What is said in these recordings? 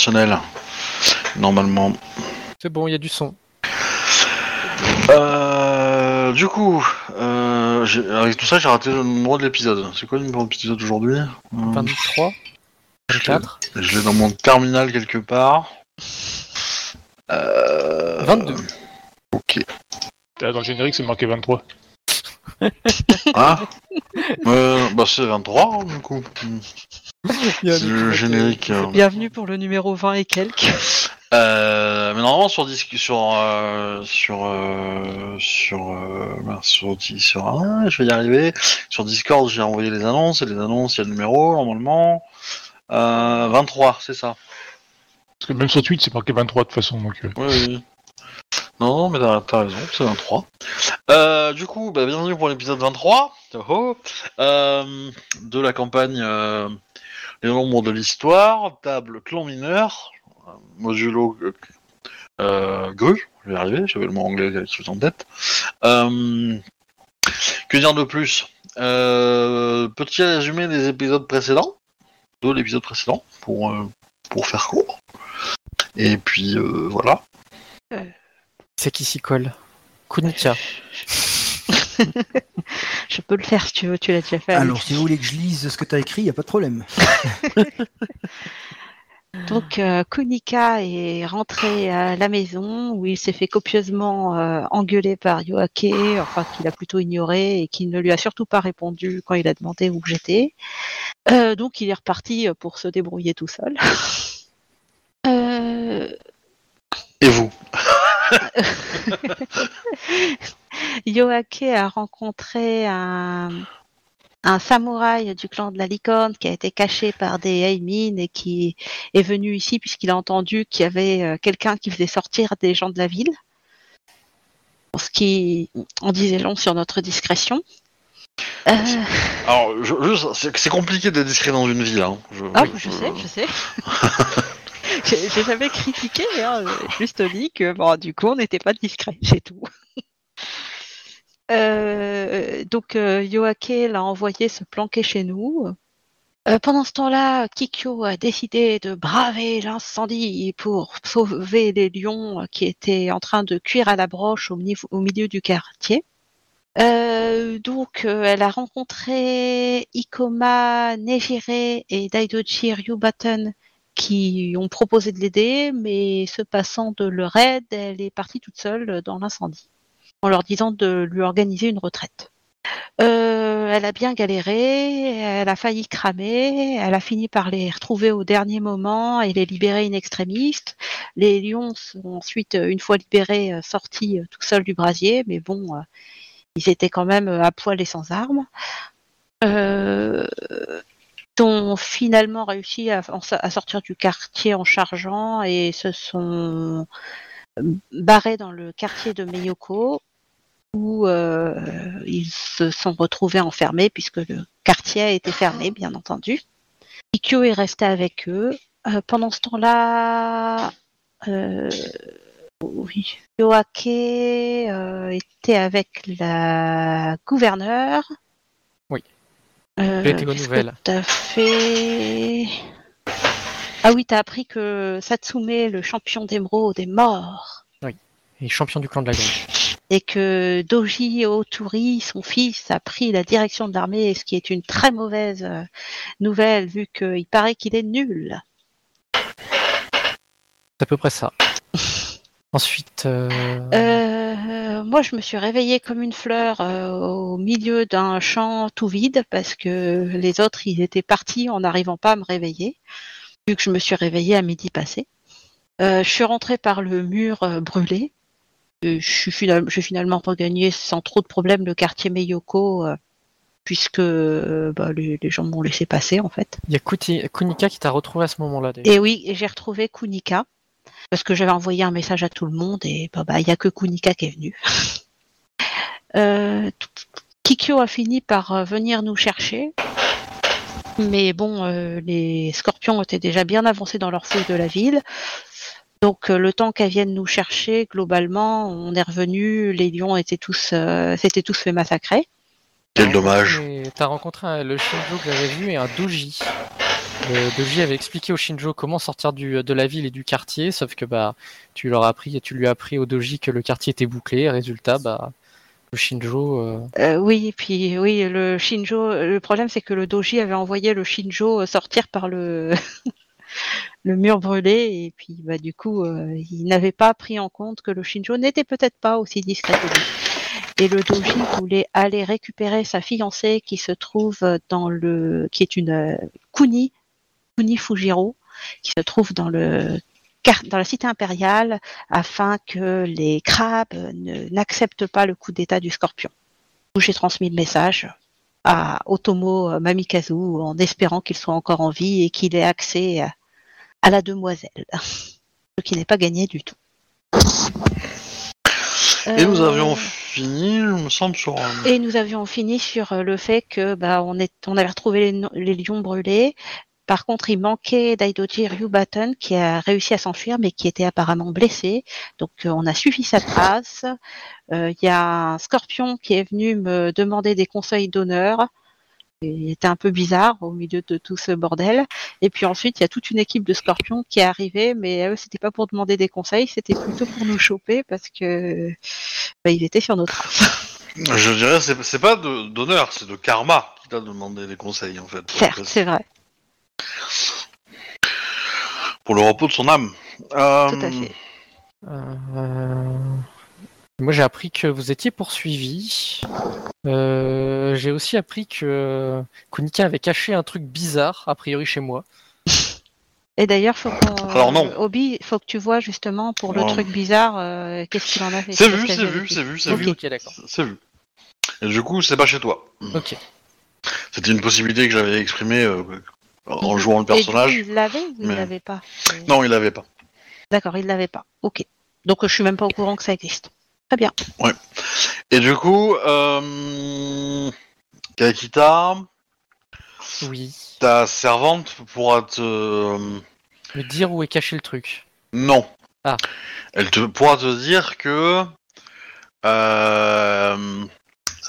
opérationnel. Normalement. C'est bon, il y a du son. Euh, du coup, euh, avec tout ça, j'ai raté le numéro de l'épisode. C'est quoi le numéro de l'épisode aujourd'hui? Euh, 23 24 Je l'ai dans mon terminal quelque part. Euh, 22. Ok. Ah, Dans le générique, c'est marqué 23. Ah euh, Bah c'est 23 hein, du coup. Générique. euh. Bienvenue pour le numéro 20 et quelques. Euh, mais normalement sur disque sur euh, sur euh, sur euh, sur ah, je vais y arriver. Sur Discord, j'ai envoyé les annonces et les annonces, il y a le numéro normalement. Euh, 23, c'est ça. Parce que même sur Twitch, c'est marqué 23 de toute façon. Donc, euh, Oui, oui. Non, non, mais t'as raison, c'est 23. Euh, du coup, bah, bienvenue pour l'épisode 23 oh, oh, euh, de la campagne euh, Les nombres de l'histoire, table clan mineur, modulo euh, grue, je vais arriver, j'avais le mot anglais qui en tête. Euh, que dire de plus? Euh, Petit résumé des épisodes précédents, de l'épisode précédent, pour, euh, pour faire court. Et puis voilà. C'est qui s'y colle? Kunika. Je peux le faire si tu veux, tu l'as déjà fait. Alors, si vous voulez que je lise ce que tu as écrit, il n'y a pas de problème. Donc euh, Kunika est rentré à la maison où il s'est fait copieusement euh, engueuler par Yoake, enfin qu'il a plutôt ignoré et qui ne lui a surtout pas répondu quand il a demandé où j'étais. Euh, donc il est reparti pour se débrouiller tout seul. Euh, Et vous? Yoake a rencontré un, un samouraï du clan de la licorne qui a été caché par des Aimin et qui est venu ici puisqu'il a entendu qu'il y avait euh, quelqu'un qui faisait sortir des gens de la ville. Ce qui en disait long sur notre discrétion. Euh, Alors, c'est compliqué d'être discret dans une ville. Hein. Je, ah, je- je sais, je sais. J'ai jamais critiqué, hein, juste dit que bon, du coup, on n'était pas discret, c'est tout. Euh, donc, euh, Yoake l'a envoyé se planquer chez nous. Euh, pendant ce temps-là, Kikyo a décidé de braver l'incendie pour sauver les lions qui étaient en train de cuire à la broche au, milieu du quartier. Donc, elle a rencontré Ikoma, Nejire et Daidoji Ryubaten qui ont proposé de l'aider, mais se passant de leur aide, elle est partie toute seule dans l'incendie, en leur disant de lui organiser une retraite. Euh, elle a bien galéré, elle a failli cramer, elle a fini par les retrouver au dernier moment et les libérer in extremis. Les lions sont ensuite, euh, une fois libérés, euh, sortis tout seuls du brasier, mais bon, ils étaient quand même à poil et sans armes. Euh, ont finalement réussi à, sortir du quartier en chargeant et se sont barrés dans le quartier de Meyoko où euh, ils se sont retrouvés enfermés puisque le quartier a été fermé, bien entendu. Ikyo est resté avec eux. Euh, pendant ce temps-là, euh, Yoake euh, était avec la gouverneure. Oui. Euh, nouvelle. T'as fait? Ah oui, t'as appris que Satsume, le champion d'émeraude, est mort. Et champion du clan de la Grue. Et que Doji Oturi, son fils, a pris la direction de l'armée, ce qui est une très mauvaise euh, nouvelle vu qu'il paraît qu'il est nul. C'est à peu près ça. Ensuite, euh, Euh, moi, je me suis réveillée comme une fleur euh, au milieu d'un champ tout vide parce que les autres, ils étaient partis en n'arrivant pas à me réveiller, vu que je me suis réveillée à midi passé. Je suis rentrée par le mur brûlé. Je suis final- j'ai finalement regagné sans trop de problèmes le quartier Meyoko, euh, puisque euh, bah, les, les gens m'ont laissé passer en fait. il y a Kuti- Kunika qui t'a retrouvé à ce moment-là. déjà. Et oui, j'ai retrouvé Kunika parce que j'avais envoyé un message à tout le monde et bah, bah, il y a que Kunika qui est venu. Euh, Kikyo a fini par euh, venir nous chercher. Mais bon, euh, les scorpions étaient déjà bien avancés dans leur fouille de la ville. Donc euh, le temps qu'elles viennent nous chercher, globalement, on est revenu, les lions étaient tous, euh, s'étaient tous fait massacrer. Quel dommage. Et T'as rencontré un- le Shinjo que j'avais vu et un Doji. Le Doji avait expliqué au Shinjo comment sortir de la ville et du quartier, sauf que bah tu leur as appris, tu lui as appris au Doji que le quartier était bouclé. Résultat, bah le Shinjo. euh, Euh, oui, puis oui, le Shinjo. Le problème, c'est que le Doji avait envoyé le Shinjo sortir par le le mur brûlé, et puis bah du coup, euh, il n'avait pas pris en compte que le Shinjo n'était peut-être pas aussi discret que lui. Et le Doji voulait aller récupérer sa fiancée qui se trouve dans le, qui est une euh, Kuni, Kuni Fujiro, qui se trouve dans le dans la cité impériale afin que les crabes n'acceptent pas le coup d'état du scorpion. J'ai transmis le message à Otomo Mamikazu en espérant qu'il soit encore en vie et qu'il ait accès à, la demoiselle. Ce qui n'est pas gagné du tout. Et nous Euh, avions fini, il me semble, sur. et nous avions fini sur le fait que bah, on, est, on avait retrouvé les lions brûlés. Par contre, il manquait Daidoji Ryubaton qui a réussi à s'enfuir mais qui était apparemment blessé. Donc euh, on a suivi sa trace. Euh, Il y a un scorpion qui est venu me demander des conseils d'honneur. Il était un peu bizarre au milieu de tout ce bordel. Et puis ensuite, il y a toute une équipe de scorpions qui est arrivée, mais eux, c'était pas pour demander des conseils, c'était plutôt pour nous choper parce que bah, il était sur notre trace. Je dirais, c'est c'est pas de- d'honneur, c'est de karma qui t'a demandé des conseils, en fait. Certes, c'est vrai. Pour le repos de son âme. Euh, Tout à fait. Euh, Moi, j'ai appris que vous étiez poursuivi. Euh, j'ai aussi appris que Kunika avait caché un truc bizarre, a priori chez moi. Et d'ailleurs, faut qu'on. Alors non. Obi, faut que tu vois justement pour le Ouais. truc bizarre, euh, qu'est-ce qu'il en a fait. C'est vu, c'est vu, c'est vu, c'est vu. ok, d'accord. C'est vu. Et du coup, c'est pas chez toi. Ok. C'était une possibilité que j'avais exprimée euh, en jouant le Et personnage. il l'avait ou il mais- l'avait pas Non, il l'avait pas. D'accord, il l'avait pas. Ok. Donc je suis même pas au courant que ça existe. Très bien. Et du coup, euh, Kakita, Oui. ta servante pourra te... Me dire où est caché le truc. Non. Ah. Elle te pourra te dire que... Euh,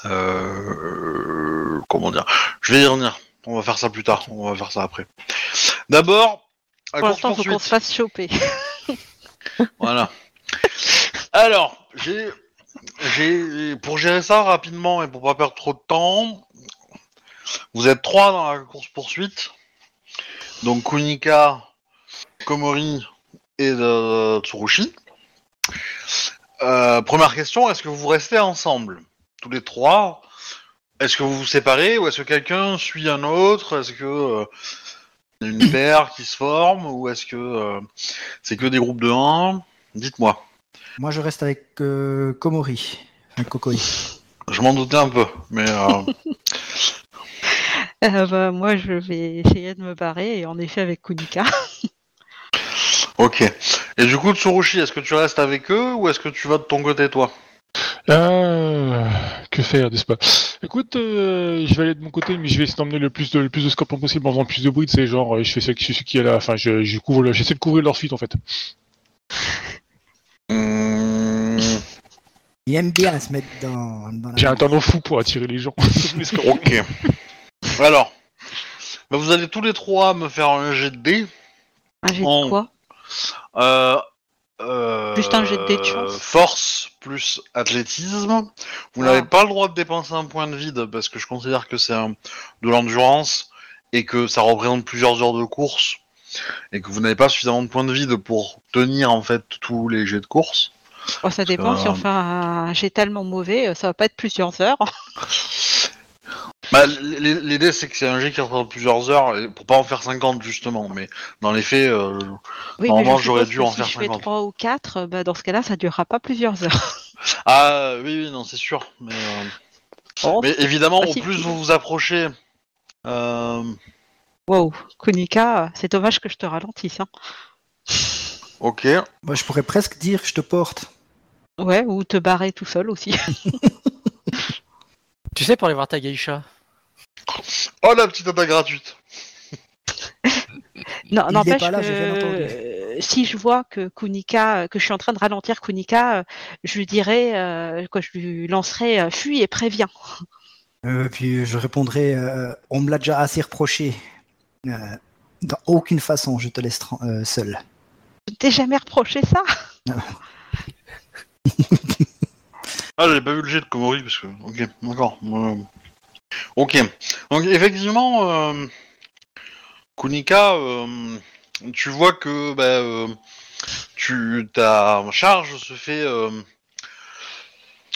euh, comment dire? Je vais y revenir. On va faire ça plus tard. On va faire ça après. D'abord, à Pour l'instant, faut qu'on se fasse choper. Voilà. Alors, j'ai, j'ai, pour gérer ça rapidement et pour pas perdre trop de temps, vous êtes trois dans la course poursuite. Donc Kunika, Komori et euh, Tsurushi. Euh, première question, est-ce que vous restez ensemble, tous les trois Est-ce que vous vous séparez ou est-ce que quelqu'un suit un autre? Est-ce que euh, il y a une paire qui se forme ou est-ce que euh, c'est que des groupes de 1 Dites-moi. Moi, je reste avec euh, Komori, un Kokoi. Je m'en doutais un peu, mais euh, Euh, bah, moi, je vais essayer de me barrer et en effet avec Kunika. ok. Et du coup, Tsurushi, est-ce que tu restes avec eux ou est-ce que tu vas de ton côté, toi? Euh, que faire, n'est-ce pas? Écoute, euh, je vais aller de mon côté, mais je vais essayer d'emmener le plus de le plus de scorpions possible en faisant le plus de bruit. C'est genre, euh, je fais ce qui, ce qui est là. Enfin, je, je couvre, le- j'essaie de couvrir leur fuite en fait. Hum, Il aime bien se mettre dans. J'ai un talent fou pour attirer les gens. Ok. Alors, bah, vous allez tous les trois me faire un jet de dés. Un jet de En- quoi? Euh, euh, Juste un jet de dés de chance. Force plus athlétisme. Vous Ah. n'avez pas le droit de dépenser un point de vide parce que je considère que c'est un- de l'endurance et que ça représente plusieurs heures de course et que vous n'avez pas suffisamment de points de vide pour tenir en fait tous les jets de course. Oh, Ça dépend. Si euh, on fait un jet tellement mauvais, euh, ça va pas être plusieurs heures. Bah, L'idée c'est que c'est un jet qui représente plusieurs heures pour pas en faire 50 justement, mais dans les faits, euh, Oui, Normalement, j'aurais dû que en si faire je fais 50. 3 ou 4, bah, dans ce cas-là, ça durera pas plusieurs heures. ah oui oui non c'est sûr, mais, euh, Oh, mais évidemment au si. plus vous vous approchez, euh, Wow, Kunika, c'est dommage que je te ralentisse. Hein. ok, Moi, je pourrais presque dire je te porte. Ouais, ou te barrer tout seul aussi. Tu sais, pour aller voir ta geisha. Oh la petite attaque gratuite. Non, Il n'empêche est pas là, que entendu. euh, si je vois que Kunika, que je suis en train de ralentir Kunika, euh, je lui dirai, euh, quoi, je lui lancerai euh, fuis et préviens. Euh, puis je répondrai, euh, on me l'a déjà assez reproché. Euh, Dans aucune façon, je te laisse tran- euh, seul. Je t'ai jamais reproché ça. Ah, j'avais pas vu le jet de Komori parce que. Ok, d'accord. Euh, Ok. Donc, effectivement, euh, Kunika, euh, tu vois que bah, euh, tu, ta charge se fait.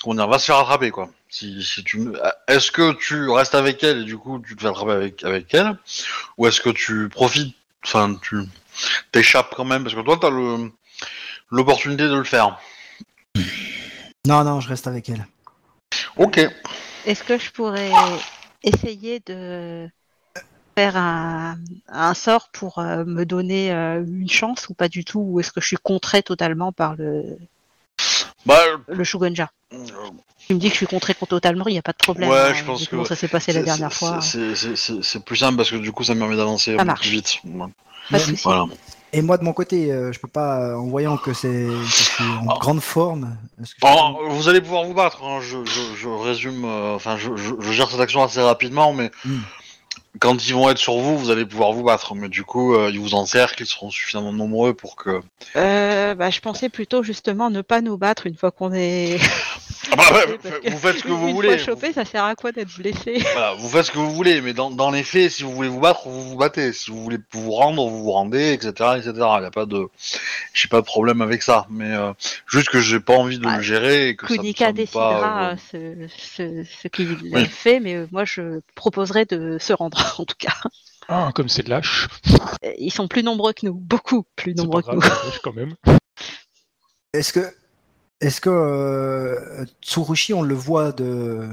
Dire, va se faire attraper, quoi. Si, si tu, est-ce que tu restes avec elle et du coup tu te fais attraper avec, avec elle? Ou est-ce que tu profites, enfin, tu t'échappes quand même? Parce que toi, t'as le, l'opportunité de le faire. Non, non, je reste avec elle. Ok. Est-ce que je pourrais essayer de faire un, un sort pour euh, me donner euh, une chance ou pas du tout Ou est-ce que je suis contré totalement par le, Bah, le Shugonja Tu me dis que je suis contré totalement, il n'y a pas de problème. Ouais, hein, je pense que ça s'est passé la dernière fois. c'est- plus simple parce que du coup ça me permet d'avancer plus vite. Pas de. Voilà. Et moi, de mon côté, euh, je peux pas, euh, en voyant que c'est en Ah. grande forme. je vous allez pouvoir vous battre. hein, Je, je- je résume, euh, enfin je, je- je gère cette action assez rapidement, mais Hmm. quand ils vont être sur vous, vous allez pouvoir vous battre. Mais du coup, euh, ils vous encerclent, ils seront suffisamment nombreux pour que. Euh, bah, je pensais plutôt justement ne pas nous battre une fois qu'on est. Ah bah, ouais, que vous faites ce que vous voulez. chopé, ça sert à quoi d'être blessé? Voilà, vous faites ce que vous voulez, mais dans, dans les faits, si vous voulez vous battre, vous vous battez. Si vous voulez vous rendre, vous vous rendez, etc., etc. Il y a pas de, j'ai pas de problème avec ça. Mais euh, juste que j'ai pas envie de le gérer et que ça me Kunika semble décidera pas, euh, euh, ce, ce, ce qu'il Oui. fait, mais euh, moi je proposerais de se rendre en tout cas. Ah, comme c'est de lâche. Ils sont plus nombreux que nous, beaucoup plus nombreux pas que nous. c'est lâche quand même. Est-ce que, est-ce que euh, Tsurushi, on le voit de.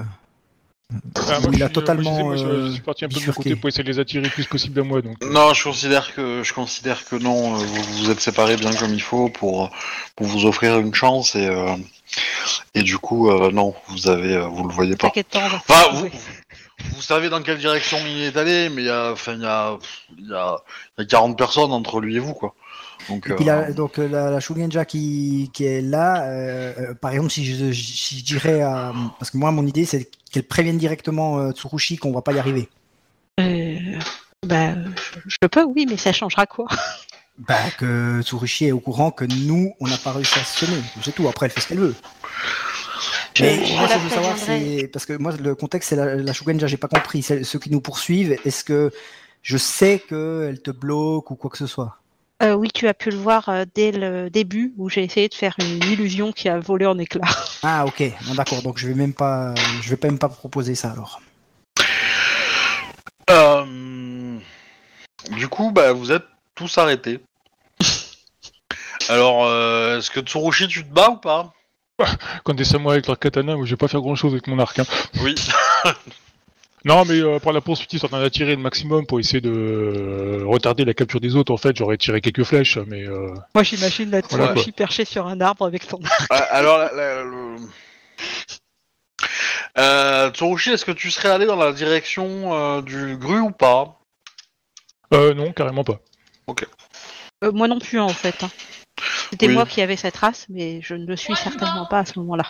Ah, moi, il je a suis- totalement. moi, je, je- je euh, suis parti un peu de mon bifurqué. côté pour essayer de les attirer le plus possible à moi. Donc, euh, Non, je considère que je considère que non. euh, Vous vous êtes séparés bien comme il faut pour pour vous offrir une chance et euh, et du coup euh, non, vous avez vous le voyez pas. Enfin, vous, retrouver. vous savez dans quelle direction il est allé, mais il y a enfin il y a il y a, il y a 40 personnes entre lui et vous quoi. Donc Et puis euh, la, donc euh, la, la Shugenja qui, qui est là, euh, euh, par exemple, si je, si je dirais à. Parce que moi, mon idée, c'est qu'elle prévienne directement euh, Tsurushi qu'on va pas y arriver. Euh, bah, je, je peux, oui, mais ça changera quoi? Bah, que Tsurushi est au courant que nous, on n'a pas réussi à se semer. C'est tout. Après, elle fait ce qu'elle veut. Mais je moi, je veux savoir, c'est. Parce que moi, le contexte, c'est la, la Shugenja, j'ai pas compris. Ceux qui nous poursuivent, est-ce que je sais qu'elle te bloque ou quoi que ce soit? Euh, Oui, tu as pu le voir euh, dès le début où j'ai essayé de faire une illusion qui a volé en éclats. Ah, ok. Bon, D'accord. Donc, je vais même pas. Je vais pas même pas proposer ça alors. euh, du coup bah vous êtes tous arrêtés. Alors euh, est-ce que Tsurushi tu te bats ou pas? Quand des samouraïs avec leur katana, moi je vais pas faire grand chose avec mon arc. hein. Oui. Non, mais euh, pour la poursuite, ils sont en train d'attirer le maximum pour essayer de euh, retarder la capture des autres. En fait, j'aurais tiré quelques flèches, mais euh, Moi, j'imagine la Voilà, perché sur un arbre avec son Euh, Alors, la- la- le... euh, Tsurushi, est-ce que tu serais allé dans la direction euh, du gru ou pas? Euh, non, carrément pas. Euh, moi non plus, en fait. hein. C'était Oui. moi qui avais cette race, mais je ne le suis certainement pas à ce moment-là.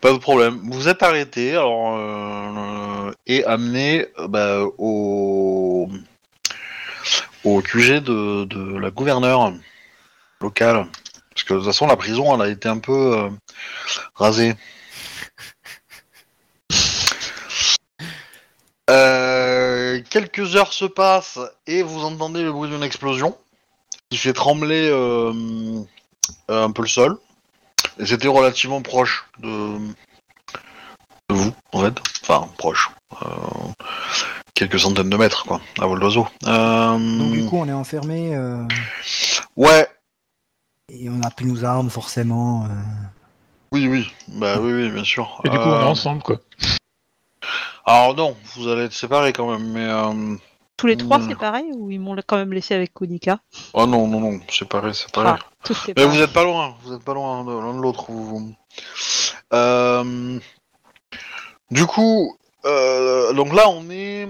Pas de problème. Vous êtes arrêté alors, euh, et amené euh, bah, au... au QG de, de la gouverneure locale. Parce que de toute façon, la prison, elle a été un peu euh, rasée. Euh, quelques heures se passent et vous entendez le bruit d'une explosion qui fait trembler euh, euh, un peu le sol. Et c'était relativement proche de, de vous, en fait. Enfin, proche. Euh, quelques centaines de mètres, quoi, à vol d'oiseau. Euh, Donc, du coup, on est enfermé euh, Ouais, et on n'a plus nos armes forcément. euh. oui, oui. Bah oui, oui, bien sûr. Et du coup, on est ensemble, quoi. Alors non, vous allez être séparés quand même, mais... Euh... Tous les trois séparés ou ils m'ont quand même laissé avec Kunika? Oh non, non, non, séparés, séparés. Ah, Mais vous êtes pas loin, vous êtes pas loin de l'un de l'autre. vous- Euh, Du coup, euh, donc là on est,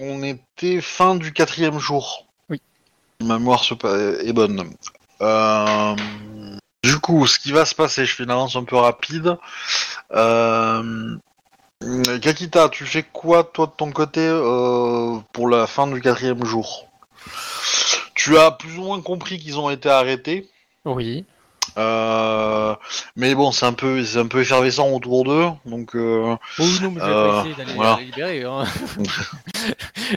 on était fin du quatrième jour. Oui. Ma mémoire est bonne. Euh, Du coup, ce qui va se passer, je fais une avance un peu rapide. Euh... Kakita, tu fais quoi toi de ton côté euh, pour la fin du quatrième jour? Tu as plus ou moins compris qu'ils ont été arrêtés. Oui. Euh, mais bon, c'est un peu, c'est un peu effervescent autour d'eux, donc. euh, Oh non, mais je vais Euh, pas essayer d'aller voilà. les libérer. Hein.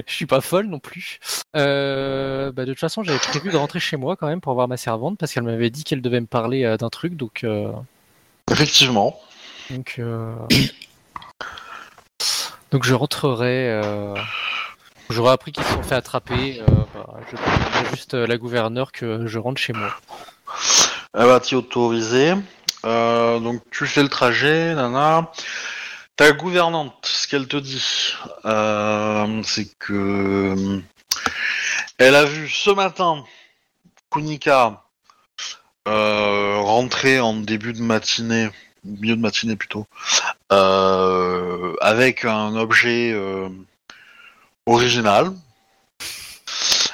je suis pas folle non plus. Euh, bah, de toute façon, j'avais prévu de rentrer chez moi quand même pour voir ma servante parce qu'elle m'avait dit qu'elle devait me parler euh, d'un truc, donc. euh, Effectivement. Donc, euh, donc je rentrerai. J'aurais appris qu'ils se sont fait attraper. euh, bah, je juste la gouverneure que je rentre chez moi. Elle va t'y autoriser. Euh, donc tu fais le trajet, nana. Ta gouvernante, ce qu'elle te dit, euh, c'est que elle a vu ce matin Kunika rentrer en début de matinée, milieu de matinée plutôt, avec un objet original.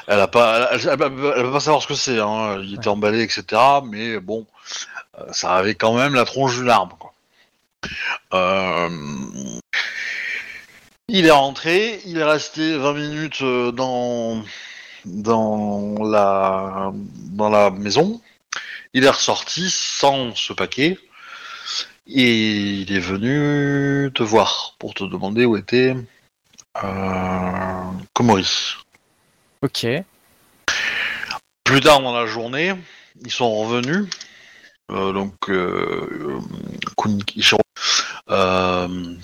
Elle a pas, elle, elle- peut pas savoir ce que c'est. Hein. Il était emballé, etc. Mais bon, euh, ça avait quand même la tronche d'une arme. Quoi. Euh, Il est rentré, il est resté 20 minutes euh, dans dans la dans la maison. Il est ressorti sans ce paquet et il est venu te voir pour te demander où était Komori. Ok. Plus tard dans la journée, ils sont revenus. Euh, donc, euh, Kuniki, Ichiro, euh,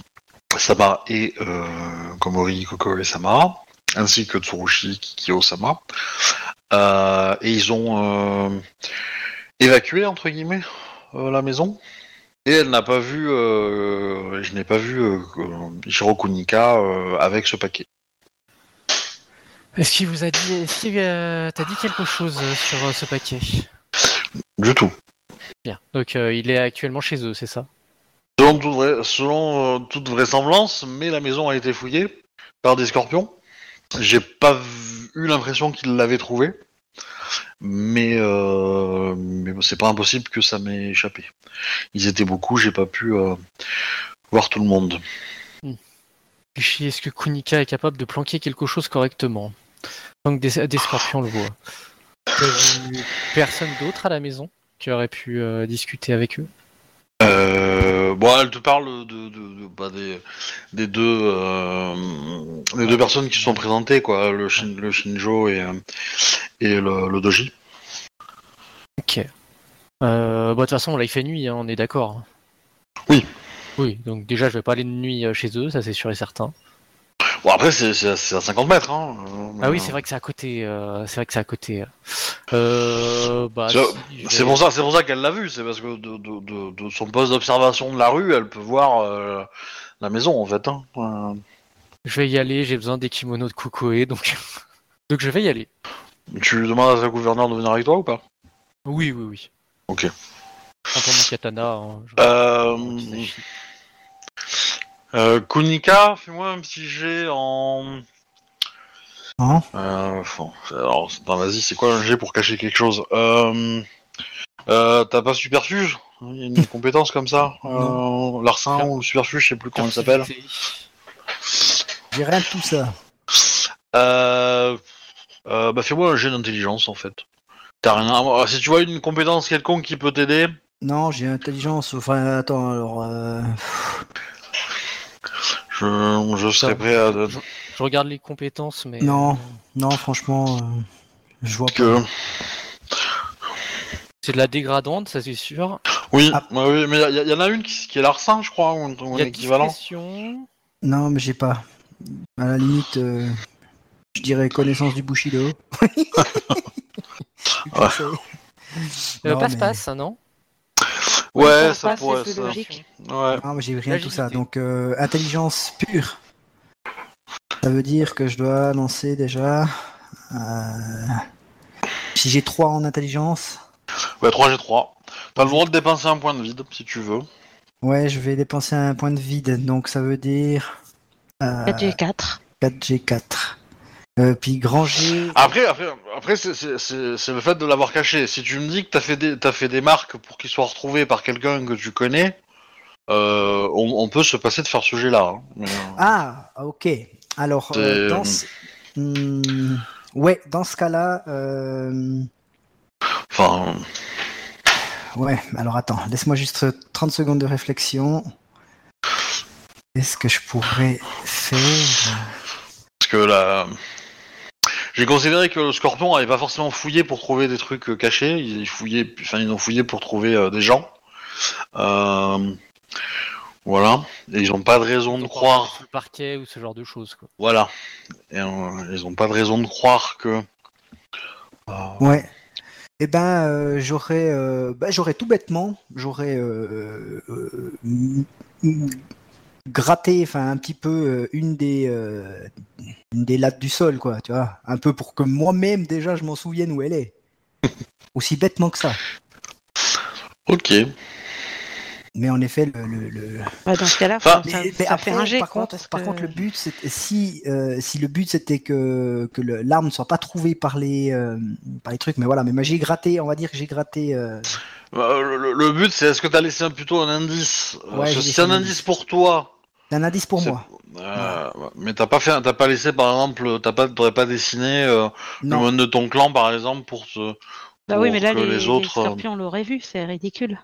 Sama et euh, Komori Kokore Sama, ainsi que Tsurushi Kikyo Sama. Euh, et ils ont euh, évacué, entre guillemets, euh, la maison. Et elle n'a pas vu, euh, je n'ai pas vu euh, Kunika euh, avec ce paquet. Est-ce qu'il vous a dit, est-ce qu'il euh, t'a dit quelque chose sur ce paquet? Du tout. Bien. Donc il est actuellement chez eux, c'est ça? Selon, toute, vra- selon toute vraisemblance, mais la maison a été fouillée par des scorpions. J'ai pas eu l'impression qu'ils l'avaient trouvé, mais, euh, mais c'est pas impossible que ça m'ait échappé. Ils étaient beaucoup, j'ai pas pu euh, voir tout le monde. Réfléchis, Est-ce que Kunika est capable de planquer quelque chose correctement? Tant que des, des scorpions le voient. Personne d'autre à la maison qui aurait pu euh, discuter avec eux? Euh, bon, elle te parle de, de- de- bah, des, des deux euh, des deux personnes qui se sont présentées, quoi, le, Shin- le Shinjo et, euh, et le, le Doji. Ok. Euh, bah, de toute façon, là il fait nuit, hein, on est d'accord. Oui. Oui, donc déjà je vais pas aller de nuit chez eux, ça c'est sûr et certain. Bon, après, c'est à, c'est à 50 mètres. Hein. Ah oui, c'est vrai que c'est à côté. euh, c'est vrai que c'est à côté. Euh, bah, C'est- si, vais- pour ça, c'est pour ça qu'elle l'a vu. C'est parce que de, de, de, de son poste d'observation de la rue, elle peut voir euh, la maison en fait. Hein. Je vais y aller, j'ai besoin des kimonos de Kukoe, donc... donc je vais y aller. tu demandes à ta gouverneure de venir avec toi ou pas? Oui, oui, oui. Ok. Pas mon katana. hein, je- euh, Kunika, fais-moi un petit jet en. Hein Euh, bon, alors, attends, vas-y, c'est quoi un jet pour cacher quelque chose euh, euh, T'as pas superfuge Il y a une compétence comme ça euh, Larcin ou superfuge, je sais plus comment il s'appelle. J'ai rien de tout ça. Euh, euh, bah fais-moi un jet d'intelligence en fait. T'as rien. à- Si tu vois une compétence quelconque qui peut t'aider, Non, j'ai intelligence. Enfin, attends, alors. euh, je, je serais prêt à Je regarde les compétences, mais... Non. Non, franchement, euh, je vois pas. que. C'est de la dégradante, ça c'est sûr. Oui, Ah. ouais, oui, mais il y, y en a une qui, qui est l'arcin, je crois, ou un, ou un Il y a équivalent. discrétion. Non, mais j'ai pas. À la limite, euh, je dirais connaissance du Bushido. Ouais. Euh, Non, Passe-passe, hein, non? Ouais, ça pourrait. c'est ça- logique. Ouais. Non, mais j'ai rien de tout ça. Donc, euh, intelligence pure. Ça veut dire que je dois lancer déjà. euh, Si j'ai 3 en intelligence, Ouais, 3G3. T'as le droit de dépenser un point de vide si tu veux. ouais, je vais dépenser un point de vide. Donc, ça veut dire. euh, 4G4. 4G4. Euh, puis grand G. Après, après, après c'est- le fait de l'avoir caché. Si tu me dis que t'as fait des t'as fait des marques pour qu'il soit retrouvé par quelqu'un que tu connais, euh, on, on peut se passer de faire ce jet-là. hein. Mais, euh, Ah, ok. Alors, euh, dans ce- Hmm, Ouais, dans ce cas-là, euh, Enfin, ouais, alors attends, laisse-moi juste 30 secondes de réflexion. Qu'est-ce que je pourrais faire? parce que là, j'ai considéré que le Scorpion avait pas forcément fouillé pour trouver des trucs euh, cachés. Ils fouillaient, enfin ils ont fouillé pour trouver euh, des gens. Euh, voilà. Et ils ont pas de raison de croire. Le parquet ou ce genre de choses. Quoi. Voilà. Et, euh, ils ont pas de raison de croire que. euh, Ouais. Eh ben, euh, j'aurais, euh, bah, j'aurais tout bêtement, j'aurais euh, gratté, enfin un petit peu euh, une des, euh, une des lattes du sol, quoi, tu vois, un peu pour que moi-même déjà je m'en souvienne où elle est. Aussi bêtement que ça. Ok. Mais en effet, le, le- le- Bah, dans ce cas-là, Enfin, ça, Mais- mais ça après, fait un jet. par quoi, contre, parce par que- contre, le but, c'est si euh, si le but c'était que que l'arme ne soit pas trouvée par les euh, par les trucs, mais voilà, mais moi j'ai gratté, on va dire que j'ai gratté. Euh, Euh, le, le- le but, c'est est-ce que t'as laissé un- plutôt un indice? Euh, Ouais, parce j'ai que si laissé c'est un indice pour toi. un indice pour c'est- moi. euh, Mais t'as pas fait, t'as pas laissé par exemple, t'as pas, t'aurais pas dessiné euh, le Non. monde de ton clan par exemple pour se. Bah oui, mais là, les, les les autres, euh, scorpions l'auraient vu, c'est ridicule.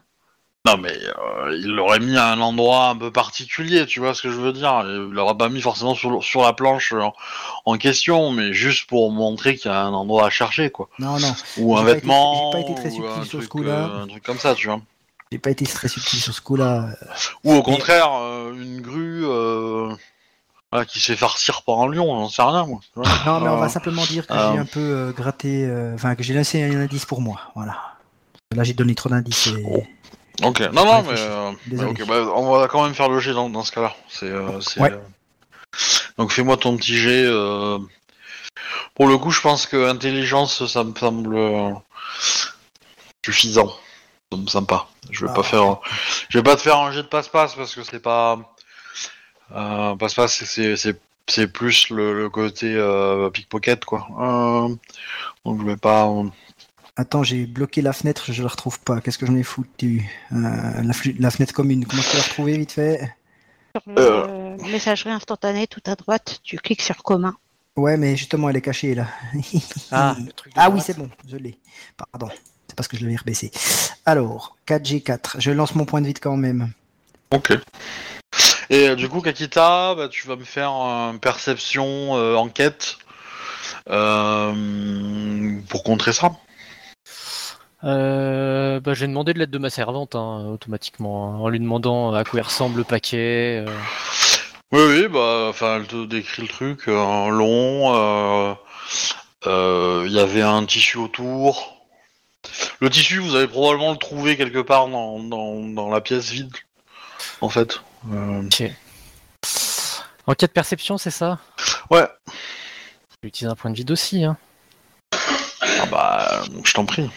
Non mais euh, il l'aurait mis à un endroit un peu particulier, tu vois ce que je veux dire. Il l'aurait pas mis forcément sur, sur la planche euh, en, en question, mais juste pour montrer qu'il y a un endroit à chercher quoi. Non, non, Ou un été- vêtement, j'ai pas été très ou subtil un ce truc, coup-là. euh, un truc comme ça, tu vois. j'ai pas été très subtil sur ce coup-là. Ou au contraire, euh, une grue voilà, qui se fait farcir par un lion, j'en sais rien moi. Non, mais on va simplement dire que j'ai un peu gratté, enfin que j'ai laissé un indice pour moi, voilà. Là, j'ai donné trop d'indices. et- Oh. Ok, non, non, mais, euh, mais ok, bah, on va quand même faire le jet dans, dans ce cas-là. C'est, euh, c'est, Ouais. euh, Donc fais-moi ton petit jet. Pour le coup, je pense que intelligence, ça me semble suffisant. Ça me sympa. Je vais Ah. pas faire, je vais pas te faire un jet de passe-passe parce que c'est pas passe-passe, c'est- c'est c'est c'est plus le, le côté pickpocket quoi. Donc je vais pas. Attends, j'ai bloqué la fenêtre, je la retrouve pas. Qu'est-ce que j'en ai foutu Euh, la, fenêtre commune, comment je peux la retrouver vite fait? Sur le messagerie instantanée, tout à droite, tu cliques sur commun. Ouais, mais justement, elle est cachée là. Ah, le truc de Ah oui, c'est bon, je l'ai. Pardon, c'est parce que je l'avais rebaissé. Alors, 4G4, je lance mon point de vide quand même. Ok. Et euh, du coup, Kakita, bah, tu vas me faire une perception euh, enquête euh, pour contrer ça. Euh, bah, j'ai demandé de l'aide de ma servante hein, automatiquement, hein, en lui demandant à quoi il ressemble le paquet. euh. Oui, oui, bah, enfin, elle te décrit le truc, euh, long. euh, euh, Il y avait un tissu autour. Le tissu, vous allez probablement le trouver quelque part dans, dans, dans la pièce vide, en fait. Euh, Ok. Enquête perception, c'est ça? Ouais. Je vais utiliser un point de vide aussi. Hein. Ah bah, je t'en prie.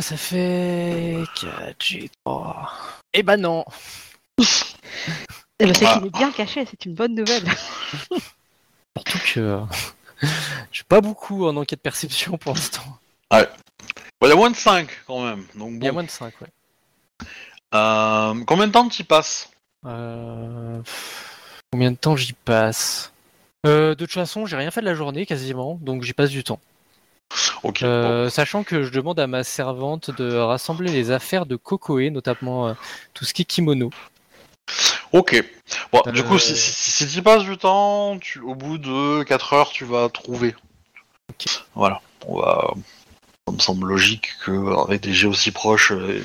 Ça fait 4 G 3. Eh ben non. C'est Ah. qu'il est bien caché, c'est une bonne nouvelle. Surtout que j'ai pas beaucoup en enquête perception pour l'instant. Bah, Il y a moins de 5 quand même. Donc Il y a bon. moins de 5, ouais. Euh, combien de temps tu passes? Euh, Combien de temps j'y passe? Euh, De toute façon, j'ai rien fait de la journée quasiment, donc j'y passe du temps. Euh, sachant que je demande à ma servante de rassembler les affaires de Kokoe, notamment euh, tout ce qui est kimono. Ok. Bon, du Euh, coup, si, si, si tu passes du temps, tu, au bout de 4 heures, tu vas trouver. Ok. Voilà. On va. Ça me semble logique que avec des jets aussi proches. euh,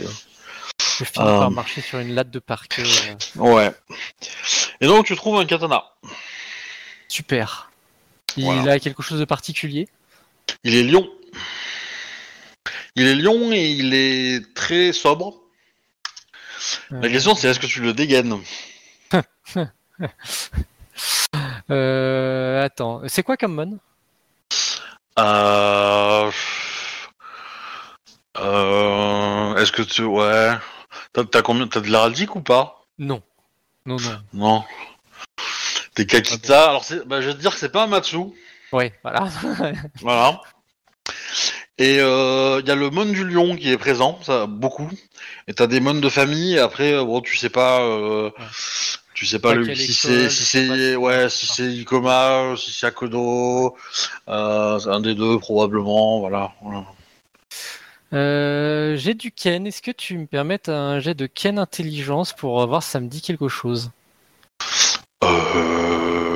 Je finis Euh. par marcher sur une latte de parquet. euh, Ouais. Et donc, tu trouves un katana. Super. Il Voilà. a quelque chose de particulier? Il est lion. Il est lion et il est très sobre. La question, c'est est-ce que tu le dégaines euh, attends, c'est quoi comme mon? Euh... Euh... Est-ce que tu... Ouais... T'as t'as combien... T'as de l'heraldique ou pas? Non. Non, non. Non. T'es Kakita... Alors, c'est... Bah, je vais te dire que c'est pas un Matsu. Ouais, voilà. Voilà. Et il euh, y a le mon du lion qui est présent, ça beaucoup. Et t'as des mônes de famille. Et après, euh, bon, tu sais pas, euh, tu Tu sais pas le, si c'est si c'est si- ouais si c'est Ikoma, si c'est Akodo, euh, c'est un des deux probablement, voilà. voilà. Euh, jet du Ken. Est-ce que tu me permets un jet de Ken intelligence pour voir si ça me dit quelque chose? Euh...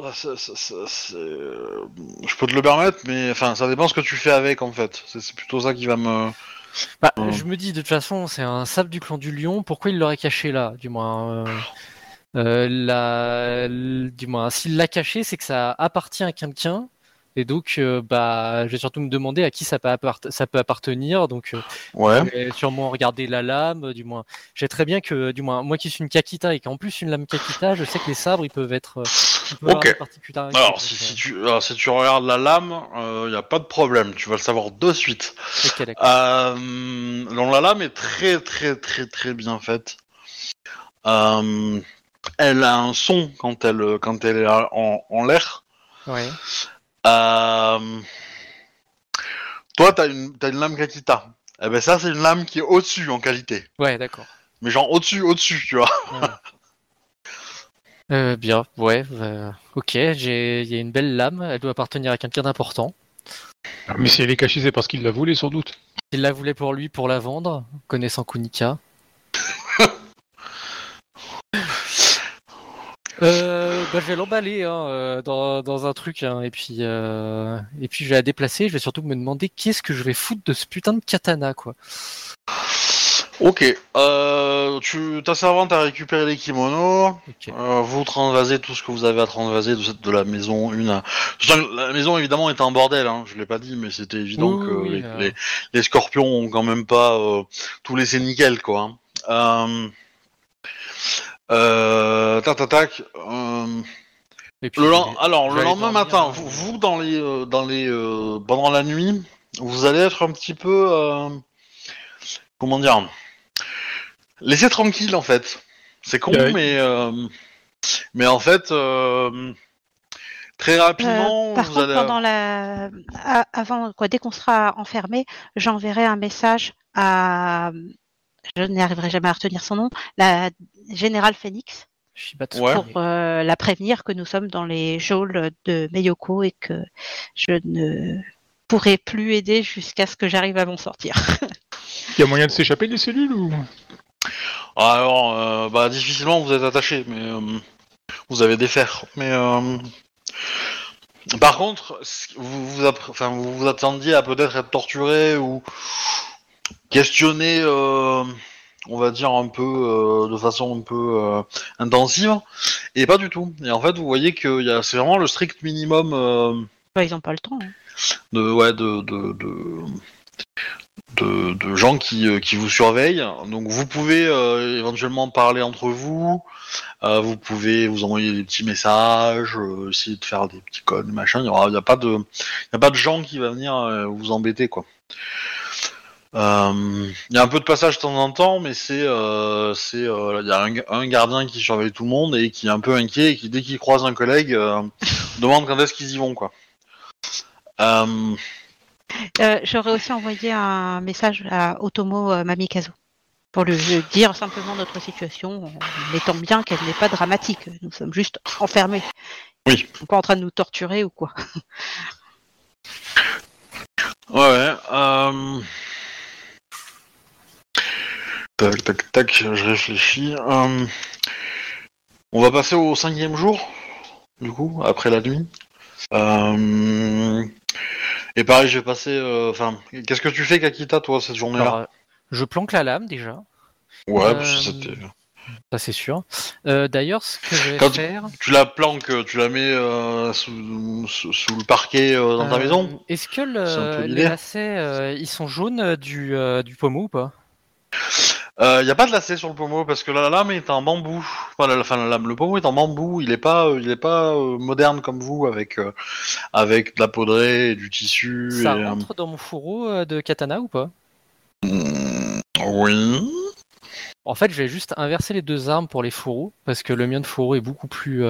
Bah, c'est- je peux te le permettre, mais enfin, ça dépend ce que tu fais avec en fait. C'est plutôt ça qui va me. Bah, Hmm. Je me dis de toute façon, c'est un sable du clan du lion. Pourquoi il l'aurait caché là Du moins, euh, euh, la- du moins, s'il l'a caché, c'est que ça appartient à quelqu'un. Et donc, euh, bah, je vais surtout me demander à qui ça peut, appart- ça peut appartenir. Donc, euh, Ouais. je vais sûrement regarder la lame. Du moins, j'ai très bien que, du moins, moi qui suis une Kakita et qu'en plus une lame Kakita, je sais que les sabres, ils peuvent être. euh, ils peuvent Ok. Alors, si, euh, si tu alors, si tu regardes la lame, il y a pas de problème. Tu vas le savoir de suite. ok, d'accord. Euh, donc, la lame est très très très très bien faite. Euh, elle a un son quand elle quand elle est en, en l'air. Ouais. Euh, Toi, t'as une, t'as une lame Kakita. Eh ben ça, c'est une lame qui est au-dessus en qualité. Ouais, d'accord. Mais genre au-dessus, au-dessus, tu vois. Euh, bien, ouais. euh, ok, j'ai, il y a une belle lame. Elle doit appartenir à quelqu'un d'important. Ah, Mais si elle est cachée, c'est parce qu'il l'a volée, sans doute. Il la voulait pour lui, pour la vendre, connaissant Kunika. Euh, bah, je vais l'emballer hein, euh, dans, dans un truc hein, et puis euh, et puis je vais la déplacer. Je vais surtout me demander qu'est-ce que je vais foutre de ce putain de katana quoi. Ok. Euh, tu, ta servante a récupéré les kimonos. Ok. Euh, vous transvasez tout ce que vous avez à transvaser de, cette- de la maison une. à- La maison évidemment est un bordel. Hein, je l'ai pas dit, mais c'était évident Oui, que oui, les, euh. les- les scorpions ont quand même pas tout laissé nickel, quoi. hein. Euh, euh, tac, tac, tac. Euh, Et puis Le je len- vais- alors, je le aller lendemain dormir, matin, hein. vous, vous, dans les, euh, dans les, euh, pendant la nuit, vous allez être un petit peu, euh, comment dire, laissez tranquille en fait. C'est con, Ouais. mais, euh, mais en fait, euh, très rapidement, Euh, par vous contre, allez. pendant la, a- avant quoi, dès qu'on sera enfermé, j'enverrai un message à, je n'y arriverai jamais à retenir son nom, la générale Phoenix, Shibatsu. Ouais. pour euh, la prévenir que nous sommes dans les geôles de Meyoko et que je ne pourrai plus aider jusqu'à ce que j'arrive à m'en sortir. Il y a moyen de s'échapper des cellules ou? Alors, euh, bah, difficilement vous êtes attaché, mais euh, vous avez des fers. Mais euh, par contre, ce- vous vous, app- enfin, vous vous attendiez à peut-être être torturé ou questionné, euh, on va dire un peu euh, de façon un peu euh, intensive, et pas du tout. Et en fait, vous voyez que y a- c'est vraiment le strict minimum. Bah, ils n'ont pas le temps. hein. de ouais de de, de, de- de gens qui, euh, qui vous surveillent. Donc vous pouvez euh, éventuellement parler entre vous. euh, vous pouvez vous envoyer des petits messages, euh, essayer de faire des petits codes, machin. Il y aura, il y a pas de, y a pas de gens qui va venir euh, vous embêter quoi. Euh, Il y a un peu de passage de temps en temps, mais c'est, euh, c'est, euh, il y a un, un gardien qui surveille tout le monde et qui est un peu inquiet et qui dès qu'il croise un collègue demande quand est-ce qu'ils y vont quoi. J'aurais aussi envoyé un message à Otomo Mamikazu pour lui dire simplement notre situation, en mettant bien qu'elle n'est pas dramatique. Nous sommes juste enfermés. Oui. Ils sont pas en train de nous torturer ou quoi. Ouais, ouais. Tac, tac, tac, je réfléchis. Euh, On va passer au cinquième jour, du coup, après la nuit. Euh, Et pareil, je vais passer. euh, Enfin, qu'est-ce que tu fais, Kakita, toi, cette journée-là je planque la lame déjà, Ouais, parce que c'était- ça c'est sûr. Euh, D'ailleurs, ce que je vais Quand- faire. tu la planques, tu la mets euh, sous, sous- sous le parquet euh, dans ta maison Est-ce que le, les lacets, ils sont jaunes du, du pommeau ou pas? Il euh, n'y a pas de lacet sur le pommeau parce que la lame est en bambou. Enfin, la, enfin, la lame, le pommeau est en bambou. Il est pas, euh, il est pas euh, moderne comme vous avec euh, avec de la poudrée et du tissu. Ça et, rentre dans mon fourreau de katana ou pas? Mm, oui. En fait, je vais juste inverser les deux armes pour les fourreaux parce que le mien de fourreau est beaucoup plus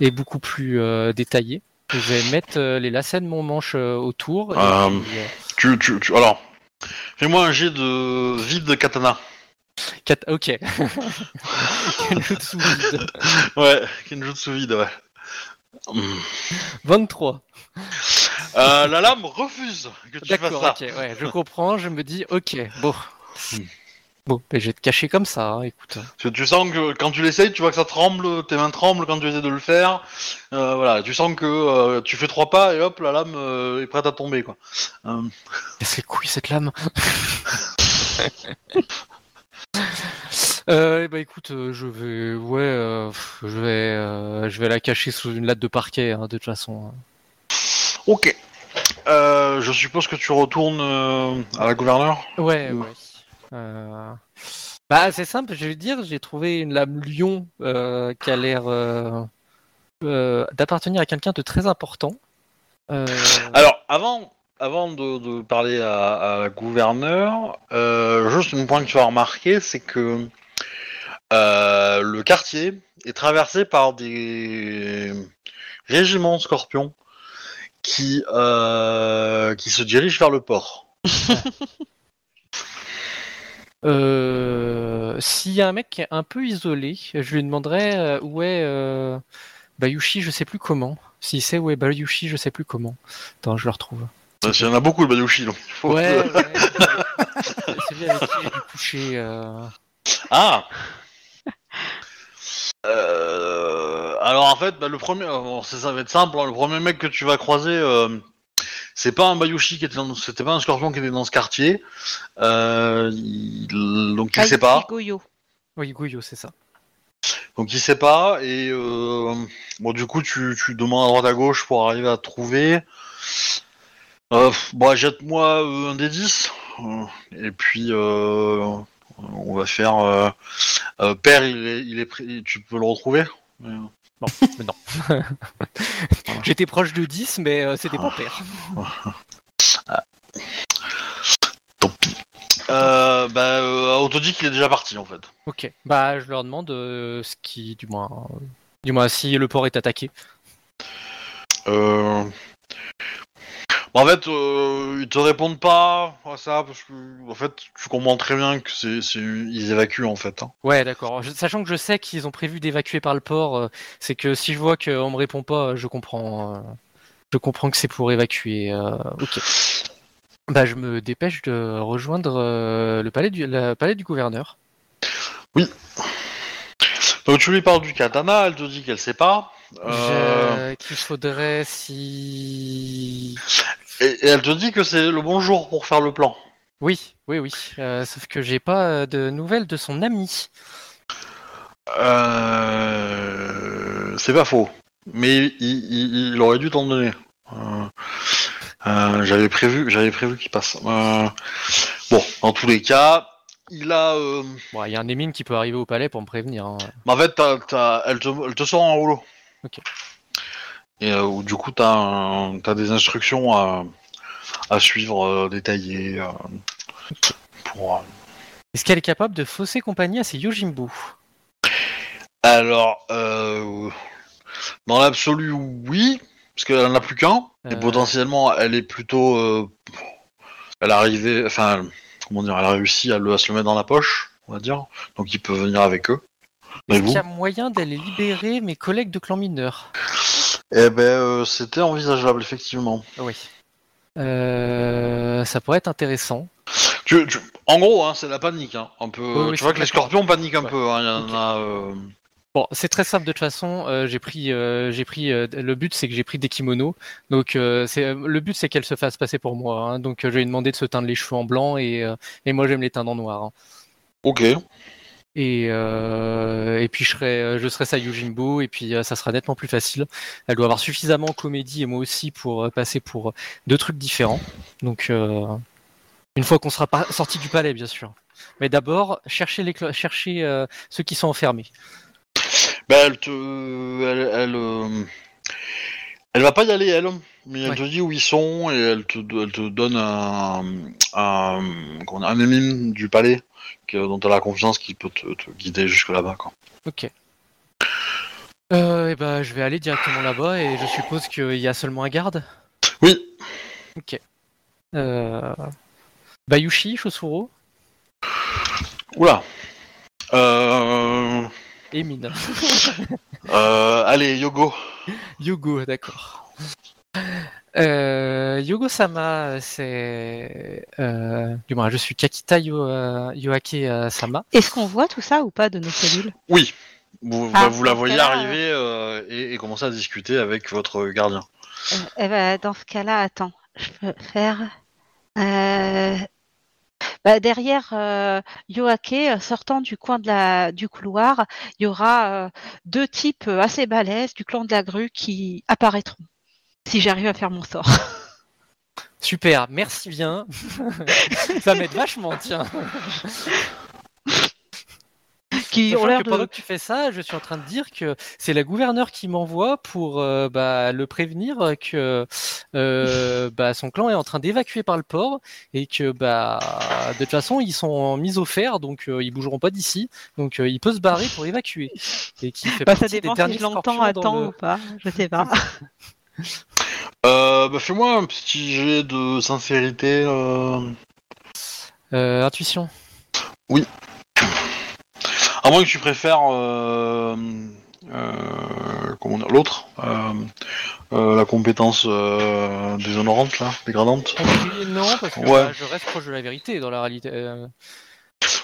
est beaucoup plus détaillé. Je vais mettre les lacets de mon manche autour. et puis, Tu, tu, tu- alors, fais-moi un jet de vide de katana. Quatre- Ok. Kenjutsu vide. Ouais, Kenjutsu vide, ouais. Hmm. 23. Euh, la lame refuse que tu fasses D'accord, ça. ok, ouais, je comprends, je me dis, ok, bon. Bon, ben, je vais te cacher comme ça, hein, écoute. Parce que tu sens que quand tu l'essayes, tu vois que ça tremble, tes mains tremblent quand tu essaies de le faire. Euh, voilà, tu sens que euh, tu fais trois pas et hop, la lame euh, est prête à tomber, quoi. Casse les couilles cette lame. euh, bah écoute, je vais, ouais, je vais, je vais la cacher sous une latte de parquet, hein, de toute façon. ok. Euh, je suppose que tu retournes à la gouverneure? Ouais, ouais. Euh, Bah c'est simple, je vais dire, j'ai trouvé une lame lion euh, qui a l'air euh, euh, d'appartenir à quelqu'un de très important. Euh, Alors, avant, avant de, de parler à, à la gouverneure, euh, juste un point que tu as remarqué, c'est que euh, le quartier est traversé par des régiments scorpions qui, euh, qui se dirigent vers le port. Euh, S'il y a un mec qui est un peu isolé, je lui demanderais euh, où est euh, Bayushi, je sais plus comment. S'il sait où est Bayushi, je sais plus comment. Attends, je le retrouve. Parce qu'il y en a beaucoup le Bayushi, donc il faut... Ouais, ouais. c'est lui avec qui j'ai dû coucher. euh. Ah Euh, alors en fait, bah, le premier, bon, ça, ça va être simple. hein, le premier mec que tu vas croiser, euh, c'est pas un Bayushi qui était dans, c'était pas un Scorpion qui était dans ce quartier. Euh, il- donc il Ah, sait pas. Goyo. Oui, Gouyo, c'est ça. Donc il sait pas et euh, bon du coup tu, tu demandes à droite à gauche pour arriver à trouver. Euh, bon jette-moi euh, un des 10 euh, et puis euh, on va faire euh, euh, père il est il est tu peux le retrouver. Non. J'étais proche de 10, mais euh, c'était pas père. Euh, bah euh, on te dit qu'il est déjà parti en fait. Ok. Bah, je leur demande euh, ce qui, du moins, euh, du moins, si le port est attaqué. Euh... En fait, euh, ils te répondent pas à ça parce que en fait, tu comprends très bien que c'est, c'est... ils évacuent en fait. hein. Ouais, d'accord. Je- Sachant que je sais qu'ils ont prévu d'évacuer par le port, euh, c'est que si je vois qu'on me répond pas, je comprends. euh, je comprends que c'est pour évacuer. euh, ok. Bah, je me dépêche de rejoindre le palais du, le palais du gouverneur. Donc tu lui parles du katana, elle te dit qu'elle sait pas. Euh, Qu'il faudrait si. et, et elle te dit que c'est le bon jour pour faire le plan. Oui, oui, oui. Euh, sauf que j'ai pas euh, de nouvelles de son ami. Euh... C'est pas faux. Mais il, il- il aurait dû t'en donner. Euh, euh, j'avais prévu, j'avais prévu qu'il passe. Euh, Bon, dans tous les cas, il a. euh, Bon, il y a un Émine qui peut arriver au palais pour me prévenir. hein. Mais en fait, t'as- t'as- elle, te, elle te sort en rouleau. Ok. Et euh, où, du coup, t'as un- t'as des instructions à, à suivre euh, détaillées. euh, pour, euh, Est-ce qu'elle est capable de fausser compagnie à ses Yojimbo? Alors, euh, dans l'absolu, oui, parce qu'elle en a plus qu'un. Et Euh. potentiellement, elle est plutôt. euh, elle est arrivée. Enfin, comment dire, elle a réussi à, le, à se le mettre dans la poche, on va dire. Donc, il peut venir avec eux. Est-ce qu'il y a moyen d'aller libérer mes collègues de clan mineur? Eh ben, euh, c'était envisageable, effectivement. Oui. Euh, ça pourrait être intéressant. Tu, tu- en gros, hein, c'est la panique. Hein, un peu. Oui, oui, tu vois que les scorpions paniquent un Ouais. peu. hein, y en a. euh, Bon, c'est très simple de toute façon. euh, j'ai pris, euh, j'ai pris. euh, le but, c'est que j'ai pris des kimonos. Donc, c'est le but, c'est qu'elle se fasse passer pour moi. hein. Donc, je vais lui demander de se teindre les cheveux en blanc et, et moi, je vais me les teindre en noir. hein. Ok. Et, euh, et puis je serai, euh, je serai sa Yojimbo et puis euh, ça sera nettement plus facile. Elle doit avoir suffisamment en comédie et moi aussi pour passer pour deux trucs différents. Donc une fois qu'on sera sorti du palais, bien sûr. Mais d'abord, chercher les ceux qui sont enfermés. Ben, elle te. Elle, elle, elle va pas y aller, elle. Mais elle Ouais. te dit où ils sont et elle te, elle te donne un. Un, émime du palais que, dont elle a confiance qui peut te, te guider jusque là-bas. Quoi. Ok. Euh, et ben, je vais aller directement là-bas et je suppose qu'il y a seulement un garde? Oui. Euh... Bayushi, Shosuro. Oula. Euh, Et euh, allez, Yogo. Yogo, d'accord. Euh, Yogo Sama, c'est. Euh, du moins, je suis Kakita Yo, euh, Yoake euh, Sama. Est-ce qu'on voit tout ça ou pas de nos cellules Oui. Vous, Ah, bah, vous la voyez arriver euh, et, et commencer à discuter avec votre gardien. Euh, eh ben, dans ce cas-là, attends, je peux faire. Euh, bah, derrière euh, Yoake, sortant du coin de la, du couloir, il y aura euh, deux types assez balèzes du clan de la grue qui apparaîtront. Si j'arrive à faire mon sort. Super, merci bien. Ça m'aide vachement, tiens. qui ont l'air que pendant que tu fais ça, je suis en train de dire que c'est la gouverneure qui m'envoie pour euh, bah, le prévenir que euh, bah, son clan est en train d'évacuer par le port et que bah, de toute façon ils sont en mise au fer donc euh, ils bougeront pas d'ici donc euh, il peut se barrer pour évacuer et qui fait Bah, ça dépend derniers si je l'entends à temps le- ou pas. Je sais pas. Euh, bah, fais-moi un petit jet de sincérité. euh, Euh, intuition. À moins que tu préfères euh, euh, comment dire, l'autre, euh, euh, la compétence euh, déshonorante là, dégradante. Non parce que Ouais. bah, je reste proche de la vérité dans la réalité. Euh,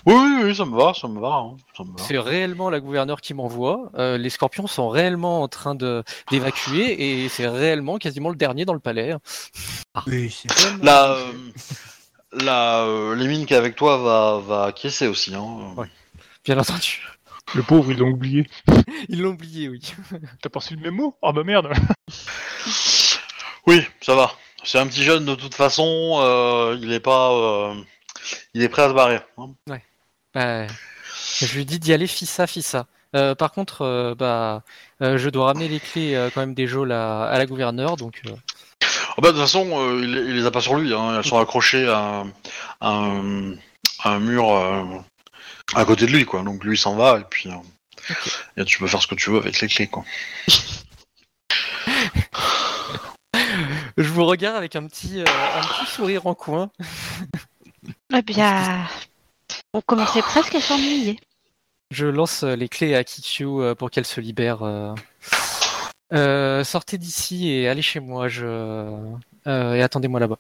Oui, oui, oui, ça me va, ça me va, hein, va. C'est réellement la gouverneure qui m'envoie. Euh, les scorpions sont réellement en train de d'évacuer et c'est réellement quasiment le dernier dans le palais. Oui, c'est vraiment- La, euh, la euh, Lémine qui est avec toi va, va acquiescer aussi. Hein. Ouais. Bien entendu. Le pauvre, ils l'ont oublié. Ils l'ont oublié, oui. T'as pensé le même mot Ah bah merde Oui, ça va. C'est un petit jeune de toute façon. euh, il est pas, euh, il est prêt à se barrer. hein. Ouais. je lui dis d'y aller fissa fissa. Euh, par contre, euh, bah, euh, je dois ramener les clés quand même des geôles à, à la gouverneure, donc Ah bah, de toute façon, il, il les a pas sur lui. Hein. Elles sont accrochées à, à un, à un mur à côté de lui, quoi. Donc lui s'en va et puis et tu peux faire ce que tu veux avec les clés, quoi. je vous regarde avec un petit, un petit sourire en coin. Eh bien, on commençait presque à s'ennuyer. Je lance euh, les clés à Kikyu euh, pour qu'elle se libère. euh. Sortez d'ici et allez chez moi. Je... euh, et attendez-moi là-bas.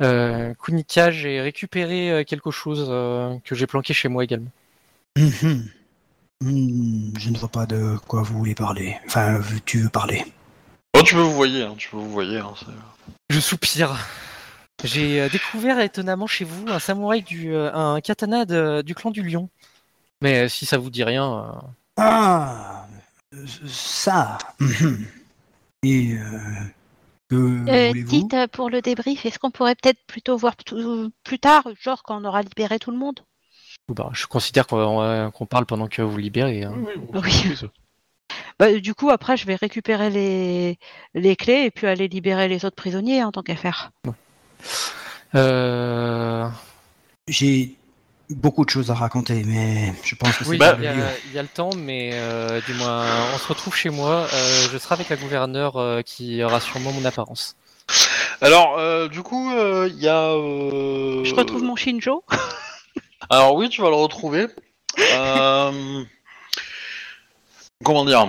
Euh, Kunika, j'ai récupéré quelque chose euh, que j'ai planqué chez moi également. Mhm. Hmm, je ne vois pas de quoi vous voulez parler. Enfin, tu veux parler? Oh, tu peux vous voyer, hein, tu peux vous voyer. Hein, Je soupire. J'ai euh, découvert étonnamment chez vous un samouraï du euh, un katana de- du clan du lion. Mais euh, si ça vous dit rien, euh, Ah, ça. Mhm. Et euh, Euh, dites pour le débrief, est-ce qu'on pourrait peut-être plutôt voir plus tard, genre quand on aura libéré tout le monde? Bah, je considère qu'on qu'on parle pendant que vous libérez. hein. Oui. ça. Bah, Du coup, après, je vais récupérer les, les clés et puis aller libérer les autres prisonniers en tant qu'affaire. Euh, J'ai beaucoup de choses à raconter, mais je pense que c'est Oui, pas il y, a, il y a le temps, mais euh, du moins, on se retrouve chez moi. euh, je serai avec la gouverneure euh, qui aura sûrement mon apparence. Alors, euh, du coup, euh, il y a. euh, Je retrouve mon Shinjo. Alors oui, tu vas le retrouver. Euh, Comment dire?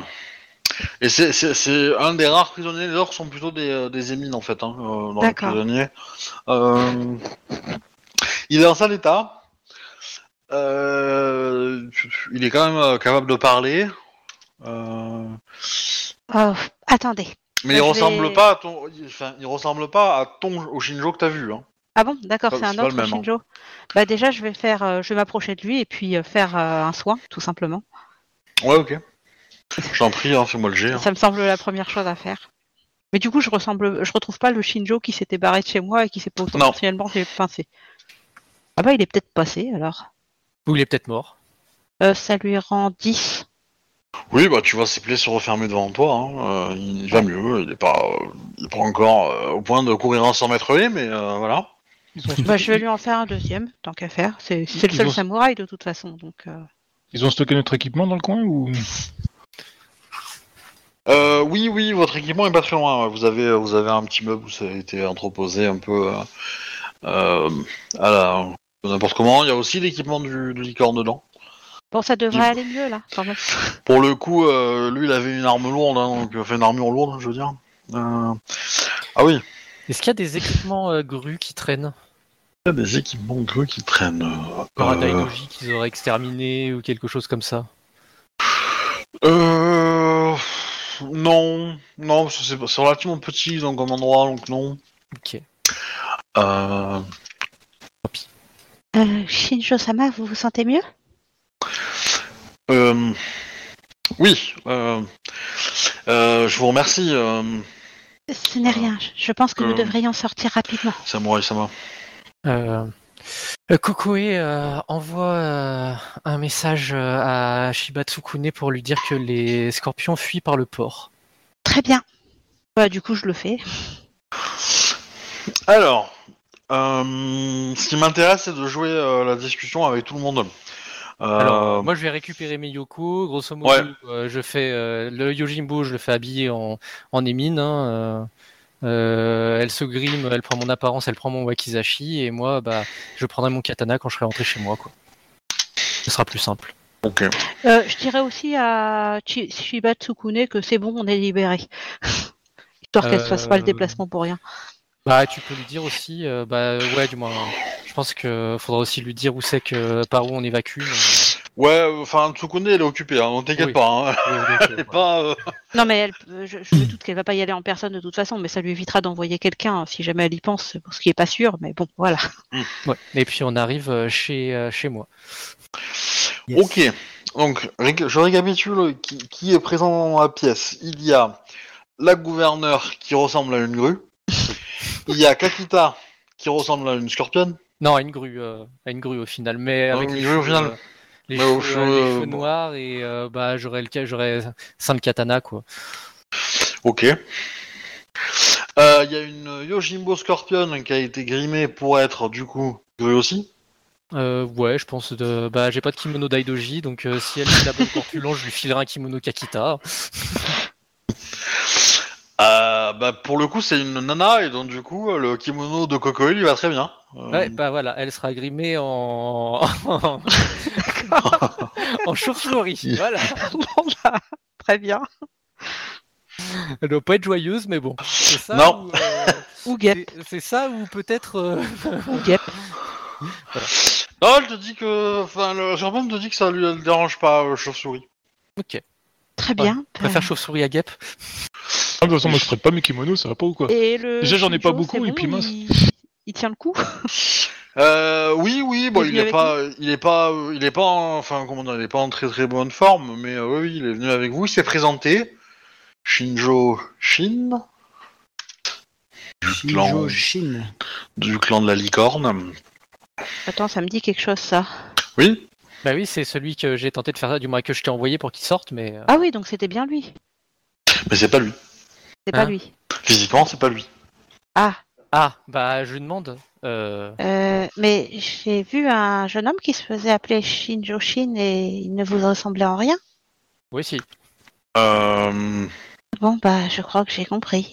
Et c'est- c'est c'est un des rares prisonniers. Les autres sont plutôt des, euh, des émines en fait, hein, euh, dans les D'accord. prisonniers. Euh, Il est en sale état. Euh, Il est quand même capable de parler. Euh, Oh, attendez. Mais il je ressemble vais- pas à ton, enfin, il ressemble pas à ton au Shinjo que t'as vu. Hein. Ah bon, d'accord, c'est un pas le autre même, hein. Shinjo. Bah déjà, je vais faire, euh, je vais m'approcher de lui et puis euh, faire euh, un soin, tout simplement. Ouais, ok. Je t'en prie, hein, fais-moi le jet. hein. Ça me semble la première chose à faire. Mais du coup, je ressemble, je retrouve pas le Shinjo qui s'était barré de chez moi et qui s'est potentiellement fait pincer. Ah bah, il est peut-être passé alors. Ou il est peut-être mort. Euh, ça lui rend 10. Oui, bah tu vois ses plaies se refermer devant toi. Hein. euh, il va mieux. Il est pas, euh, il est pas encore euh, au point de courir en 100 mètres haies, mais euh, voilà. Ils ont, Bah, je vais lui en faire un deuxième, tant qu'à faire. C'est c'est le Ils seul ont- samouraï de toute façon. Donc, euh, ils ont stocké notre équipement dans le coin ou? Euh, oui, oui, votre équipement est pas très loin. Vous avez, vous avez un petit meuble où ça a été entreposé un peu euh, euh, à la n'importe comment. Il y a aussi l'équipement du, du licorne dedans. Bon, ça devrait Il- aller mieux là, quand même. Pour le coup, euh, lui, il avait une arme lourde, hein, donc enfin une armure lourde, je veux dire. Euh, Ah oui, Est-ce qu'il y a des équipements euh, grues qui traînent? Il y a des équipements creux qui traînent. Par un euh, qu'ils auraient exterminé ou quelque chose comme ça? Euh... Non, non, c'est relativement petit donc comme endroit, donc non. Ok. Euh... Euh, Shinjo-sama, vous vous sentez mieux? Euh, Oui, euh... euh, je vous remercie, euh... Ce n'est rien. Je- pense que nous devrions sortir rapidement. Samurai Sama. Euh, Kokoe euh, envoie euh, un message euh, à Shiba Tsukune pour lui dire que les scorpions fuient par le port. Très bien. Bah, du coup, je le fais. Alors, euh, ce qui m'intéresse, c'est de jouer euh, la discussion avec tout le monde. Euh, Alors, moi je vais récupérer mes Yoko, grosso modo, Ouais. euh, je fais euh, le Yojimbo, je le fais habiller en, en émine. hein, euh, elle se grime, elle prend mon apparence, elle prend mon wakizashi, et moi, bah, je prendrai mon katana quand je serai rentré chez moi, quoi. Ce sera plus simple. Ok. Euh, je dirais aussi à Chi- Shiba Tsukune que c'est bon, on est libéré. Histoire qu'elle se fasse pas le Euh, déplacement pour rien. Bah, tu peux lui dire aussi, euh, bah, ouais, du moins, je pense que faudra aussi lui dire où c'est que, par où on évacue. mais- Ouais, euh, enfin, Tsukune, elle est occupée, hein, ne t'inquiète Oui. pas. Hein. Oui, oui, ok, Elle est ouais. pas. euh, Non, mais elle, peut- je, je me doute qu'elle va pas y aller en personne de toute façon, mais ça lui évitera d'envoyer quelqu'un si jamais elle y pense, pour ce qui est pas sûr. Mais bon, voilà. Ouais. Et puis on arrive euh, chez, euh, chez moi. Yes. Ok. Donc, je récapitule qui, qui est présent dans la pièce. Il y a la gouverneure qui ressemble à une grue. Il y a Kakita qui ressemble à une scorpion. Non, à une grue, euh, à une grue au final, mais avec une les grue au final. euh, les cheveux, aux cheveux, les cheveux bon. noirs et euh, bah j'aurais le j'aurais 5 katana quoi. Ok. Euh, Il y a une Yojimbo Scorpion qui a été grimée pour être du coup aussi? Euh, ouais, je pense de, bah j'ai pas de kimono d'Aidoji, donc euh, si elle est la bonne corpulence, je lui filerai un kimono Kakita. Euh, bah, pour le coup, c'est une nana et donc du coup, le kimono de Kokoe lui va très bien. Euh, Ouais, bah voilà, elle sera grimée en en chauve-souris. Voilà. bon, bah, très bien. Elle doit pas être joyeuse, mais bon. Ça. Non. ou, euh, Ou guêpe. c'est- ça ou peut-être. euh, Ou guêpe. Non, elle te dit que, enfin, le Scorpion te dit que ça lui elle dérange pas, euh, chauve-souris. Ok. Très bien. Je préfère chauve-souris à guêpe. Ah, de toute façon, moi je prête pas mes kimonos, ça va pas ou quoi Et le Déjà, j'en ai pas Shinjo, beaucoup, c'est et bon, puis mince. Il... il tient le coup. Euh, oui, oui, bon, Il est il est pas, il est pas, euh, il est pas, en- enfin, comment dire, il est pas en très très bonne forme, mais euh, oui, oui, il est venu avec vous, il s'est présenté. Shinjo Shin, du clan, Shinjo Shin. du clan de la licorne. Attends, ça me dit quelque chose ça. Oui. Bah oui, c'est celui que j'ai tenté de faire, du moins que je t'ai envoyé pour qu'il sorte, mais. euh, Ah oui, donc c'était bien lui. Mais c'est pas lui. C'est pas Hein lui. Physiquement, c'est pas lui. Ah, Ah, bah je lui demande. Euh... euh, mais j'ai vu un jeune homme qui se faisait appeler Shinjo Shin et il ne vous ressemblait en rien. Oui, si. Euh, Bon, bah, je crois que j'ai compris.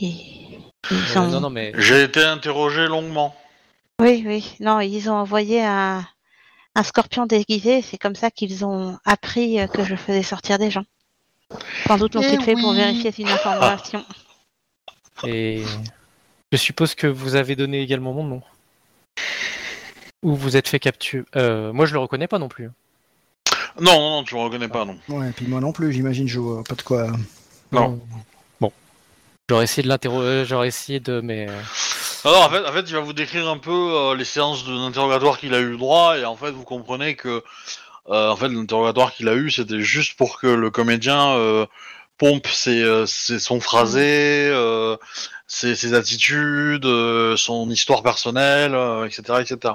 Ils Euh, ont... non, non, mais. j'ai été interrogé longuement. Oui, oui. Non, ils ont envoyé un, un scorpion déguisé. C'est comme ça qu'ils ont appris euh, que je faisais sortir des gens. Sans doute l'ont-ils Eh fait pour oui. vérifier une information. Et. Je suppose que vous avez donné également mon nom. Ou vous êtes fait capturer. Euh, moi, je le reconnais pas non plus. Non, non, non, tu le reconnais pas, non. Ouais, puis moi non plus, j'imagine, je vois pas de quoi. Non. Bon. J'aurais essayé de l'interroger. J'aurais essayé de. Mais. euh, Non, non, en fait, en fait, il va vous décrire un peu euh, les séances d'interrogatoire qu'il a eu droit, et en fait, vous comprenez que, euh, en fait, l'interrogatoire qu'il a eu, c'était juste pour que le comédien euh, pompe ses, euh, ses- son phrasé, euh, ses, ses attitudes, euh, son histoire personnelle, euh, etc., etc.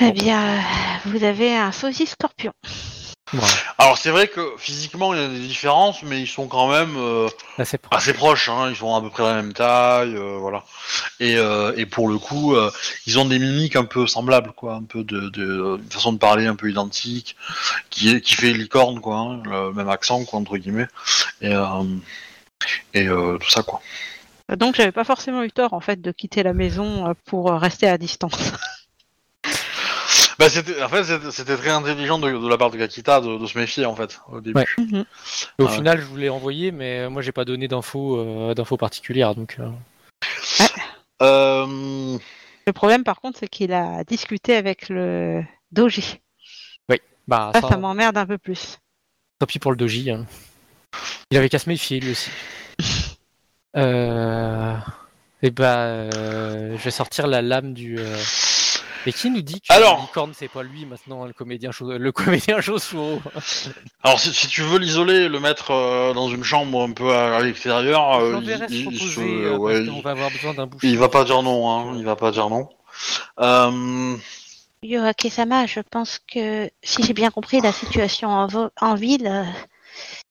Eh bien, vous avez un sosie scorpion. Alors, c'est vrai que physiquement, il y a des différences, mais ils sont quand même euh, proche. assez proches. Hein, ils sont à peu près la même taille, euh, voilà. Et, euh, et pour le coup, euh, ils ont des mimiques un peu semblables, quoi, un peu de, de, une façon de parler un peu identique, qui est, qui fait licorne, quoi, hein, le même accent, quoi, entre guillemets, et euh, et euh, tout ça, quoi. Donc, j'avais pas forcément eu tort, en fait, de quitter la maison pour rester à distance. Bah, c'était, en fait, c'était- très intelligent de, de la part de Kakita de, de se méfier, en fait, au début. Ouais. Mhm. Et au Ouais. final, je vous l'ai envoyé, mais moi, j'ai pas donné d'infos euh, d'infos particulières. Donc, euh, Euh, Le problème, par contre, c'est qu'il a discuté avec le Doji. bah, Ça, ça, ça m'emmerde un peu plus. tant pis pour le doji. hein. Il avait qu'à se méfier, lui aussi. Euh... Et bah, euh, je vais sortir la lame du. euh, Et qui nous dit que Alors la licorne, c'est pas lui maintenant, le comédien, le comédien alors, si, si tu veux l'isoler, le mettre euh, dans une chambre un peu à, à l'extérieur, euh, il, se- euh, ouais, il- va avoir besoin d'un il va pas dire non, hein, il va pas dire non. Euh, Yoake-sama, je pense que, si j'ai bien compris, la situation en, vo- en ville, euh,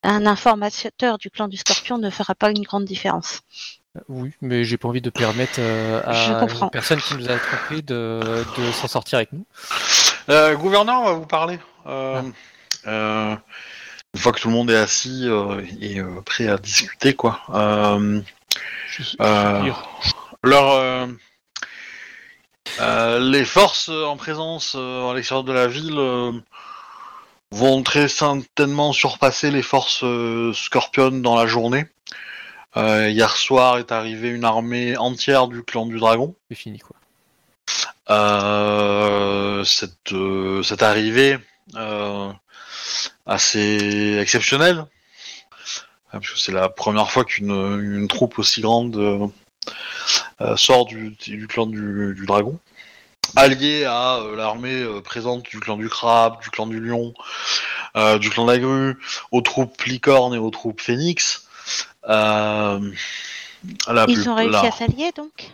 un informateur du clan du Scorpion ne fera pas une grande différence. Oui, mais j'ai pas envie de permettre euh, à une personne qui nous a trompés de, de s'en sortir avec nous. euh, gouverneur va vous parler. Euh, euh, une fois que tout le monde est assis euh, et euh, prêt à discuter, quoi. Euh, Je, je Euh, veux dire, leur, euh, euh, les forces en présence euh, à l'extérieur de la ville euh, vont très certainement surpasser les forces euh, Scorpion dans la journée. Euh, hier soir est arrivée une armée entière du clan du dragon. C'est fini, quoi. Euh, cette, euh, cette arrivée assez exceptionnelle, euh, parce que c'est la première fois qu'une une troupe aussi grande sort du, du clan du, du dragon, alliée à euh, l'armée euh, présente du clan du crabe, du clan du lion, euh, du clan de la grue, aux troupes licorne et aux troupes phénix. Euh, la Ils plus- ont réussi la- à s'allier, donc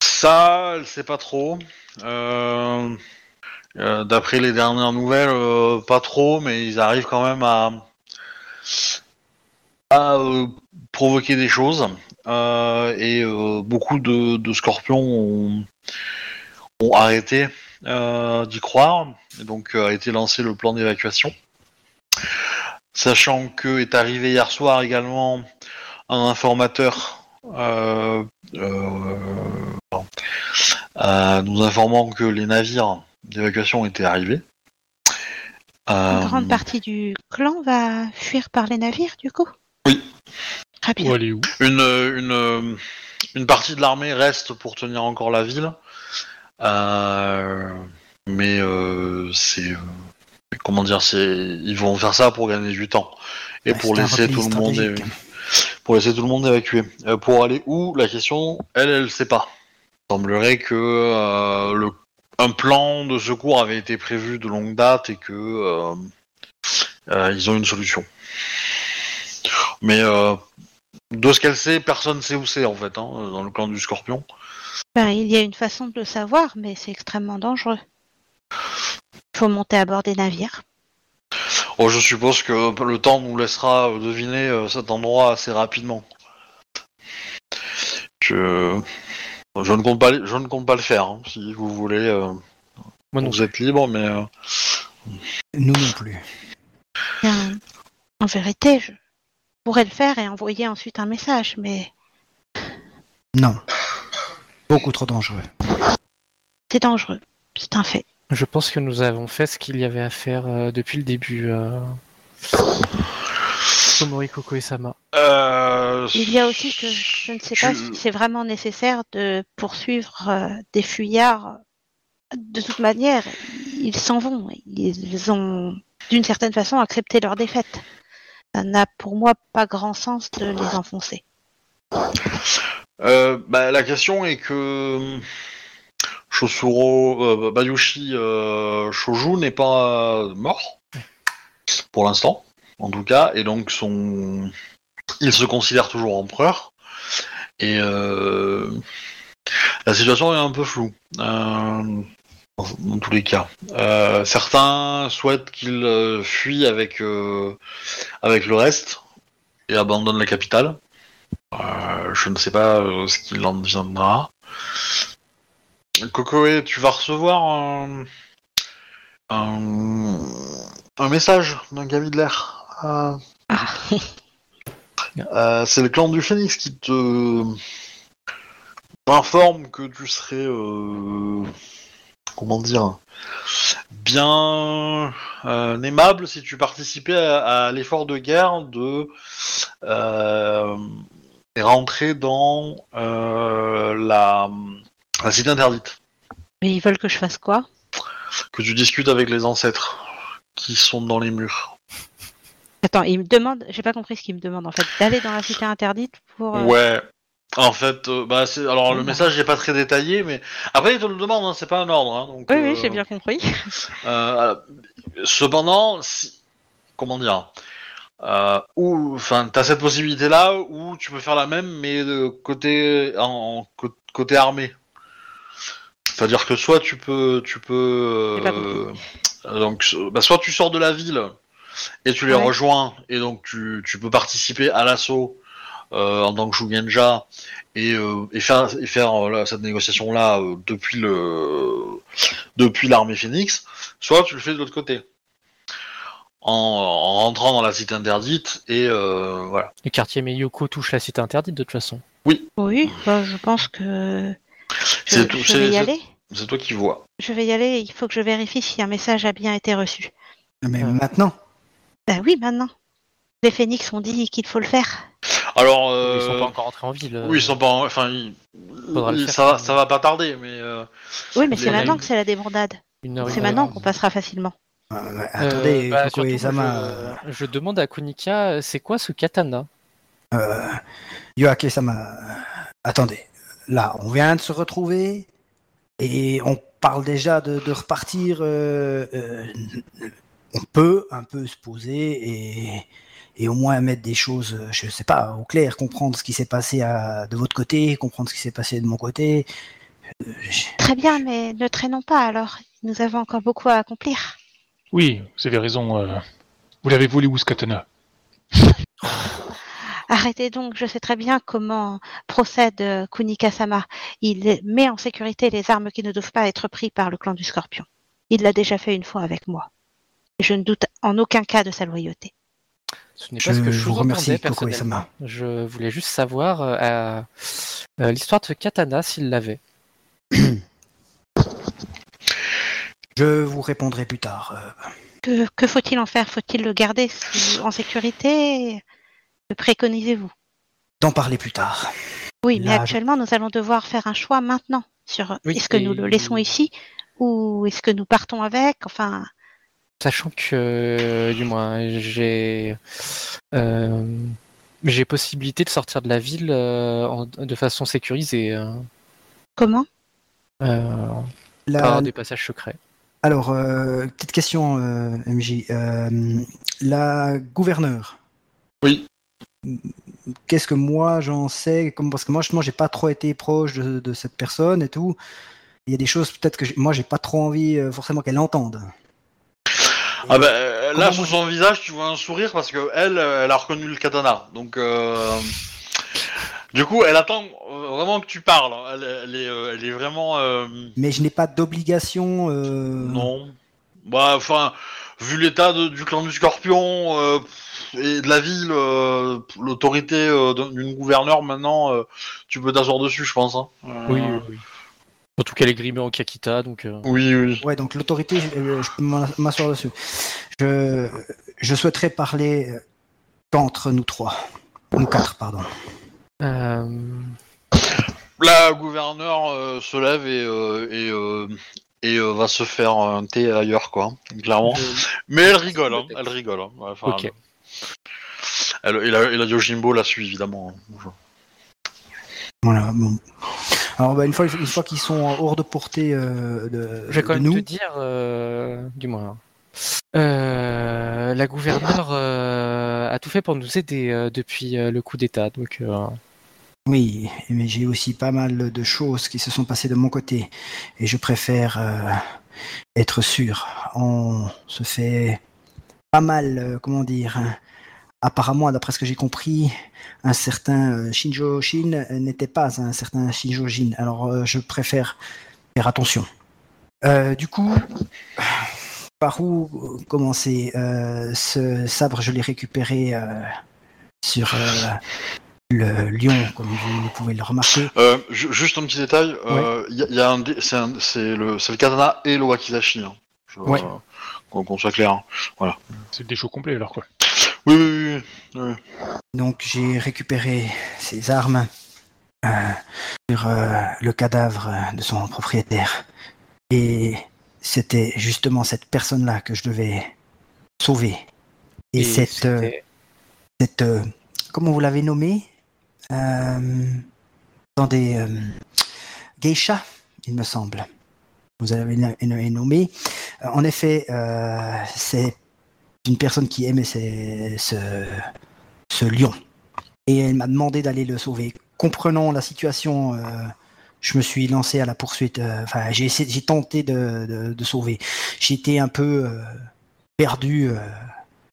ça, sait pas trop. Euh, euh, D'après les dernières nouvelles, pas trop, mais ils arrivent quand même à, à provoquer des choses. Euh, et euh, beaucoup de, de scorpions ont, ont arrêté euh, d'y croire. Et donc a été lancé le plan d'évacuation. Sachant que est arrivé hier soir également un informateur euh, euh, euh, nous informant que les navires d'évacuation étaient arrivés. Une grande partie du clan va fuir par les navires, du coup? Oui. Très bien. Où? Une, une, une partie de l'armée reste pour tenir encore la ville. Euh, mais euh, c'est. Comment dire c'est Ils vont faire ça pour gagner du temps. Et Bah, pour laisser tout le monde. é- Pour laisser tout le monde évacuer. Euh, pour aller où La question, elle, elle sait pas. Il semblerait que euh, le, un plan de secours avait été prévu de longue date et que euh, euh, ils ont une solution. Mais euh, de ce qu'elle sait, personne sait où c'est en fait, hein, dans le clan du Scorpion. Ben, il y a une façon de le savoir, mais c'est extrêmement dangereux. Il faut monter à bord des navires. Oh, je suppose que le temps nous laissera euh, deviner euh, cet endroit assez rapidement. Je, je ne compte pas, le- je ne compte pas le faire. hein, si vous voulez, euh, Moi non vous êtes libre, mais euh, Nous non plus. Bien, en vérité, je pourrais le faire et envoyer ensuite un message, mais Non. Beaucoup trop dangereux. c'est dangereux. C'est un fait. Je pense que nous avons fait ce qu'il y avait à faire euh, depuis le début. Euh... Tomori Koko et Sama. euh, Il y a aussi que je ne sais pas je- si c'est vraiment nécessaire de poursuivre euh, des fuyards. De toute manière, ils s'en vont. Ils ont, d'une certaine façon, accepté leur défaite. Ça n'a pour moi pas grand sens de les enfoncer. Euh, bah, la question est que Shosuro, euh, Bayushi euh, Shoju n'est pas mort pour l'instant, en tout cas, et donc son, il se considère toujours empereur. Et euh, la situation est un peu floue. dans, tous les cas, certains souhaitent qu'il fuit avec avec le reste et abandonne la capitale. Je ne sais pas ce qu'il en deviendra. Kokoe, tu vas recevoir un, un, un message d'un Gavi de l'air. Euh, Ah. euh, c'est le clan du Phénix qui te informe que tu serais euh, comment dire, bien euh, aimable si tu participais à, à l'effort de guerre de euh, rentrer dans euh, la, la cité interdite, Mais ils veulent que je fasse quoi? Que tu discutes avec les ancêtres qui sont dans les murs. Attends, ils me demandent, j'ai pas compris ce qu'ils me demandent en fait, d'aller dans la cité interdite pour. euh, Ouais. En fait, euh, bah c'est alors le message n'est pas très détaillé, mais après ils te le demandent, hein, c'est pas un ordre. Hein, donc, Oui, euh, oui, j'ai bien compris. Euh, cependant, si, comment dire, euh, ou, enfin, t'as cette possibilité-là où tu peux faire la même, mais de côté, en, côté armé. C'est-à-dire que soit tu peux, tu peux, euh, donc, bah, soit tu sors de la ville et tu les Ouais. rejoins et donc tu, tu peux participer à l'assaut euh, en tant que Shugenja et, euh, et faire, et faire euh, là, cette négociation-là euh, depuis le, depuis l'armée Phoenix soit tu le fais de l'autre côté. En, en rentrant dans la cité interdite et euh, voilà. Le quartier Meyoko touche la cité interdite de toute façon. Oui, bah, je pense que. Je, C'est tout- je vais y aller. C'est toi qui vois. Je vais y aller. Il faut que je vérifie si un message a bien été reçu. Mais Euh. maintenant, Bah oui, maintenant. Les phénix ont dit qu'il faut le faire. Alors, Ils sont euh, pas encore entrés en ville. euh, oui, ils sont pas, en- enfin, ils- Faudra le ils- faire ça, va, ça va pas tarder, mais euh, Oui, mais c'est maintenant que c'est la débandade. C'est maintenant qu'on passera facilement. euh, Euh, attendez, bah, surtout, euh, je, je demande à Kunika, euh, c'est quoi ce katana? Euh, Yoake Sama, euh, attendez. Là, on vient de se retrouver et on parle déjà de, de repartir. euh, euh, on peut un peu se poser et, et au moins mettre des choses, je sais pas, au clair, comprendre ce qui s'est passé à, de votre côté, comprendre ce qui s'est passé de mon côté. Euh, Très bien, mais ne traînons pas alors. Nous avons encore beaucoup à accomplir. Oui, vous avez raison. euh, Vous l'avez volé où ce katana Arrêtez donc, je sais très bien comment procède euh, Kunika-sama. Il met en sécurité les armes qui ne doivent pas être prises par le clan du Scorpion. Il l'a déjà fait une fois avec moi. Et je ne doute en aucun cas de sa loyauté. Ce n'est Je pas ce que je vous vous remercie, personnellement. Je voulais juste savoir euh, euh, l'histoire de ce katana s'il l'avait. Je vous répondrai plus tard. euh, Que, que faut-il en faire? Faut-il le garder en sécurité? Que préconisez-vous? D'en parler plus tard. Oui, mais je- actuellement, nous allons devoir faire un choix maintenant sur Oui, est-ce que et- nous le laissons ici ou est-ce que nous partons avec? Enfin, Sachant que, euh, du moins, j'ai euh, j'ai possibilité de sortir de la ville euh, en- de façon sécurisée euh, comment? Euh, La- par des passages secrets. Alors, euh, petite question, euh, MJ. Euh, la gouverneure. Oui. Qu'est-ce que moi j'en sais comme, Parce que moi, justement, j'ai pas trop été proche de, de cette personne et tout. Il y a des choses peut-être que moi, j'ai pas trop envie euh, forcément qu'elle entende. Ah bah, euh, là sur son visage tu vois un sourire parce que elle, euh, elle a reconnu le katana. Donc euh, du coup elle attend vraiment que tu parles. hein. Elle, elle est, elle est vraiment euh, Mais je n'ai pas d'obligation. euh, non. Bah enfin vu l'état du clan du Scorpion euh, et de la ville, euh, l'autorité euh, d'un- d'une gouverneure maintenant, euh, tu peux t'asseoir dessus je pense. Hein. Euh, Oui, oui, oui. Surtout qu'elle est grimée en Kakita, donc. euh, Oui oui. Ouais, donc l'autorité, je, je peux m'asseoir dessus. Je, je souhaiterais parler qu'entre nous trois. Nous quatre, pardon. euh, La gouverneure euh, se lève et euh, et, euh, et euh, va se faire un thé ailleurs quoi, clairement. Mais elle rigole, hein, elle rigole. hein. Ouais, enfin, Ok. Elle, et, la, et la Yojimbo la suit évidemment. hein. Voilà, bon. Alors, bah, une fois, une fois qu'ils sont hors de portée euh, de, Je vais quand de même nous, te dire, euh, du moins. Euh, la gouverneure euh, a tout fait pour nous aider euh, depuis euh, le coup d'État, donc euh, oui, mais j'ai aussi pas mal de choses qui se sont passées de mon côté. Et je préfère euh, être sûr. On se fait pas mal, euh, comment dire. Apparemment, d'après ce que j'ai compris, un certain euh, Shinjo Shin n'était pas un certain Shinjo Jin. Alors, euh, je préfère faire attention. Euh, du coup, par où commencer Euh, Ce sabre, je l'ai récupéré euh, sur, euh, le lion, comme vous, pouvez le remarquer. Euh, ju- juste un petit détail, euh, y, a- y a c'est le, le katana et le wakizashi. Hein. Je- Ouais. euh, qu'on soit clair. hein. C'est des shows complets alors quoi. Oui, oui, oui. Oui. Donc j'ai récupéré ces armes euh, sur euh, le cadavre de son propriétaire. Et c'était justement cette personne-là que je devais sauver. Et, cette, euh, cette euh, comment vous l'avez nommée euh, Attendez, euh, geisha, il me semble. Vous avez nommé. En effet, euh, c'est une personne qui aimait ce, ce lion. Et elle m'a demandé d'aller le sauver. Comprenant la situation, euh, je me suis lancé à la poursuite. euh, Enfin, j'ai j'ai tenté de, de- sauver. Été un peu euh, perdu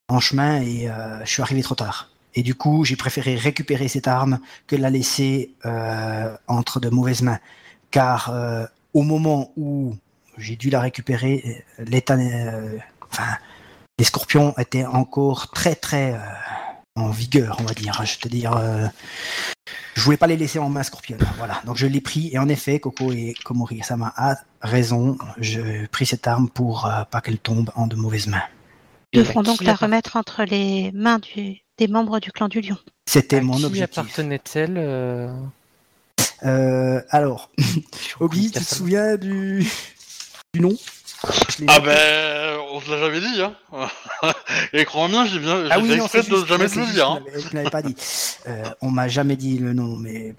en chemin et je suis arrivé trop tard. Et du coup, j'ai préféré récupérer cette arme que la laisser entre de mauvaises mains. Car au moment où j'ai dû la récupérer, l'état, enfin, les scorpions étaient encore très très euh, en vigueur, on va dire. Je te dire, euh, je voulais pas les laisser en main scorpion. Voilà, donc je l'ai pris et en effet, Coco et Komori, ça m'a a raison. J'ai pris cette arme pour euh, pas qu'elle tombe en de mauvaises mains. Nous à devrons donc qui la remettre entre les mains du- des membres du clan du lion. C'était à mon qui objectif. appartenait-elle euh, Euh, alors, Obi, tu te souviens du, du nom? Je Ah ben, on te l'a jamais dit, hein. Et crois bien, j'ai bien, j'ai Ah oui, fait non, exprès de jamais te le dire. Hein. l'avais- Tu l'avais pas dit. Euh, on m'a jamais dit le nom, mais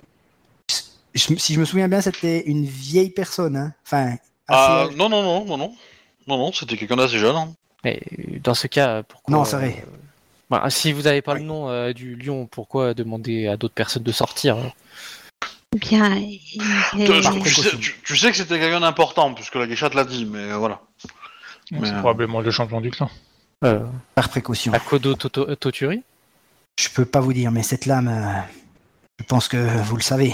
je- si je me souviens bien, c'était une vieille personne. Hein. Enfin, Ah, assez âgée. non, non, non, non, non. Non, non, c'était quelqu'un d'assez jeune. Hein. Mais dans ce cas, pourquoi Non, c'est vrai. euh, bah, si vous n'avez pas Oui. le nom euh, du lion, pourquoi demander à d'autres personnes de sortir hein? Bien, il Tu, sais, tu- tu sais que c'était quelqu'un d'important, puisque la geisha te l'a dit, mais euh, voilà. C'est Mais, euh, probablement le champion du clan. euh, Par précaution. À Kodo Toto- Toturi Je peux pas vous dire, mais cette lame, euh, je pense que vous le savez.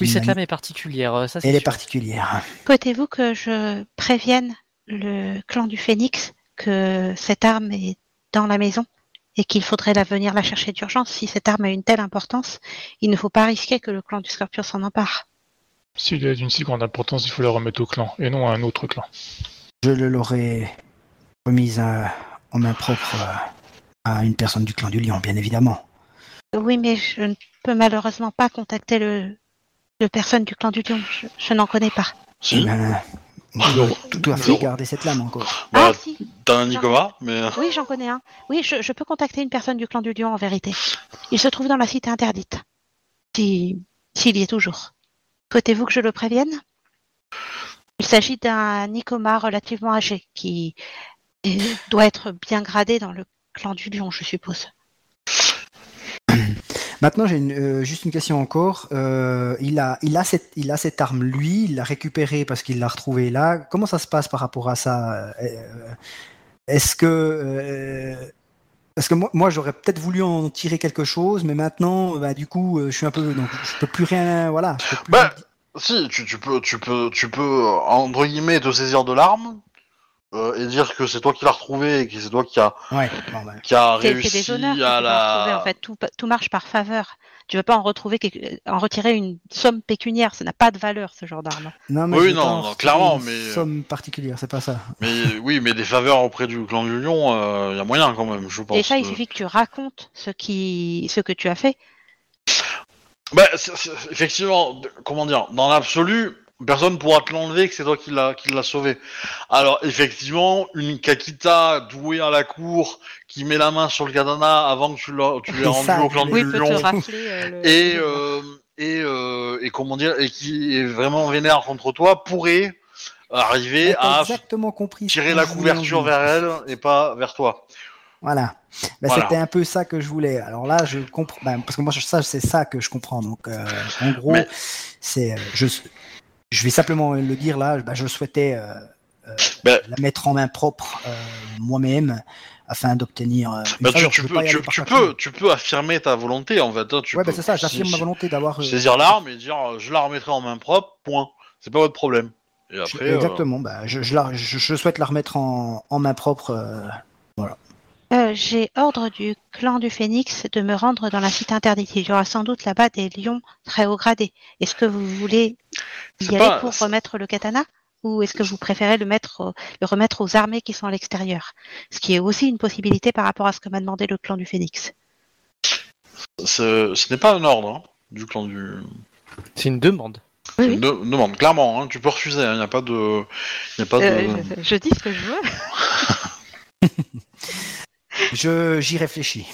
Oui, cette lame est particulière, ça c'est Elle est particulière. Souhaitez-vous que je prévienne le clan du phénix que cette arme est dans la maison et qu'il faudrait la venir la chercher d'urgence Si cette arme a une telle importance, il ne faut pas risquer que le clan du scorpion s'en empare. S'il est d'une si grande importance, il faut la remettre au clan et non à un autre clan. Je le l'aurais remise à- en main propre à une personne du clan du lion, bien évidemment. Oui, mais je ne peux malheureusement pas contacter le, le personne du clan du lion. Je, je n'en connais pas. Si, Ben, tout à fait garder cette lame encore. bah, ah si, t'as un Nikoma, mais... euh, oui, j'en connais un. Oui, je, je peux contacter une personne du clan du lion en vérité. Il se trouve dans la cité interdite. Si, s'il y est toujours. Souhaitez-vous que je le prévienne? Il s'agit d'un Nikoma relativement âgé qui euh, doit être bien gradé dans le clan du lion, je suppose. Maintenant, j'ai euh, juste une question encore. Euh, il, a, il, a cette, il a cette arme, lui, il l'a récupérée parce qu'il l'a retrouvée là. Comment ça se passe par rapport à ça Euh, Est-ce que. parce que moi, moi j'aurais peut-être voulu en tirer quelque chose, mais maintenant, bah, du coup, je suis un peu. Donc, je peux plus rien. Voilà. je peux plus- Bah, Si, tu, tu peux, tu peux, tu peux, entre guillemets, te saisir de l'arme euh, et dire que c'est toi qui l'as retrouvé et que c'est toi qui a, Ouais, bon, bah, qui a réussi des honneurs que tu à vas retrouver, la. en fait. Tout, tout marche par faveur. Tu ne veux pas en retrouver quelque- en retirer une somme pécuniaire. Ça n'a pas de valeur, ce genre d'arme. non, Oui, je vais non, non, clairement, une mais- Somme particulière, c'est pas ça. Mais oui, mais des faveurs auprès du clan du lion, il y a moyen quand même, je pense. Déjà, il euh. suffit que tu racontes ce, qui, ce que tu as fait. Bah, c'est- c'est- effectivement, de- comment dire, dans l'absolu, personne pourra te l'enlever que c'est toi qui l'as qui l'a sauvé. Alors, effectivement, une Kakita douée à la cour qui met la main sur le katana avant que tu l'as- tu l'aies rendu ça, au clan du lion. rafler. euh, le- Et, euh, et, euh, et comment dire, et qui est vraiment vénère contre toi, pourrait arriver à exactement compris. ce tirer la couverture vers elle et pas vers toi. Voilà. Ben, Voilà. C'était un peu ça que je voulais. Alors là, je comprends. ben, parce que moi, ça, c'est ça que je comprends. Donc, euh, en gros, Mais- c'est. euh, Je, je vais simplement le dire là. ben, je souhaitais euh, euh, Ben- la mettre en main propre euh, moi-même afin d'obtenir. euh, Bah, tu, peux, tu, peux, tu peux affirmer ta volonté en fait. hein, tu Ouais, ben, c'est ça. J'affirme ma volonté d'avoir. euh, saisir l'arme et dire euh, je la remettrai en main propre, point. C'est pas votre problème. Et après, euh, exactement. ben, je, je, la- je- je souhaite la remettre en, en main propre. Euh, J'ai ordre du clan du Phénix de me rendre dans la cité interdite. Il y aura sans doute là-bas des lions très haut gradés. Est-ce que vous voulez y C'est aller pas- pour remettre le katana ou est-ce que vous préférez le, mettre, le remettre aux armées qui sont à l'extérieur? Ce qui est aussi une possibilité par rapport à ce que m'a demandé le clan du Phénix. Ce, ce n'est pas un ordre hein, du clan du. C'est une demande. Oui, une de- demande, clairement. hein, tu peux refuser. Il n'y a pas de. Y a pas de... Euh, je, je dis ce que je veux. Je j'y réfléchis.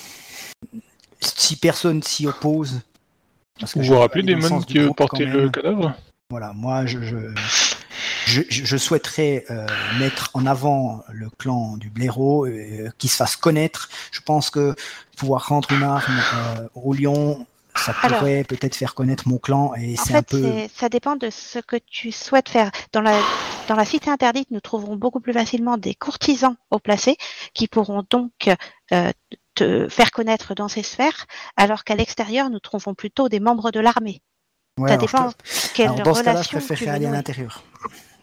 Si personne s'y oppose. parce que Vous vous rappelez des du qui portaient le cadavre? Voilà, moi je, je, je, je souhaiterais euh, mettre en avant le clan du blaireau, euh, qui se fasse connaître. Je pense que pouvoir rendre une arme euh, au lion, ça Alors. pourrait peut-être faire connaître mon clan et c'est un peu. ça dépend de ce que tu souhaites faire. Dans la, dans la cité interdite, nous trouverons beaucoup plus facilement des courtisans haut placés qui pourront donc euh, te faire connaître dans ces sphères, alors qu'à l'extérieur, nous trouvons plutôt des membres de l'armée. Ouais, ça dépend je- quelle alors, dans ce cas-là, je relation préférerais aller à l'intérieur.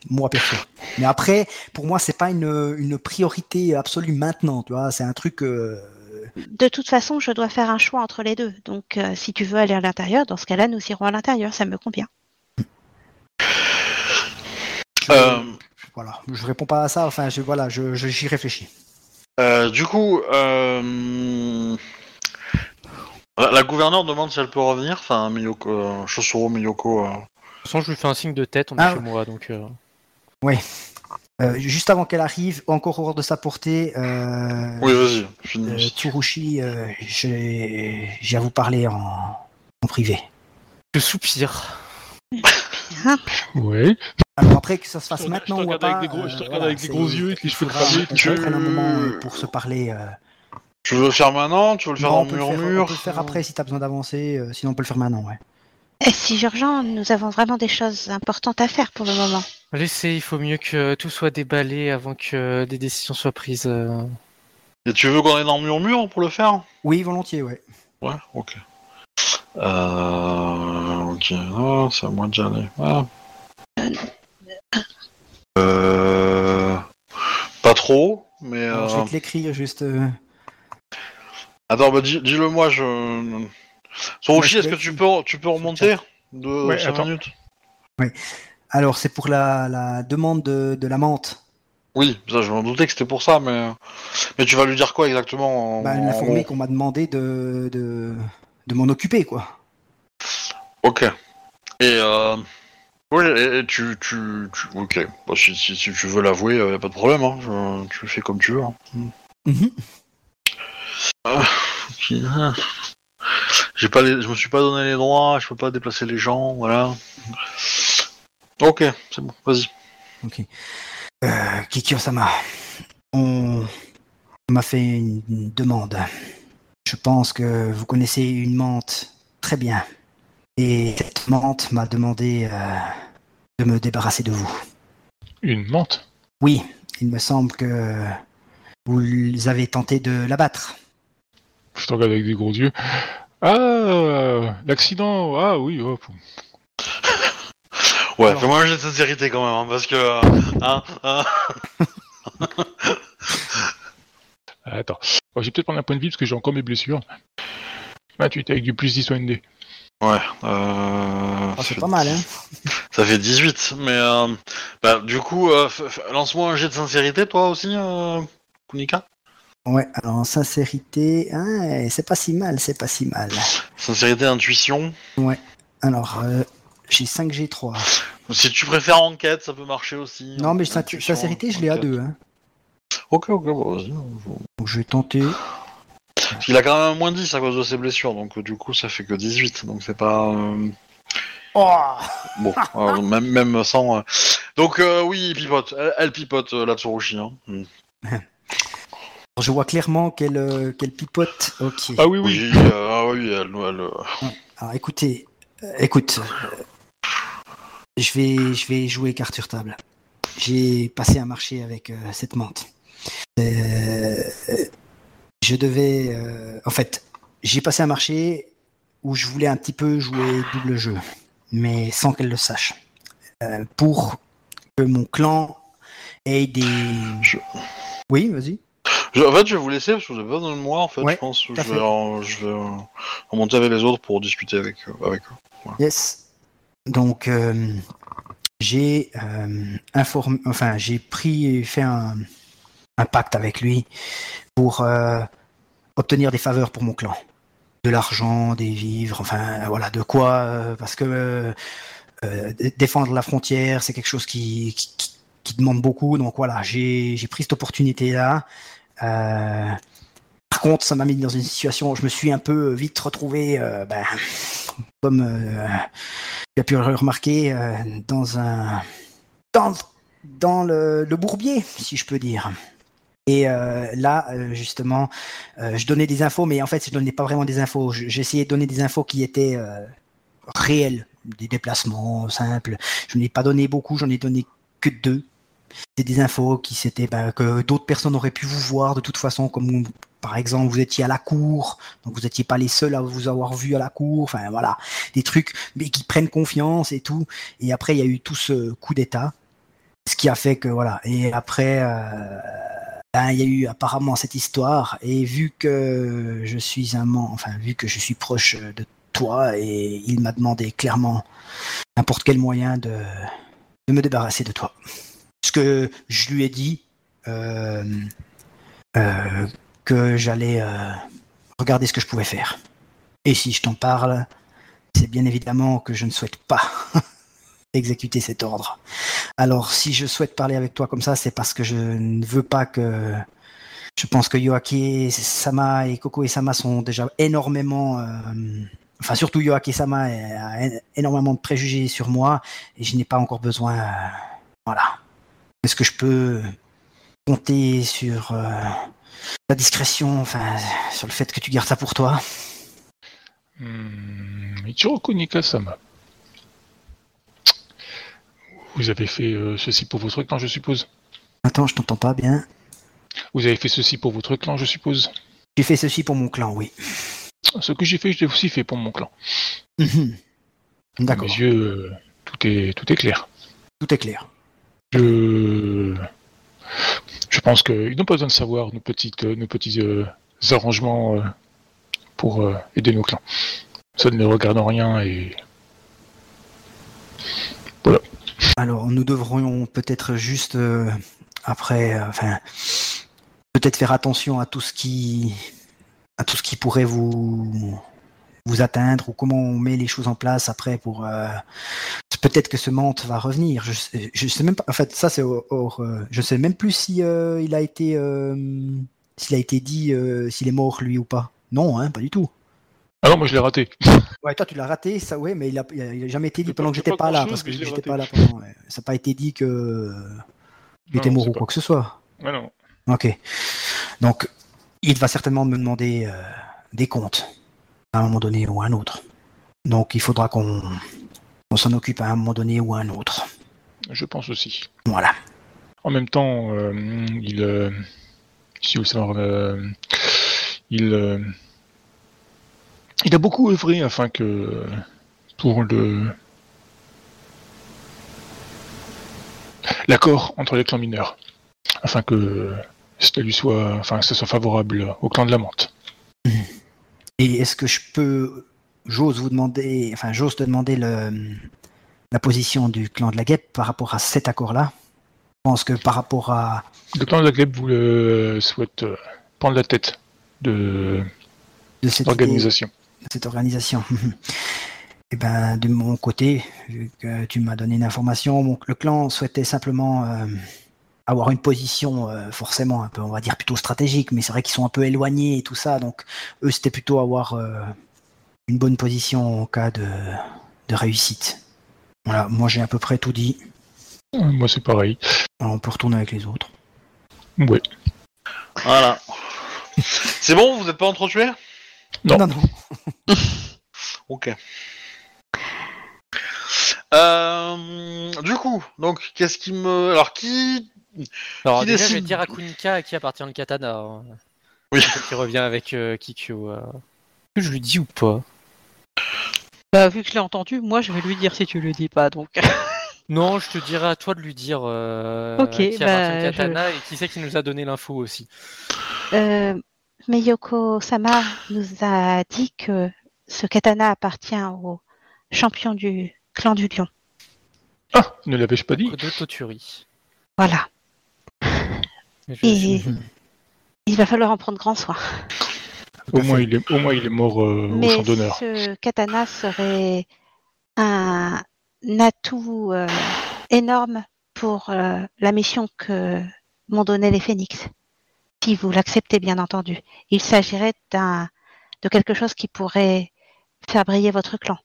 Moi perso. Mais après, pour moi, c'est pas une, une priorité absolue maintenant, tu vois. C'est un truc. euh, De toute façon, je dois faire un choix entre les deux. Donc, euh, si tu veux aller à l'intérieur, dans ce cas-là, nous irons à l'intérieur. Ça me convient. je- Euh, Voilà, je réponds pas à ça. Enfin, je, voilà, je, je- j'y réfléchis. euh, du coup, euh, la, la gouverneure demande si elle peut revenir. Enfin, Miyoko, Chosuro Miyoko. euh, De toute façon, je lui fais un signe de tête, on est Ah. chez moi, donc... euh, Euh, juste avant qu'elle arrive, encore hors de sa portée, euh, Oui, vas-y, finis. euh, Tsurushi, euh, j'ai j'ai à vous parler en, en privé. Je soupire. Ouais. Alors après que ça se Je fasse maintenant je te ou regarde pas, avec des gros- je te regarde voilà, avec des gros yeux, il cheveux faudra cramés, qu'on tu- prenne un moment pour se parler. euh. Tu veux le faire maintenant? Tu veux le faire Non, en on, peut le faire, on murmure peut le faire après si t'as besoin d'avancer, euh, sinon on peut le faire maintenant, ouais. Et si urgent, nous avons vraiment des choses importantes à faire pour le moment. Laissez, il faut mieux que tout soit déballé avant que des décisions soient prises. euh. Et tu veux qu'on aille dans le murmure pour le faire? Oui, volontiers, ouais. Ouais, ok. Euh... Ok, ah, c'est à moi d'y aller. Ah. Euh... Pas trop, mais... Je euh, vais te l'écrire juste. euh, Attends, bah, dis- dis-le moi, je... Sorushi, Ouais, est-ce que tu peux, tu peux remonter de Ouais, 5 attends. minutes Alors, c'est pour la, la demande de, de la menthe. Oui, ça, je m'en doutais que c'était pour ça, mais... Mais tu vas lui dire quoi exactement en- Bah, en l'informer qu'on m'a demandé de, de, de m'en occuper, quoi. Ok. Et euh... Oui, et, et tu, tu, tu... Ok. Bah, si, si, si tu veux l'avouer, y a pas de problème, hein. je- tu fais comme tu veux. hein. Mhm. Ok. J'ai pas les... Je me suis pas donné les droits, je peux pas déplacer les gens, voilà. Ok, c'est bon, vas-y. Euh, Kikyo-sama, on on m'a fait une, une demande. Je pense que vous connaissez une menthe très bien. Et cette menthe m'a demandé euh, de me débarrasser de vous. Une menthe? Oui, il me semble que vous avez tenté de l'abattre. Je te regarde avec des gros yeux. Ah, l'accident. Ah oui. oh, Ouais, fais-moi un jet de sincérité quand même, hein, parce que... euh, Hein, hein. Attends. Bon, je vais peut-être prendre un point de vie parce que j'ai encore mes blessures. 28 avec du plus 10 OND. Ouais, euh... Ah, c'est pas mal, hein Ça fait 18, mais... Euh... Bah, du coup, euh, lance-moi un jet de sincérité, toi aussi, euh... Kunika Ouais, alors en sincérité, hein, c'est pas si mal, c'est pas si mal. Sincérité, intuition. Alors, euh, j'ai 5G3. Si tu préfères enquête, ça peut marcher aussi. Non, mais Intuition, sincérité, je l'ai à enquête. 2. Hein. Ok, ok, bah, vas-y. Donc je vais tenter. Parce qu'il a quand même un moins 10 à cause de ses blessures, donc euh, du coup ça fait que 18, donc c'est pas... euh, Oh Bon, euh, même, même sans... Donc euh, oui, il pipote, elle, elle pipote la Tsurushi. Hein. Mm. Je vois clairement qu'elle euh, pipote. Ok. Ah oui, oui. Oui, euh, ah oui, elle... elle, euh, Alors écoutez, euh, écoute, euh, je vais je vais jouer carte sur table. J'ai passé un marché avec euh, cette menthe. Euh, je devais, euh, en fait, j'ai passé un marché où je voulais un petit peu jouer double jeu, mais sans qu'elle le sache, Euh, pour que mon clan ait des. Je- Oui, vas-y. Je- en fait, je vais vous laisser parce que vous avez besoin de moi. En fait, Ouais, je pense que tout à je vais, en- je vais remonter avec les autres pour discuter avec, euh, avec eux. Yes. Donc, euh, j'ai euh, informé, enfin, j'ai pris, fait un, un pacte avec lui pour euh, obtenir des faveurs pour mon clan, de l'argent, des vivres, enfin, voilà, de quoi, euh, parce que euh, euh, dé- défendre la frontière, c'est quelque chose qui, qui, qui- qui demande beaucoup. Donc voilà, j'ai j'ai pris cette opportunité-là. Euh, par contre, ça m'a mis dans une situation où je me suis un peu vite retrouvé, euh, ben, comme euh, tu as pu le remarquer, euh, dans un dans, le, le bourbier, si je peux dire. Et euh, là, euh, justement, euh, je donnais des infos, mais en fait, je donnais pas vraiment des infos. Je- J'essayais de donner des infos qui étaient euh, réelles, des déplacements simples. Je n'ai pas donné beaucoup, j'en ai donné que deux. C'est des infos qui ben, que d'autres personnes auraient pu vous voir de toute façon, comme par exemple vous étiez à la cour, donc vous n'étiez pas les seuls à vous avoir vu à la cour. Enfin voilà, des trucs qui prennent confiance et tout. Et après il y a eu tout ce coup d'état, ce qui a fait que voilà. Et après euh, ben, il y a eu apparemment cette histoire. Et vu que je suis un enfin vu que je suis proche de toi, et il m'a demandé clairement n'importe quel moyen de me débarrasser de toi. Ce que je lui ai dit euh, euh, que j'allais euh, regarder ce que je pouvais faire. Et si je t'en parle, c'est bien évidemment que je ne souhaite pas exécuter cet ordre. Alors si je souhaite parler avec toi comme ça, c'est parce que je ne veux pas que... Je pense que Yoaki Sama et Koko et Sama sont déjà énormément... Enfin, surtout Yoaki Sama a énormément de préjugés sur moi et je n'ai pas encore besoin... Voilà. Est-ce que je peux compter sur euh, ta discrétion, enfin, sur le fait que tu gardes ça pour toi? Hmm, Nika-sama. Vous avez fait euh, ceci pour votre clan, je suppose? Attends, je t'entends pas bien. Vous avez fait ceci pour votre clan, je suppose? J'ai fait ceci pour mon clan, oui. Ce que j'ai fait, je l'ai aussi fait pour mon clan. Mhm. D'accord, mes yeux, euh, tout est, tout est clair. tout est clair. Je, je pense qu'ils n'ont pas besoin de savoir nos, petites, nos petits euh, arrangements euh, pour euh, aider nos clans. Ça ne regarde en rien et Alors, nous devrions peut-être juste après, enfin, peut-être faire attention à tout ce qui, à tout ce qui pourrait vous vous atteindre ou comment on met les choses en place après pour. euh, peut-être que ce menthe va revenir. Je, sais- je sais même pas. En fait, ça c'est hors. euh, je sais même plus si euh, il a été, s'il a été dit s'il est mort lui ou pas. Non, hein, pas du tout. Ah non, moi je l'ai raté. Ouais, toi tu l'as raté, ça ouais, mais il a, il jamais été dit pendant que j'étais pas là, parce que j'étais pas là pendant. ouais. Ça n'a pas été dit que il était mort ou quoi que ce soit. Ah non. Ok. Donc, il va certainement me demander des comptes à un moment donné ou à un autre. Donc, il faudra qu'on on s'en occupe à un moment donné ou à un autre. Je pense aussi. Voilà. En même temps, euh, il, euh, si vous savez, euh, il, euh, il a beaucoup œuvré afin que pour le l'accord entre les clans mineurs, afin que cela lui soit, enfin, que ce soit favorable au clan de la menthe. Et est-ce que je peux, j'ose vous demander, enfin, j'ose te demander le, la position du clan de la guêpe par rapport à cet accord-là? Je pense que par rapport à Le clan de la glaive vous le souhaite euh, prendre la tête de de cette idée- l'organisation. cette organisation. Eh ben, de mon côté, vu que tu m'as donné une information, le clan souhaitait simplement euh, avoir une position euh, forcément un peu, on va dire plutôt stratégique, mais c'est vrai qu'ils sont un peu éloignés et tout ça, donc eux c'était plutôt avoir euh, une bonne position en cas de, de réussite. Voilà, moi j'ai à peu près tout dit. Moi c'est pareil. Alors, on peut retourner avec les autres. Ouais. Voilà. C'est bon, vous n'êtes pas entretués Non. non, non. Ok. Euh, du coup, donc, qu'est-ce qui me. Alors, qui. Alors Qui déjà, je vais dire à Kunika à qui appartient le katana. hein. Oui. Qui revient avec euh, Kikyo. euh. Est-ce que je lui dis ou pas? Bah, vu que je l'ai entendu, moi je vais lui dire si tu lui dis pas. Donc, Non, je te dirai à toi de lui dire euh, Ok, à qui bah, appartient le katana et qui c'est qui nous a donné l'info aussi. Euh, Miyoko Sama nous a dit que ce katana appartient au champion du clan du lion. Ah, ne l'avais-je pas dit? Kodo Toturi. Voilà. Je Et il va falloir en prendre grand soin. au moins, il est, au moins, il est mort euh, au Mais champ d'honneur. ce katana serait un atout euh, énorme pour euh, la mission que m'ont donnée les phénix. Si vous l'acceptez, bien entendu. Il s'agirait d'un de quelque chose qui pourrait faire briller votre clan.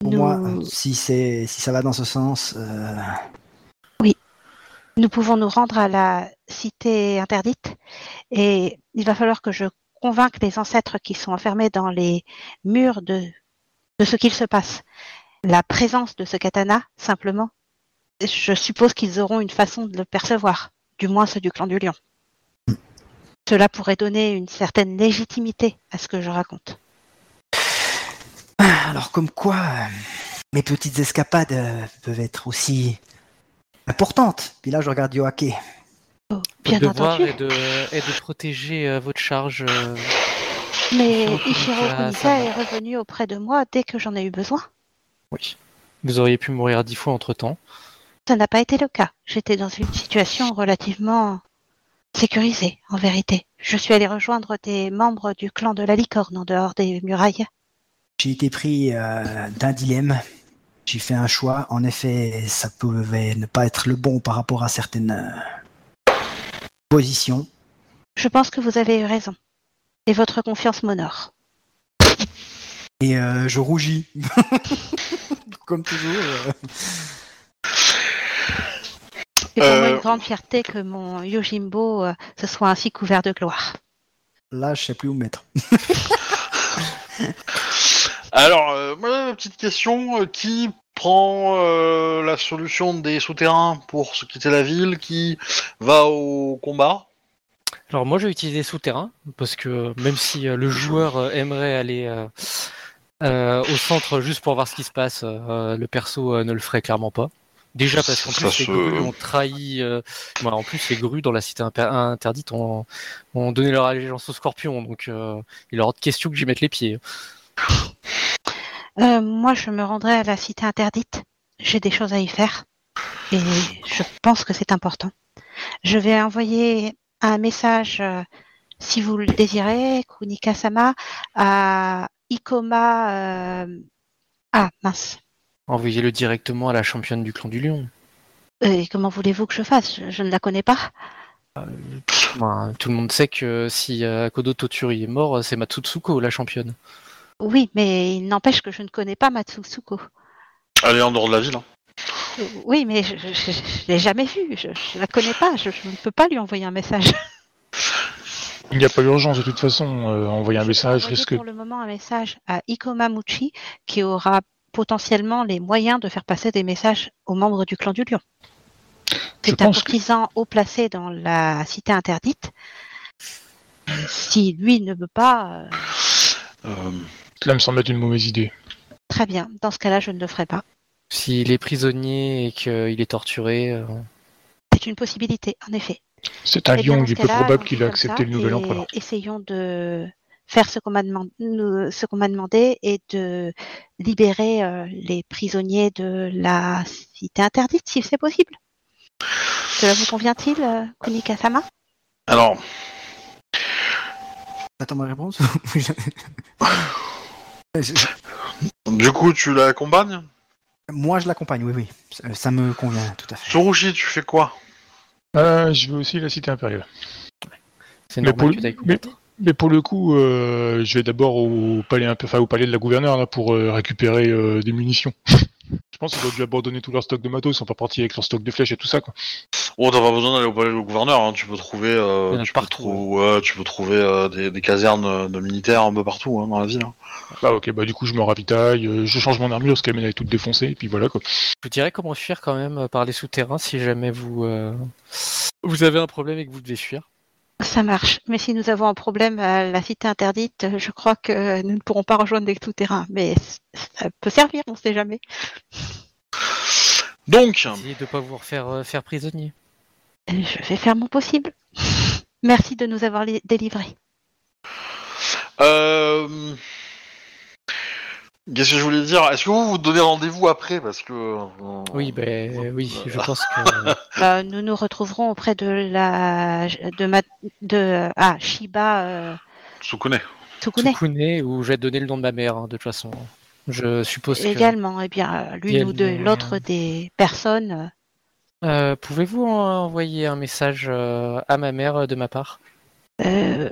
Pour Nous- moi, si, c'est, si ça va dans ce sens, euh, Nous pouvons nous rendre à la cité interdite et il va falloir que je convainque les ancêtres qui sont enfermés dans les murs de, ce qu'il se passe. La présence de ce katana, simplement, je suppose qu'ils auront une façon de le percevoir, du moins ceux du clan du lion. Cela pourrait donner une certaine légitimité à ce que je raconte. alors comme quoi, euh, mes petites escapades euh, peuvent être aussi importantes. Puis là, je regarde Yoake. Bien Votre devoir entendu. est de, est de protéger euh, votre charge. euh, Mais ça est va. revenu auprès de moi dès que j'en ai eu besoin. Oui. Vous auriez pu mourir dix fois entre temps. Ça n'a pas été le cas. J'étais dans une situation relativement sécurisée, en vérité. Je suis allée rejoindre des membres du clan de la licorne en dehors des murailles. J'ai été pris euh, d'un dilemme. J'ai fait un choix. En effet, ça pouvait ne pas être le bon par rapport à certaines euh, positions. Je pense que vous avez eu raison. Et votre confiance m'honore. Et euh, je rougis. Comme toujours. euh. C'est pour moi Euh, une grande fierté que mon Yojimbo euh, se soit ainsi couvert de gloire. Là, je sais plus où me mettre. Alors, euh, moi, ma petite question, euh, qui prend euh, la solution des souterrains pour se quitter la ville Qui va au combat Alors moi, j'ai utilisé souterrain parce que même si euh, le joueur euh, aimerait aller euh, euh, au centre juste pour voir ce qui se passe, euh, le perso euh, ne le ferait clairement pas. Déjà parce qu'en plus les grues ont trahi. euh, bon, en plus les grues dans la cité interdite ont, ont donné leur allégeance au scorpion, donc euh, il est hors de question que j'y mette les pieds. Euh, moi, je me rendrai à la cité interdite. J'ai des choses à y faire. Et je pense que c'est important. Je vais envoyer un message, euh, si vous le désirez, Kunika-sama, à Ikoma. euh, Ah, mince. Envoyez-le directement à la championne du clan du lion. Et comment voulez-vous que je fasse? Je, je ne la connais pas. Tout le monde sait que si euh, Kodo Toturi est mort, c'est Matsutsuko la championne. Oui, mais il n'empêche que je ne connais pas Matsusuko. Elle est en dehors de la ville. hein. Oui, mais je ne l'ai jamais vue. Je ne la connais pas. Je, je ne peux pas lui envoyer un message. Il n'y a pas d'urgence de toute façon. euh, envoyer un Je vais message envoyer risque. pour le moment un message à Ikoma Muchi qui aura potentiellement les moyens de faire passer des messages aux membres du clan du lion. C'est un que- courtisan haut placé dans la cité interdite. Si lui ne veut pas, euh, Euh, Cela me semble être une mauvaise idée. très bien. Dans ce cas-là, je ne le ferai pas. S'il est prisonnier et qu'il est torturé, euh, C'est une possibilité, en effet. C'est un Eh bien, lion, dans il est peu cas-là, probable qu'il fait a comme accepté ça le nouvel et empereur. Essayons de faire ce qu'on m'a demandé, ce qu'on m'a demandé et de libérer euh, les prisonniers de la cité interdite, si c'est possible. Cela vous convient-il, euh, Kunika-sama? Alors, Attends ma réponse du coup, tu l'accompagnes Moi, je l'accompagne, oui, oui. Ça, ça me convient tout à fait. Tsurushi, tu fais quoi? Euh, je veux aussi la cité impériale. c'est Mais normal pour- que t'ailles mais- combattre. Mais pour le coup, euh, je vais d'abord au palais, enfin, au palais de la gouverneure là, pour euh, récupérer euh, des munitions. je pense qu'ils ont dû abandonner tout leur stock de matos, ils sont pas partis avec leur stock de flèches et tout ça. Quoi. Oh, t'as pas besoin d'aller au palais du gouverneur, hein. tu peux trouver, euh, tu peux partout, trou- ouais, tu peux trouver euh, des, des casernes euh, de militaires un peu partout hein, dans la ville. hein. Bah ok, bah du coup je me ravitaille, euh, je change mon armure parce qu'elle est toute défoncée, et puis voilà quoi. Je vous dirais comment fuir quand même par les souterrains si jamais vous euh, vous avez un problème et que vous devez fuir. Ça marche. Mais si nous avons un problème à la cité interdite, je crois que nous ne pourrons pas rejoindre des tout-terrains. Mais ça peut servir, on ne sait jamais. Donc, Essayez de pas vous refaire euh, faire prisonnier. Je vais faire mon possible. Merci de nous avoir li- délivrés. Euh... Qu'est-ce que je voulais dire? Est-ce que vous vous donnez rendez-vous après? Parce que. euh, Oui, ben oui, je pense que. Euh, nous nous retrouverons auprès de la de ma de ah Shiba euh, Tsukune. Tsukune Tsukune, vais te donner le nom de ma mère, hein, de toute façon. Je suppose que. également. Eh bien, euh, l'une ou deux, l'autre des personnes. Euh, Pouvez-vous envoyer un message euh, à ma mère de ma part? Euh,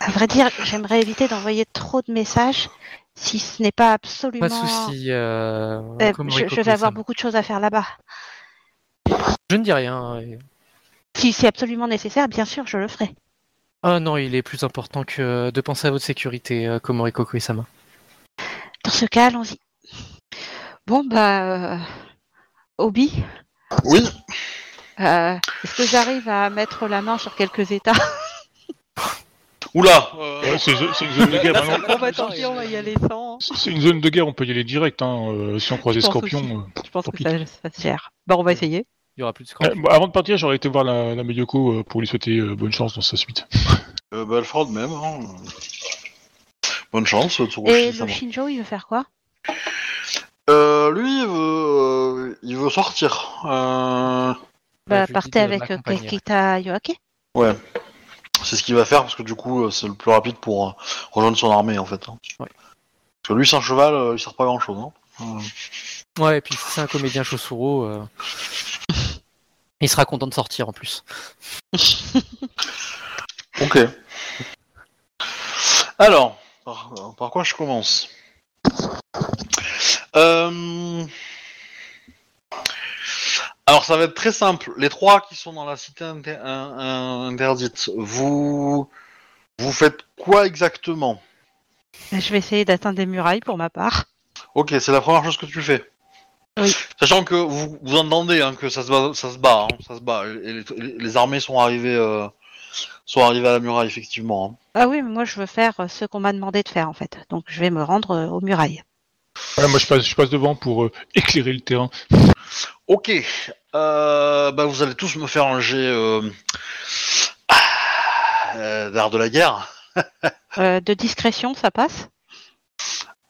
à vrai dire, j'aimerais éviter d'envoyer trop de messages si ce n'est pas absolument. Pas de souci. Euh, Euh, je, vais avoir beaucoup de choses à faire là-bas. Je ne dis rien. et- Si c'est absolument nécessaire, bien sûr, je le ferai. Ah non, il est plus important que de penser à votre sécurité, euh, Komoriko Koisama. Dans ce cas, allons-y. Bon, bah. euh, Obi, Oui. euh, est-ce que j'arrive à mettre la main sur quelques états? Oula. euh, Ouais, c'est c'est une zone de guerre. maintenant. Bon, bah tant pis, on va y aller sans. C'est une zone de guerre, on peut y aller direct. Hein. euh, si on croise des Je pense scorpions. euh. Je pense Tant que pis. ça, ça se gère. Bon, on va essayer. Il y aura plus de Euh, scorpions. bon, avant de partir, j'aurais été voir la, la euh, pour lui souhaiter euh, bonne chance dans sa suite. euh, bah, même. hein. Bonne chance, Et le Shinjo, il veut faire quoi? Euh, lui, il veut, euh, il veut sortir. Euh, Bah, Bah, je lui partez dis de avec euh, m'accompagner. Kekita Yoake. ouais. C'est ce qu'il va faire parce que du coup, euh, c'est le plus rapide pour euh, rejoindre son armée en fait. hein. Ouais. Parce que lui, sans cheval, euh, il sert pas grand chose. Hein. Ouais, et puis si c'est un comédien Chosuro, euh, il sera content de sortir en plus. Ok. Alors, par, par quoi je commence? Euh, Alors, ça va être très simple. Les trois qui sont dans la cité inter- interdite, vous vous faites quoi exactement? Je vais essayer d'atteindre des murailles pour ma part. Ok, c'est la première chose que tu fais. Oui. Sachant que vous, vous entendez hein, que ça se bat, ça se bat, hein, ça se bat. Et les, armées sont arrivées, euh, sont arrivées à la muraille effectivement. hein. Ah oui, mais moi je veux faire euh, ce qu'on m'a demandé de faire en fait. Donc je vais me rendre euh, aux murailles. Ouais, moi, je passe, je passe devant pour euh, éclairer le terrain. Ok, euh, bah vous allez tous me faire un jet euh, euh, d'art de la guerre. Euh, de discrétion, ça passe?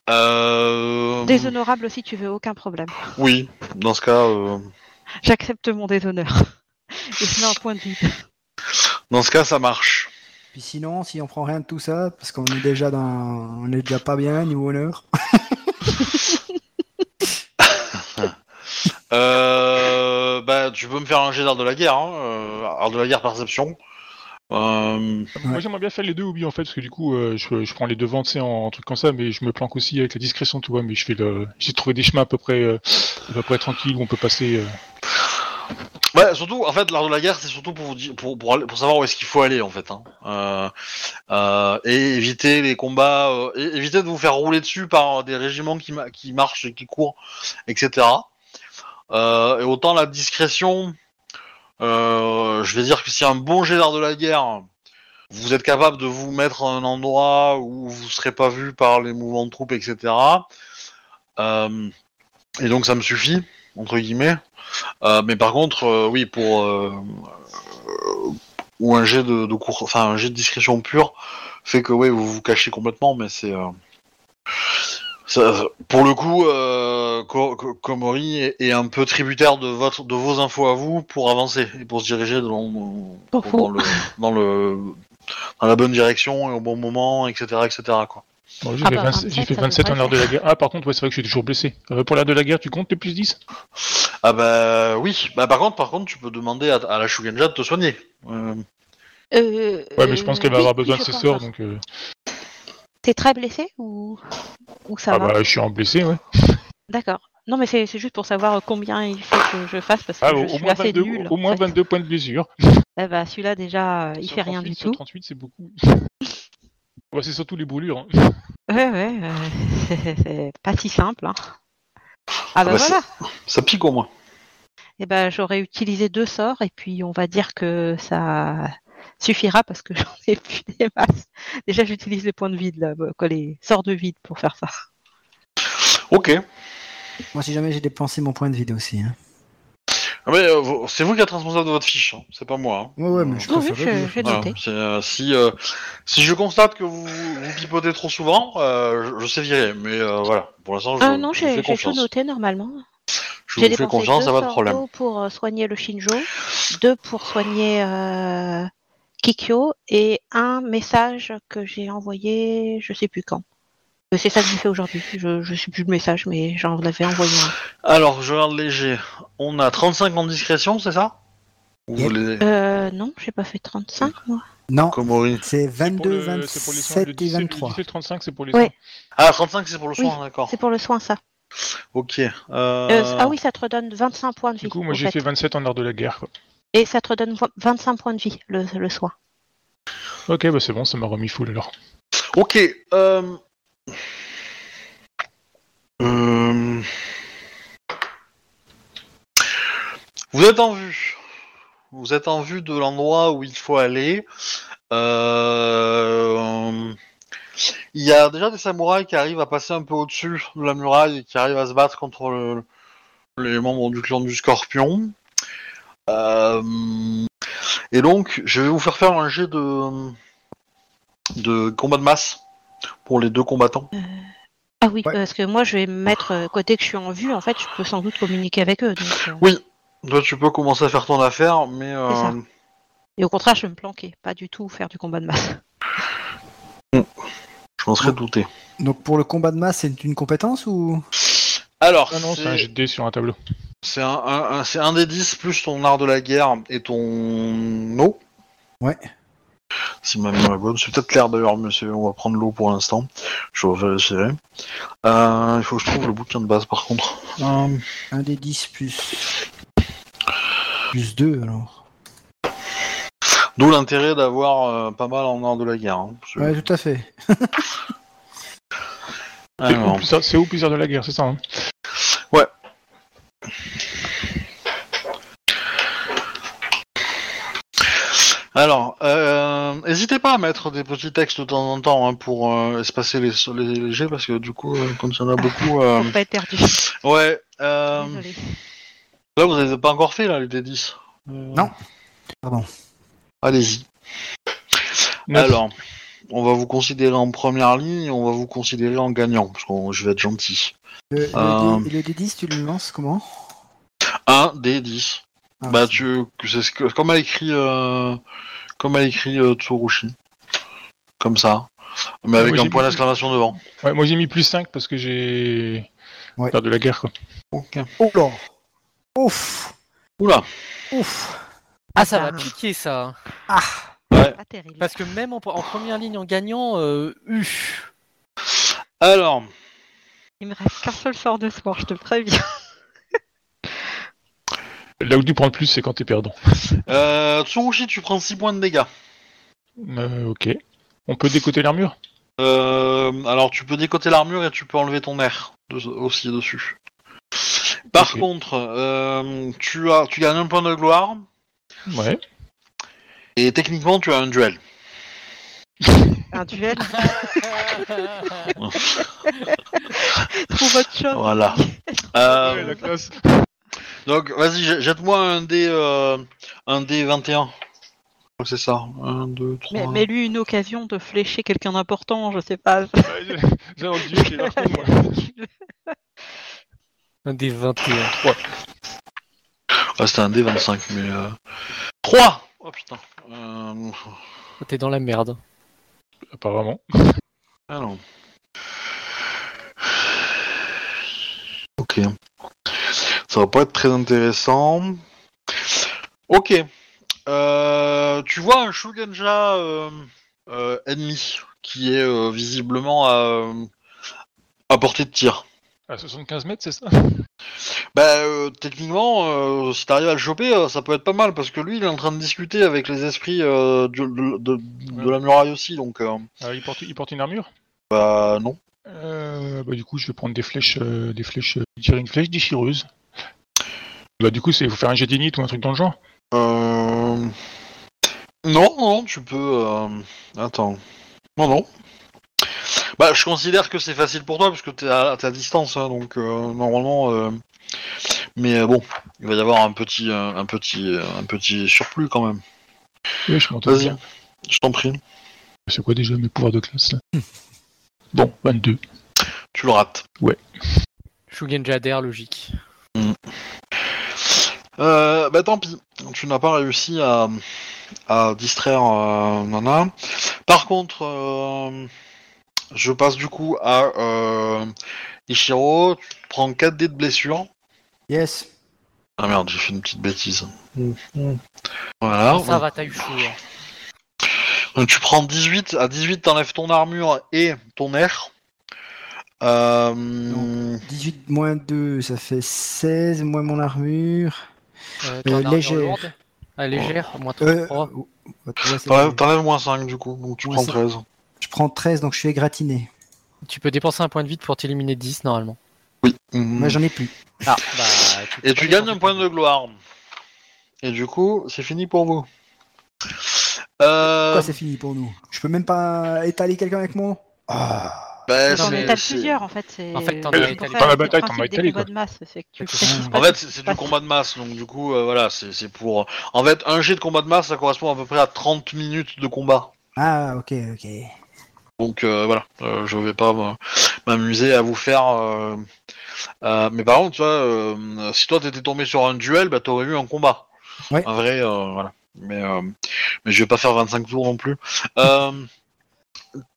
Euh, Déshonorable si tu veux, aucun problème. Oui, dans ce cas, euh, J'accepte mon déshonneur. Et je mets un point de vue. dans ce cas, ça marche. Puis sinon, si on prend rien de tout ça, parce qu'on est déjà dans, on est déjà pas bien niveau honneur. Euh, bah tu peux me faire un jet d'art de la guerre, hein, euh, art de la guerre perception. Euh, Moi, j'aimerais bien faire les deux Obi en fait, parce que du coup, euh, je, je prends les devants, tu sais, en, en truc comme ça, mais je me planque aussi avec la discrétion, tu vois. Mais je fais le, j'ai trouvé des chemins à peu près, euh, à peu près tranquilles où on peut passer. euh. Ouais, surtout, en fait, l'art de la guerre, c'est surtout pour, vous dire- pour, pour, aller- pour savoir où est-ce qu'il faut aller, en fait. Hein. Euh, euh, et éviter les combats, euh, éviter de vous faire rouler dessus par des régiments qui, ma- qui marchent et qui courent, etc. Euh, et autant la discrétion, euh, je vais dire que si un bon jet d'art de la guerre, vous êtes capable de vous mettre à un endroit où vous serez pas vu par les mouvements de troupes, etc. Euh, et donc ça me suffit, entre guillemets. Mais par contre, oui, pour ou un jet de, un jet de discrétion pure fait que ouais, vous vous cachez complètement, mais c'est pour le coup, Komori est, est un peu tributaire de votre de vos infos à vous pour avancer et pour se diriger dans, le dans le dans la bonne direction et au bon moment, etc., etc. Quoi. Bon, j'ai Ah fait, bah, 27 j'ai 27, fait ça 27 en devrait art de la guerre. Ah, par contre, ouais, c'est vrai que je suis toujours blessé. Euh, pour l'art de la guerre, tu comptes les plus 10 Ah bah oui. Bah par contre, par contre, tu peux demander à, à la Shugenja de te soigner. Euh, Euh, Ouais, mais je pense qu'elle va oui, avoir besoin de ses sorts, donc. euh, T'es très blessé ou, ou ça Ah va? bah, je suis en blessé, ouais. D'accord. Non, mais c'est juste pour savoir combien il faut que je fasse parce que Ah, je suis moins assez 22, nulle. au en moins fait. 22 points de blessure. Eh bah, celui-là déjà, euh, il Sur fait rien 38, du sur tout. 38, c'est beaucoup. Ouais, c'est surtout les brûlures. hein. Ouais, ouais, euh, c'est- pas si simple. Hein. Ah bah bah, voilà. ça pique au moins. Eh ben, j'aurais utilisé deux sorts et puis on va dire que ça suffira parce que j'en ai plus des masses. Déjà, j'utilise les points de vide là, euh, quoi, les sorts de vide pour faire ça. Ok. Moi, si jamais j'ai dépensé mon point de vide aussi. hein. Ah, mais euh, vous- c'est vous qui êtes responsable de votre fiche, hein, c'est pas moi. hein. Ouais, ouais, mais je Oui, que- j'ai Voilà, euh, si, euh, si je constate que vous, vous pipotez trop souvent, euh, je, je sais virer. Mais euh, voilà, pour l'instant, je, Ah non, je j'ai tout noté normalement. Je J'ai vous fais dépensé confiance, deux ça pas de problème. pour euh, soigner le Shinjo, deux pour soigner euh, Kikyo et un message que j'ai envoyé, je sais plus quand. C'est ça que j'ai fait aujourd'hui. Je, je sais plus le message, mais j'en avais envoyé un. Alors, je regarde léger. On a 35 en discrétion, c'est ça? Ou Yep. vous les... Euh, non, j'ai pas fait 35 moi. Non, Komori c'est C'est pour 22, le- c'est pour les soins. 27 Le et 17, le 23. 17, 35, c'est pour les Ouais. soins. Ah, 35 c'est pour le Oui, soin, d'accord. C'est pour le soin ça. Ok. Euh, Euh... ah oui, ça te redonne 25 points de vie. Du coup, moi j'ai fait fait. 27 en art de la guerre. quoi. Et ça te redonne 25 points de vie, le, le soin. Ok, bah c'est bon, ça m'a remis full alors. Ok. Euh... euh, Vous êtes en vue. Vous êtes en vue de l'endroit où il faut aller. Euh... Il y a déjà des samouraïs qui arrivent à passer un peu au-dessus de la muraille et qui arrivent à se battre contre le- les membres du clan du Scorpion. Euh, Et donc, je vais vous faire faire un jet de combat de masse pour les deux combattants? Ah oui, Ouais. parce que moi je vais me mettre, euh, côté que je suis en vue, en fait, je peux sans doute communiquer avec eux. donc, euh, Oui. Toi, tu peux commencer à faire ton affaire, mais euh, ça. Et au contraire, je vais me planquer, pas du tout faire du combat de masse. je m'en serais douté. Donc pour le combat de masse, c'est une compétence ou? Alors, Ah non, c'est un jet c'est de dés sur un tableau. c'est un, un- un- c'est un des 10 plus ton art de la guerre et ton eau. Ouais. Si ma mémoire est bonne, c'est peut-être clair d'ailleurs, mais on va prendre l'eau pour l'instant. Je vais vérifier. Euh, il faut que je trouve le bouquin de base par contre. Euh, un des 10 plus plus 2 alors. D'où l'intérêt d'avoir euh, pas mal en art de la guerre. hein, parce Ouais, tout à fait. C'est c'est au plusieurs de la guerre, c'est ça hein? Alors, euh, n'hésitez pas à mettre des petits textes de temps en temps hein, pour euh, espacer les, les, les jets, parce que du coup, euh, quand il y en a beaucoup... euh, Pour pas être perdu. Ouais, euh, là vous n'avez pas encore fait là, les D10 Euh, Non. Pardon. Allez-y. Alors, on va vous considérer en première ligne et on va vous considérer en gagnant, parce que je vais être gentil. Le, le Euh. dé- et le D10, tu le lances comment? 1 D10. Ah, Bah, tu, c'est ce que- comme a écrit, euh, comme a écrit euh, Tsurushi. Comme ça. Mais avec moi, un point mis- d'exclamation devant. Ouais, moi j'ai mis plus 5 parce que j'ai. Ouais. Faire de la guerre quoi. Ok. Oh là Ouf Oula. Ouf Ah, ça va Ah. piquer ça. Ah Ouais. Pas terrible. Parce que même en, en première ligne en gagnant, euh, U. Alors, Il me reste qu'un seul sort de soir, je te préviens. Là où tu prends le plus, c'est quand t'es perdant. euh, Tsurushi, tu prends 6 points de dégâts. Euh, ok. On peut décoter l'armure? Euh, alors, tu peux décoter l'armure et tu peux enlever ton air de- aussi dessus. Par contre, euh, tu, as, tu gagnes un point de gloire Ouais. et techniquement, tu as un duel. Un duel? Trouve autre chose. Voilà. Euh, Ouais, la classe. Donc, vas-y, jet- jette-moi un dé, euh, un dé 21. Je crois que C'est ça. 1, 2, 3. Mais, mais lui, une occasion de flécher quelqu'un d'important, je sais pas. Ouais, j'ai- j'ai l'air con, moi. Un des 21. Ah, c'était un dé 25, mais. Euh... 3 Oh putain. Euh... T'es dans la merde. Apparemment. Alors. Ok. Ça va pas être très intéressant. Ok. Euh, tu vois un Shugenja euh, euh, ennemi qui est visiblement à, à portée de tir. À 75 mètres, c'est ça? Bah, techniquement, si t'arrives à le choper, ça peut être pas mal parce que lui, il est en train de discuter avec les esprits du- de, de- de la muraille aussi, donc Ah, il, porte, il porte une armure? bah non. Euh, bah, Du coup, je vais prendre des flèches. euh, des flèches euh, tirer une flèche déchireuse. Bah, du coup, c'est faut faire un jet d'init ou un truc dans le genre. Euh... Non, non, tu peux. euh, Attends. Non, non. Bah, je considère que c'est facile pour toi parce que t'es à, t'es à distance, hein, donc euh, normalement. euh, Mais euh, bon, il va y avoir un petit, euh, un petit, euh, un petit surplus quand même. Oui, je m'entends Vas-y, bien. je t'en prie. C'est quoi déjà mes pouvoirs de classe là? Bon, 22. Tu le rates. Shugen Jader, logique. Euh, bah tant pis, tu n'as pas réussi à, à distraire euh, Nana. Par contre, euh, je passe du coup à euh, Ichiro. Tu prends 4 dés de blessure. Yes. Ah merde, j'ai fait une petite bêtise. Voilà. Ça va, t'as eu chaud. hein. Donc tu prends 18. À 18, t'enlèves ton armure et ton air. Euh, 18 moins 2, ça fait 16, moins mon armure. Euh, Euh, légère. Ah, légère, moins Euh, 3. oh, ouais, c'est- T'enlèves moins 5 du coup, donc tu prends ça- 13. Je prends 13, donc je suis égratigné. Tu peux dépenser un point de vide pour t'éliminer 10 normalement. Oui. Moi, j'en ai plus. Ah, bah. Et tu gagnes un point de gloire. Et du coup, c'est fini pour vous. Euh, Pourquoi c'est fini pour nous? Je peux même pas étaler quelqu'un avec moi? Ah. bah, plusieurs en fait. En fait, t'en c'est as étalé. la bataille, t'en as étalé, de masse, c'est que tu En fait, ce c'est du combat de masse, donc du coup, euh, voilà, c'est pour. En fait, un jet de combat de masse, ça correspond à peu près à 30 minutes de combat. Ah, ok, ok. Donc euh, voilà, euh, je vais pas m'amuser à vous faire. euh, euh, mais par contre, tu vois, euh, si toi t'étais tombé sur un duel, bah t'aurais eu un combat. Ouais. Un vrai, euh, voilà. Mais euh, mais je vais pas faire 25 tours non plus. Euh,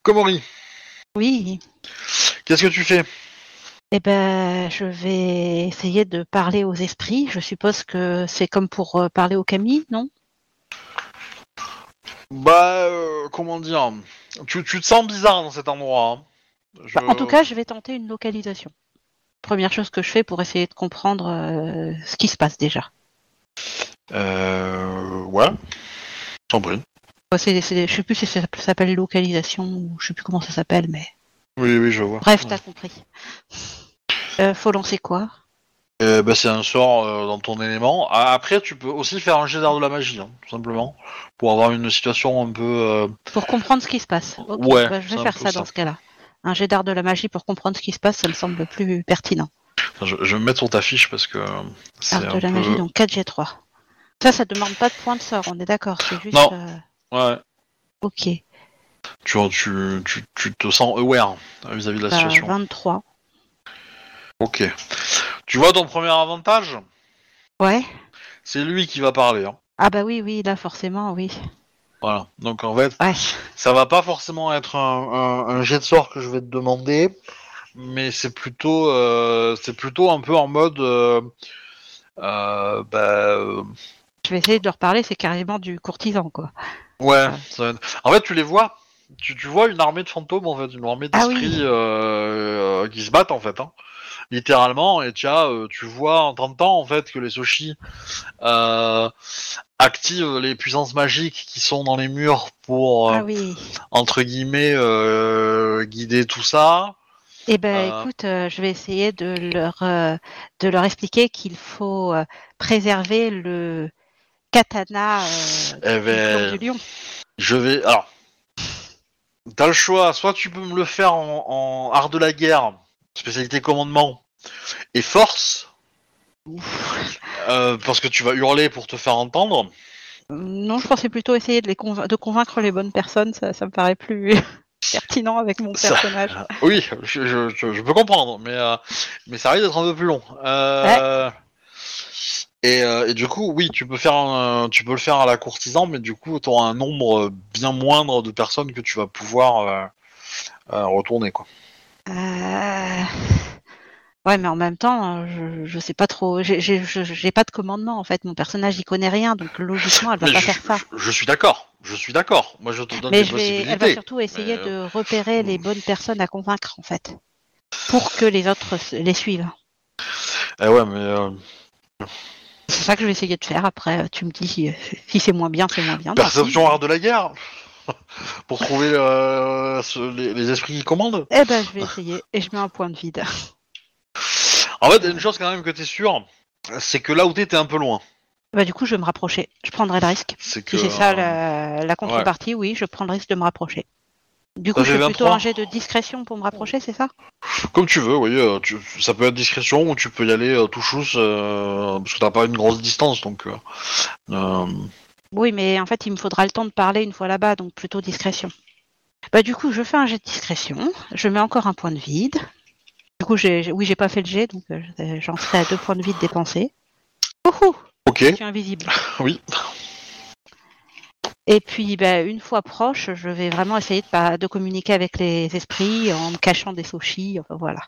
Komori, Oui. qu'est-ce que tu fais? Eh ben, je vais essayer de parler aux esprits. Je suppose que c'est comme pour euh, parler aux Camille, non? Bah, euh, comment dire? Tu, tu te sens bizarre dans cet endroit. hein. Je- Bah, En tout cas, je vais tenter une localisation. Première chose que je fais pour essayer de comprendre euh, ce qui se passe déjà. Euh, ouais. T'en prie. Ouais, c'est- c'est- je sais plus si ça s'appelle localisation ou je sais plus comment ça s'appelle, mais Oui, oui, je vois. bref, t'as compris. Euh, faut lancer quoi? Euh, bah, c'est un sort euh, dans ton élément. Ah, Après, tu peux aussi faire un jet d'art de la magie, hein, tout simplement, pour avoir une situation un peu. euh, Pour comprendre ce qui se passe. Ouais, bah, je vais faire ça ça. dans ce cas-là. Un jet d'art de la magie pour comprendre ce qui se passe, ça me semble plus pertinent. Enfin, je, je vais me mettre sur ta fiche parce que c'est un de la peu. magie, donc 4G3. Ça, ça demande pas de point de sort, on est d'accord, c'est juste... Non. euh, Ouais. Ok, Tu, tu, tu, tu te sens aware hein, vis-à-vis de la bah, situation. 23. Ok. Tu vois ton premier avantage? Ouais C'est lui qui va parler. hein. Ah bah oui, oui, là forcément, oui. Voilà. Donc en fait, Ouais. ça va pas forcément être un, un, un jet de sort que je vais te demander, mais c'est plutôt, euh, c'est plutôt un peu en mode, euh, euh, bah, euh, Je vais essayer de leur parler, c'est carrément du courtisan, quoi. ouais. ça En fait, tu les vois, tu, tu vois une armée de fantômes en fait, une armée Ah d'esprits oui. qui se battent en fait, hein, littéralement. Et tu as, euh, tu vois en t'entendant en fait que les Soshi euh, activent les puissances magiques qui sont dans les murs pour euh, Ah oui. entre guillemets guider tout ça. Eh ben, Euh. écoute, euh, je vais essayer de leur, euh, de leur expliquer qu'il faut euh, préserver le katana Eh du ben, du lion. Je vais. Alors. T'as le choix, soit tu peux me le faire en, en art de la guerre, spécialité commandement, et force, parce que tu vas hurler pour te faire entendre. Non, je pensais plutôt essayer de, les convain- de convaincre les bonnes personnes, ça, ça me paraît plus pertinent avec mon Ça- personnage. Oui, je, je- je- je peux comprendre, mais, euh, mais ça risque d'être un peu plus long. Euh, et, euh, et du coup, oui, tu peux, faire un- tu peux le faire à la courtisan, mais du coup, tu auras un nombre bien moindre de personnes que tu vas pouvoir euh, euh, retourner. Quoi. Euh, Ouais, mais en même temps, euh, je, je sais pas trop. J'ai- pas de commandement en fait. Mon personnage il connaît rien, donc logiquement elle va Mais pas je, faire ça. je- je suis d'accord, je suis d'accord. Moi, je te donne Mais des je vais, elle va possibilités. surtout essayer Mais, de repérer les bonnes personnes à convaincre en fait, pour que les autres les suivent. Eh ouais, mais euh, C'est ça que je vais essayer de faire. Après, euh, tu me dis si, si c'est moins bien, c'est moins bien. perception art de la guerre pour trouver euh, les, les esprits qui commandent. Eh ben, je vais essayer et je mets un point de vide. En fait, il y a une chose quand même que t'es sûr, c'est que là où t'es, t'es un peu loin. Bah du coup, je vais me rapprocher. Je prendrai le risque. C'est que Si c'est ça euh, la, la contrepartie, oui, je prends le risque de me rapprocher. Du coup, je fais plutôt 23. un jet de discrétion pour me rapprocher, c'est ça? Comme tu veux, oui. euh, tu- ça peut être discrétion ou tu peux y aller euh, tout chousse euh, parce que t'as pas une grosse distance donc. euh, euh, Oui, mais en fait, il me faudra le temps de parler une fois là-bas, donc plutôt discrétion. Bah, du coup, je fais un jet de discrétion. Je mets encore un point de vide. Du coup, j'ai, oui, j'ai pas fait le jet, donc euh, j'en serai à deux points de vide dépensés. Ouhou Ok. Je suis invisible. Oui. Et puis, bah, une fois proche, je vais vraiment essayer de, pas- de communiquer avec les esprits en me cachant des sochis. Enfin, voilà.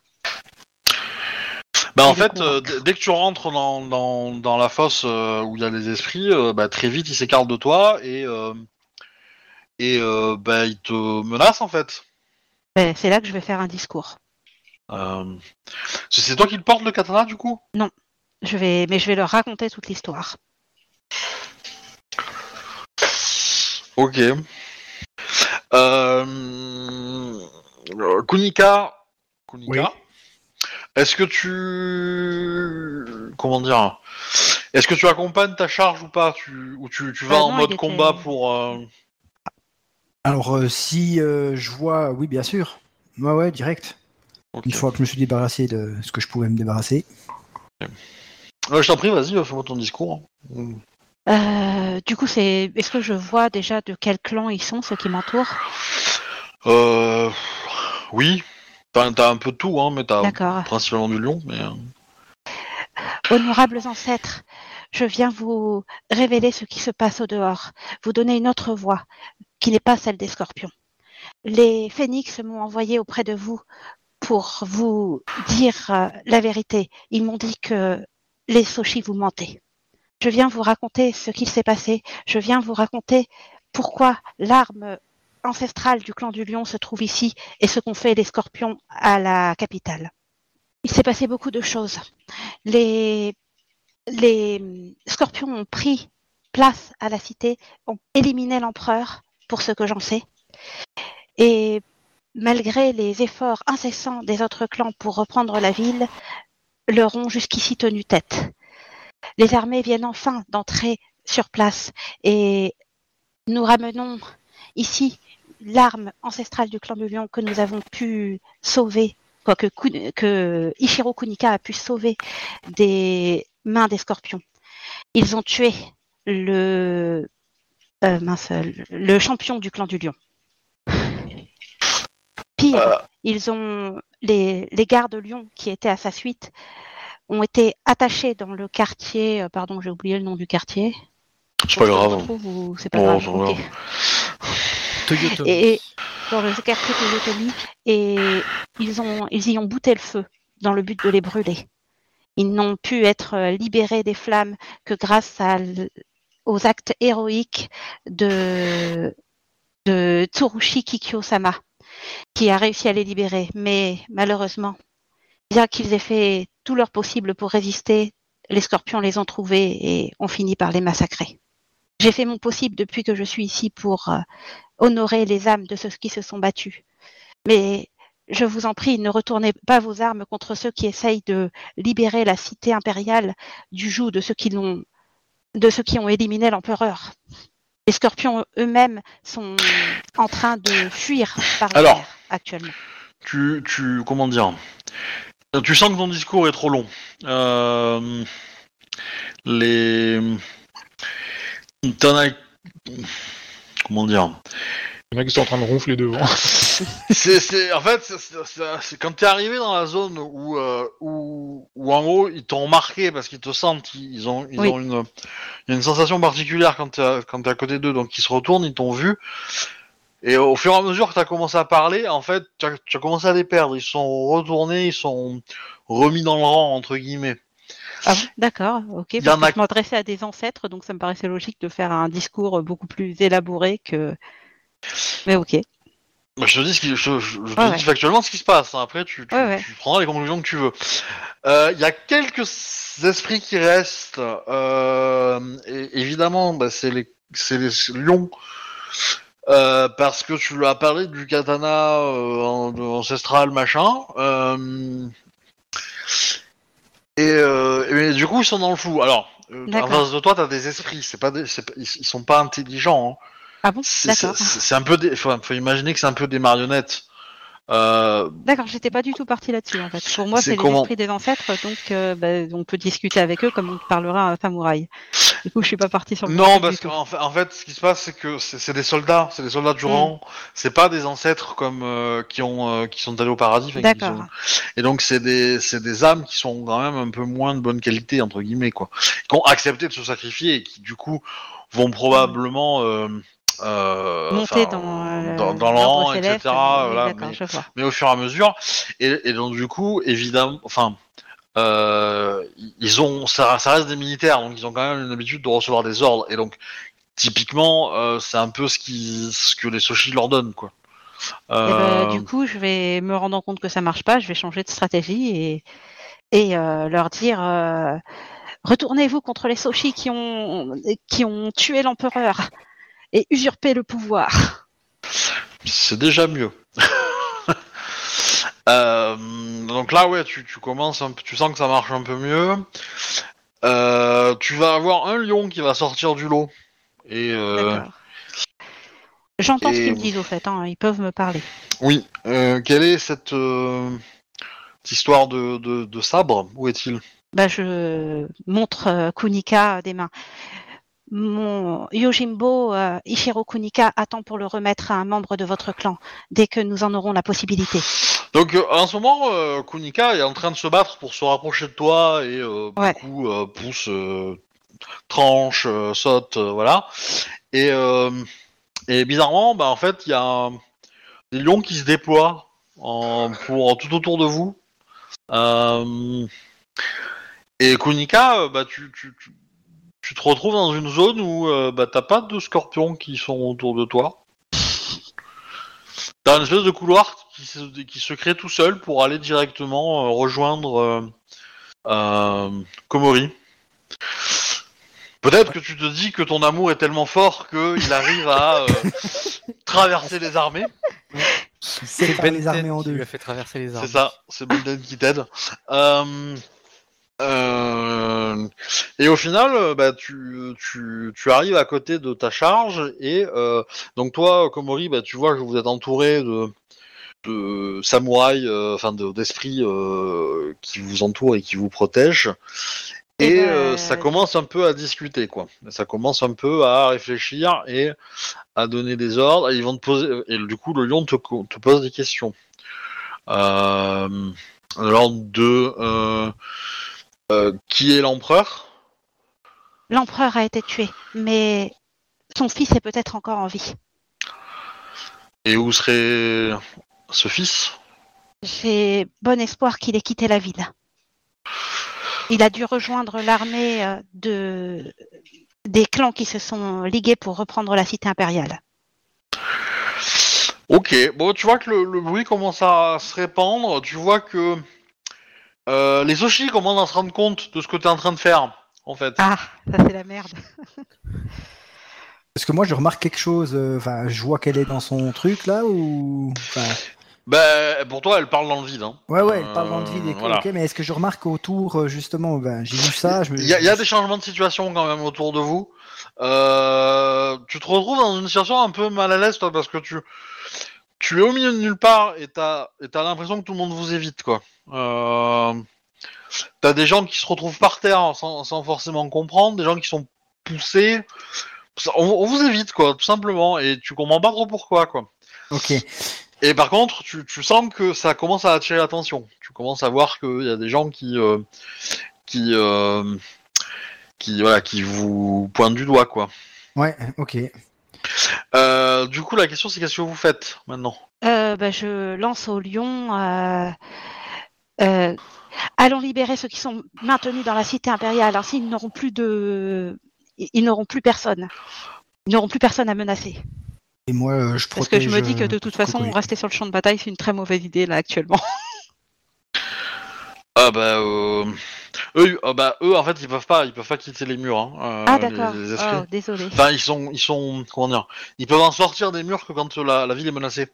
Bah en Et le fait, euh, dès que tu rentres dans, dans, dans la fosse euh, où il y a les esprits, euh, bah, très vite ils s'écartent de toi et euh, et euh, bah, ils te menacent en fait. Ben, c'est là que je vais faire un discours. Euh, c'est toi qui le portes le katana du coup? Je vais, mais je vais leur raconter toute l'histoire. Ok. Euh... Kunika. Kunika. Est-ce que tu. Comment dire Est-ce que tu accompagnes ta charge ou pas? Tu... Ou tu, tu vas Euh, en non, mode était- combat pour. euh, Alors, euh, si euh, je vois, oui, bien sûr. Ouais, ouais, direct. Une fois que je me suis débarrassé de ce que je pouvais me débarrasser. Je t'en prie, vas-y, fais-moi ton discours. Euh, du coup, c'est, est-ce que je vois déjà de quel clan ils sont, ceux qui m'entourent? Euh. Oui. T'as t'as un peu de tout, hein, mais t'as D'accord. principalement du lion. Mais... euh, Honorables ancêtres, je viens vous révéler ce qui se passe au dehors, vous donner une autre voix, qui n'est pas celle des scorpions. Les phénix m'ont envoyé auprès de vous pour vous dire euh, la vérité. Ils m'ont dit que les Soshi vous mentez. Je viens vous raconter ce qu'il s'est passé. Je viens vous raconter pourquoi l'arme ancestrale du clan du lion se trouve ici et ce qu'ont fait les scorpions à la capitale. Il s'est passé beaucoup de choses les, les scorpions ont pris place à la cité, ont éliminé l'empereur, pour ce que j'en sais. Et malgré les efforts incessants des autres clans pour reprendre la ville, leur ont jusqu'ici tenu tête. Les armées viennent enfin d'entrer sur place et nous ramenons ici l'arme ancestrale du clan du lion que nous avons pu sauver quoi que, que Ichiro Kunika a pu sauver des mains des scorpions. Ils ont tué le euh, le champion du clan du lion. Pire, Euh. ils ont les, les gardes lions qui étaient à sa suite ont été attachés dans le quartier. euh, Pardon, j'ai oublié le nom du quartier. C'est pas grave. ou c'est pas Oh, grave. Toyotomi. Et dans le quartier Toyotomi, et ils, ont, ils y ont bouté le feu dans le but de les brûler. Ils n'ont pu être euh, libérés des flammes que grâce à aux actes héroïques de, de Tsurushi Kikyo-sama, qui a réussi à les libérer. Mais malheureusement, bien qu'ils aient fait tout leur possible pour résister, les scorpions les ont trouvés et ont fini par les massacrer. J'ai fait mon possible depuis que je suis ici pour euh, honorer les âmes de ceux qui se sont battus. Mais je vous en prie, ne retournez pas vos armes contre ceux qui essayent de libérer la cité impériale du joug de ceux qui l'ont, de ceux qui ont éliminé l'empereur. Les scorpions eux-mêmes sont en train de fuir par la Alors. mer actuellement. tu, tu, comment dire? Tu sens que ton discours est trop long. Euh, les, t'en as, comment dire? Il y en a qui sont en train de ronfler devant. C'est, c'est, en fait, c'est, c'est- c'est- c'est quand t'es arrivé dans la zone où, euh, où, où en gros ils t'ont marqué parce qu'ils te sentent, ils ils ont, ils Oui. ont une, il y a une sensation particulière quand t'es, quand t'es à côté d'eux, donc ils se retournent, ils t'ont vu. Et au fur et à mesure que t'as commencé à parler, en fait, tu as, commencé à les perdre. Ils sont retournés, ils sont remis dans le rang entre guillemets. Ah D'accord, ok. y Parce en que a- je m'adressais à des ancêtres, donc ça me paraissait logique de faire un discours beaucoup plus élaboré que. Mais ok. Bah, je te dis, ce qui, je, je- je te Ouais, dis ouais. factuellement ce qui se passe. hein. Après, tu, tu, Ouais, ouais. tu prendras les conclusions que tu veux. Euh, Il y a quelques esprits qui restent. Euh, et, évidemment, bah, c'est les, lions. Euh, parce que tu lui as parlé du katana euh, ancestral machin. Euh, et, euh, et du coup, ils sont dans le flou. Alors, euh, en face de toi, t'as des esprits. C'est pas des, c'est pas- ils, ils sont pas intelligents. hein. Ah bon C'est D'accord. c'est- un peu des, faut, faut imaginer que c'est un peu des marionnettes. Euh, D'accord, j'étais pas du tout partie là-dessus en fait. Pour moi, C'est c'est les comment esprits des ancêtres, donc euh, bah, on peut discuter avec eux comme on parlerait à un samouraï. Du coup, je suis pas partie sur le non, parce qu'en fait, en fait, ce qui se passe, c'est que c'est des soldats, c'est des soldats du Mm. rang. C'est pas des ancêtres comme euh, qui ont euh, qui sont allés au paradis. D'accord. Et donc c'est des c'est des âmes qui sont quand même un peu moins de bonne qualité entre guillemets quoi, qui ont accepté de se sacrifier et qui du coup vont probablement euh, euh, Monter dans, euh, dans, dans rang, etc. voilà, mais, au fur et à mesure. Et, et donc du coup, évidemment, enfin, euh, ils ont, ça, ça reste des militaires, donc ils ont quand même une habitude de recevoir des ordres. Et donc, typiquement, euh, c'est un peu ce, qui, ce que les Soshi leur donnent, quoi. Eh ben, Euh, du coup, je vais me rendre compte que ça marche pas, je vais changer de stratégie et, et leur dire retournez-vous contre les Soshi qui ont, qui ont tué l'empereur et usurpé le pouvoir. c'est déjà mieux. Euh, donc là, ouais, tu, tu commences, un peu- tu sens que ça marche un peu mieux. Euh, tu vas avoir un lion qui va sortir du lot. Et euh. J'entends ce qu'ils me disent au fait, hein, ils peuvent me parler. oui, quelle est cette, cette histoire de, de, de sabre? Où est-il? Bah, je montre Kunika des mains. Mon Yojimbo euh, Ishiro Kunika attend pour le remettre à un membre de votre clan dès que nous en aurons la possibilité. Donc euh, en ce moment, euh, Kunika est en train de se battre pour se rapprocher de toi et Ouais. beaucoup pousse, tranche, saute, voilà. Et, et bizarrement, bah en fait, il y a un- des lions qui se déploient en, pour tout autour de vous. Et Kunika, bah tu, tu, tu, tu te retrouves dans une zone où euh, bah t'as pas de scorpions qui sont autour de toi. T'as une espèce de couloir qui se, qui se crée tout seul pour aller directement euh, rejoindre euh, euh, Komori. Peut-être que tu te dis que ton amour est tellement fort qu'il arrive à euh, traverser les armées. C'est Ben les armées 10 en qui deux. lui a fait traverser les armes. C'est ça, c'est Bolden qui t'aide. Euh, et au final, euh, bah, tu, tu, tu arrives à côté de ta charge et euh, donc toi, Komori, bah, tu vois que vous êtes entouré de, de samouraïs, euh, enfin de- d'esprits qui vous entourent et qui vous protègent. Eh Et ben, euh, ça commence un peu à discuter, quoi. Ça commence un peu à réfléchir et à donner des ordres. Et ils vont te poser, et du coup, le lion te, te pose des questions. Alors de qui est l'empereur? L'empereur a été tué, mais son fils est peut-être encore en vie. et où serait ce fils? J'ai bon espoir qu'il ait quitté la ville. Il a dû rejoindre l'armée euh, de des clans qui se sont ligués pour reprendre la cité impériale. Ok, bon, tu vois que le, le bruit commence à se répandre. Tu vois que euh, les Soshi commencent à se rendre compte de ce que tu es en train de faire, en fait? Ah, ça c'est la merde. Parce que moi, je remarque quelque chose. euh, Enfin, je vois qu'elle est dans son truc là ou. Enfin, Ben, pour toi, elle parle dans le vide. Hein. ouais, ouais, elle parle dans le vide. et Euh, voilà. Ok, mais est-ce que je remarque autour, justement, ben, j'ai vu ça. Je me... Il y, a- il y a des changements de situation quand même autour de vous. Euh, tu te retrouves dans une situation un peu mal à l'aise, toi, parce que tu, tu es au milieu de nulle part et t'as t'as l'impression que tout le monde vous évite, quoi. Euh, t'as des gens qui se retrouvent par terre sans, sans forcément comprendre, des gens qui sont poussés. On vous évite, quoi, tout simplement, et tu comprends pas trop pourquoi, quoi. Ok. Et par contre, tu, tu sens que ça commence à attirer l'attention. Tu commences à voir qu'il y a des gens qui, euh, qui, euh, qui, voilà, qui vous pointent du doigt, quoi. Ouais, ok. Euh, du coup, la question, c'est qu'est-ce que vous faites maintenant Euh, bah, je lance au lion. euh, euh, allons libérer ceux qui sont maintenus dans la cité impériale. Ainsi, ils n'auront plus de, ils n'auront plus personne. Ils n'auront plus personne à menacer. Et moi, euh, je Parce que je me dis que de toute façon, rester sur le champ de bataille, c'est une très mauvaise idée là actuellement. Ah bah, euh, eux, ah bah, eux, en fait, ils peuvent pas, ils peuvent pas quitter les murs. Hein, euh, ah d'accord. les. Oh, désolé. Enfin, ils sont, ils sont, comment dire, ils peuvent en sortir des murs que quand la, la ville est menacée.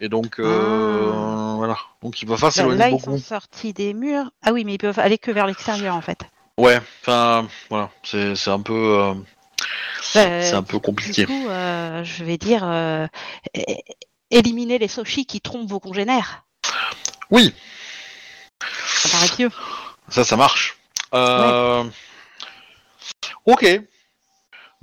Et donc, euh, Ah. voilà. Donc, ils peuvent pas Là, s'éloigner là, ils beaucoup. sont sortis des murs. Ah oui, mais ils peuvent aller que vers l'extérieur en fait. Ouais, enfin, voilà, c'est c'est un peu. euh, Euh, c'est un peu du compliqué. coup, euh, je vais dire euh, éliminer les sochis qui trompent vos congénères. Oui, Ça paraît mieux. Ça, ça marche. Euh... Ok.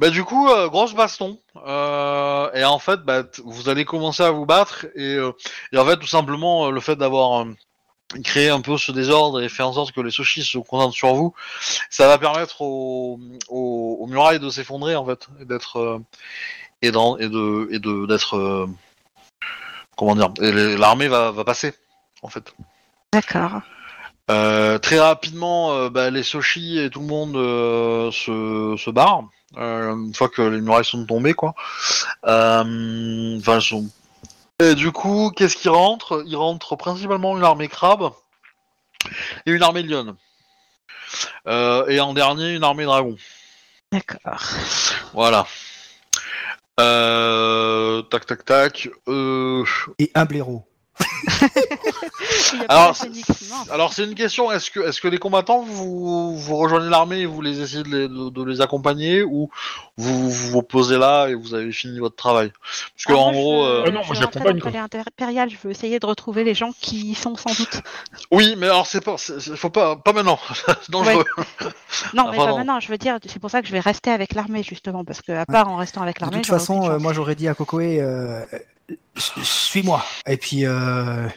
Bah du coup, euh, grosse baston. Euh, et en fait, bah, vous allez commencer à vous battre. Et, euh, en fait, tout simplement, le fait d'avoir créé un peu ce désordre et fait en sorte que les sushis se concentrent sur vous, ça va permettre aux, murailles de s'effondrer en fait, d'être et, de d'être comment dire. L'armée va, va passer en fait. D'accord. Euh, très rapidement, euh, bah, les Soshi et tout le monde euh, se, se barrent euh, une fois que les murailles sont tombées, quoi. Euh, Enfin, elles sont. Et du coup, qu'est-ce qui rentre? Il rentre principalement une armée crabe et une armée lionne. Euh, et en dernier, une armée dragon. D'accord. Voilà. Euh, tac, tac, tac. Euh, Et un blaireau. Alors. Alors c'est une question, est-ce que, est-ce que les combattants, vous, vous rejoignez l'armée et vous les essayez de les, de, de les accompagner ou vous vous vous posez là et vous avez fini votre travail? Parce que Ah, en moi, gros, je, euh, Ah non, moi, je veux essayer de retrouver les gens qui y sont sans doute. oui, mais alors c'est pas, faut pas, pas maintenant, c'est dangereux. Non, Ah, mais pas maintenant, je veux dire, c'est pour ça que je vais rester avec l'armée justement, parce que à part en restant avec De l'armée. toute j'aurais façon, euh, moi j'aurais dit à Kokoé, euh, suis-moi. Et puis euh,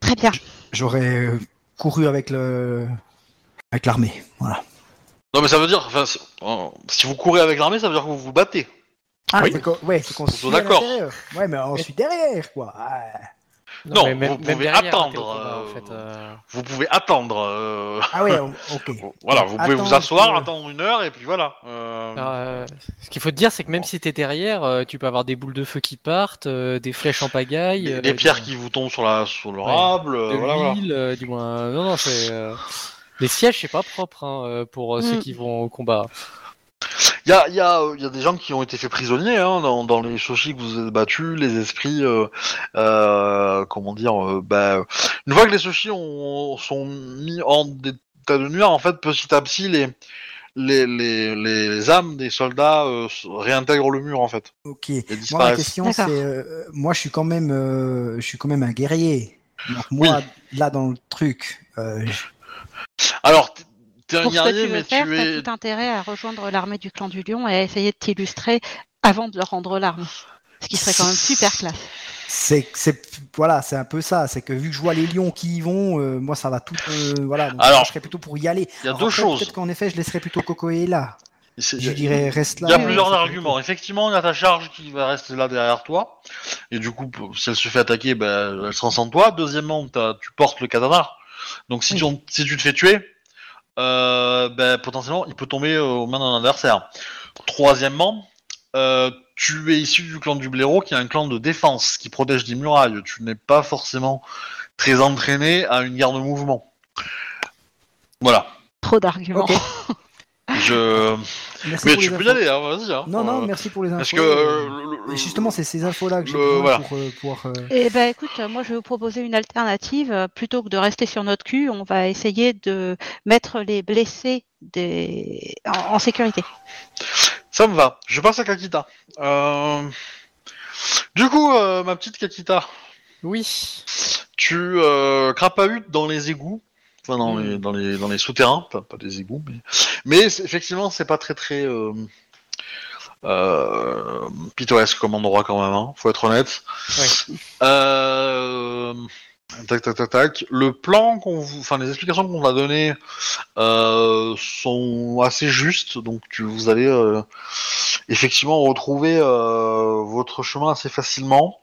Très bien. j'aurais couru avec le avec l'armée. Voilà. Non mais ça veut dire, enfin, euh, si vous courez avec l'armée, ça veut dire que vous vous battez. Ah, Oui. c'est qu'on- ouais, suit d'accord. Ouais, mais on suit derrière, quoi. Ah. Non, mais même- vous même pouvez derrière, attendre, en euh, fait, euh. Vous pouvez attendre. euh, Ah ouais, on- ok. Voilà, vous pouvez vous asseoir, que- attendre une heure et puis voilà. Euh, Euh, ce qu'il faut te dire, c'est que même si t'es derrière, euh, tu peux avoir des boules de feu qui partent, euh, des flèches en pagaille, des, euh, des pierres qui vous tombent sur la sur le Ouais. voilà, euh, du moins. Non, non, c'est. euh, Les sièges, c'est pas propre hein, euh, pour euh, ceux Mm. qui vont au combat. Il y a, y, a, y a des gens qui ont été faits prisonniers hein, dans, dans les sushis que vous avez battus, les esprits, euh, euh, comment dire, euh, bah, une fois que les sushis ont, sont mis en état de nuire, en fait, petit à petit, les, les, les, les âmes des soldats euh, réintègrent le mur, en fait, Ok. Moi, ma disparaissent. question, c'est, euh, moi, je suis quand même, euh, je suis quand même un guerrier. Donc moi, là, dans le truc, euh, je- Alors, t'es- un Pour ce que guerrier, tu veux mais faire, tu t'as es... tout intérêt à rejoindre l'armée du clan du lion et à essayer de t'illustrer avant de leur rendre l'arme. Ce qui serait quand même super classe. c'est, c'est, voilà, c'est un peu ça. C'est que vu que je vois les lions qui y vont, euh, moi, ça va tout, euh, voilà. Donc, Alors, je serais plutôt pour y aller. Il y a Alors deux après, choses. Peut-être qu'en effet, je laisserais plutôt Kokoé là. C'est- Je dirais reste là. Il y a plusieurs arguments. Effectivement, il y a ta charge qui va rester là derrière toi. Et du coup, si elle se fait attaquer, ben, elle sera sans toi. Deuxièmement, tu portes le katana. Donc si, Oui. tu, si tu te fais tuer, euh, ben, potentiellement, il peut tomber euh, aux mains d'un adversaire. Troisièmement, euh, tu es issu du clan du blaireau, qui est un clan de défense, qui protège des murailles. Tu n'es pas forcément très entraîné à une guerre de mouvement. Voilà. Trop d'arguments. Je... Merci Mais tu peux y aller, hein, vas-y. Hein. Non, non, Euh, merci pour les infos. Parce que euh, le- le- Justement, c'est ces infos-là que j'ai besoin voilà. pour euh, pouvoir. euh, Eh ben écoute, euh, moi je vais vous proposer une alternative. Euh, Plutôt que de rester sur notre cul, on va essayer de mettre les blessés des... en, en sécurité. Ça me va. Je passe à Kakita. Euh, Du coup, euh, ma petite Kakita, Oui. tu euh, crapahutes dans les égouts, enfin dans Mm. les dans les dans les souterrains, pas des égouts, mais mais c'est- effectivement c'est pas très très euh, euh, pittoresque comme endroit quand même. Hein, faut être honnête. Euh... Tac tac tac tac. Le plan qu'on vous, enfin les explications qu'on va donner euh, sont assez justes, donc tu, vous allez euh, effectivement retrouver euh, votre chemin assez facilement.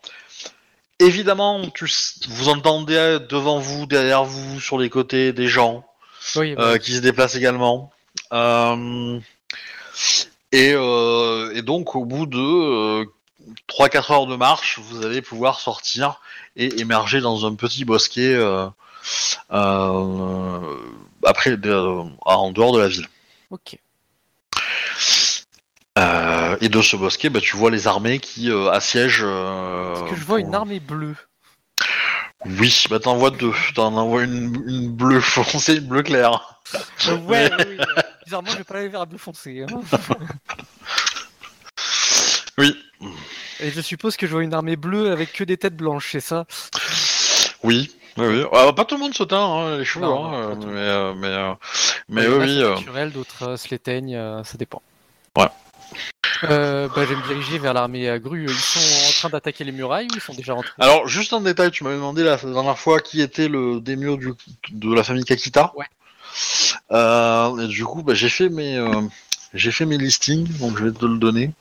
Évidemment, tu, vous entendez devant vous, derrière vous, sur les côtés des gens Oui, bah, euh, qui se déplacent également. Euh, et, euh, et donc, au bout de euh, 3-4 heures de marche, vous allez pouvoir sortir et émerger dans un petit bosquet euh, euh, après, en dehors de la ville. ok. Euh, et de ce bosquet, bah, tu vois les armées qui euh, assiègent. euh, Est-ce que je vois pour- une armée bleue? Oui, bah t'en vois deux. T'en envoies une, une bleue foncée, une bleue claire. Ouais, euh, Bizarrement, je vais pas aller vers bleu foncé. hein. Oui, Et je suppose que je vois une armée bleue avec que des têtes blanches, c'est ça? Oui, oui, oui. Ah, pas tout le monde se teint, hein, les cheveux, Non, hein, non, mais, euh, mais, euh, mais en oui, euh, naturel, d'autres se l'éteignent, ça dépend. Ouais. Euh, bah, je vais me diriger vers l'armée à grue. Ils sont en train d'attaquer les murailles ou ils sont déjà rentrés? Alors, juste un détail, tu m'avais demandé la dernière fois qui était le daimyo du, de la famille Kakita. Ouais. Euh, et du coup, bah, j'ai fait mes euh, j'ai fait mes listings, donc je vais te le donner.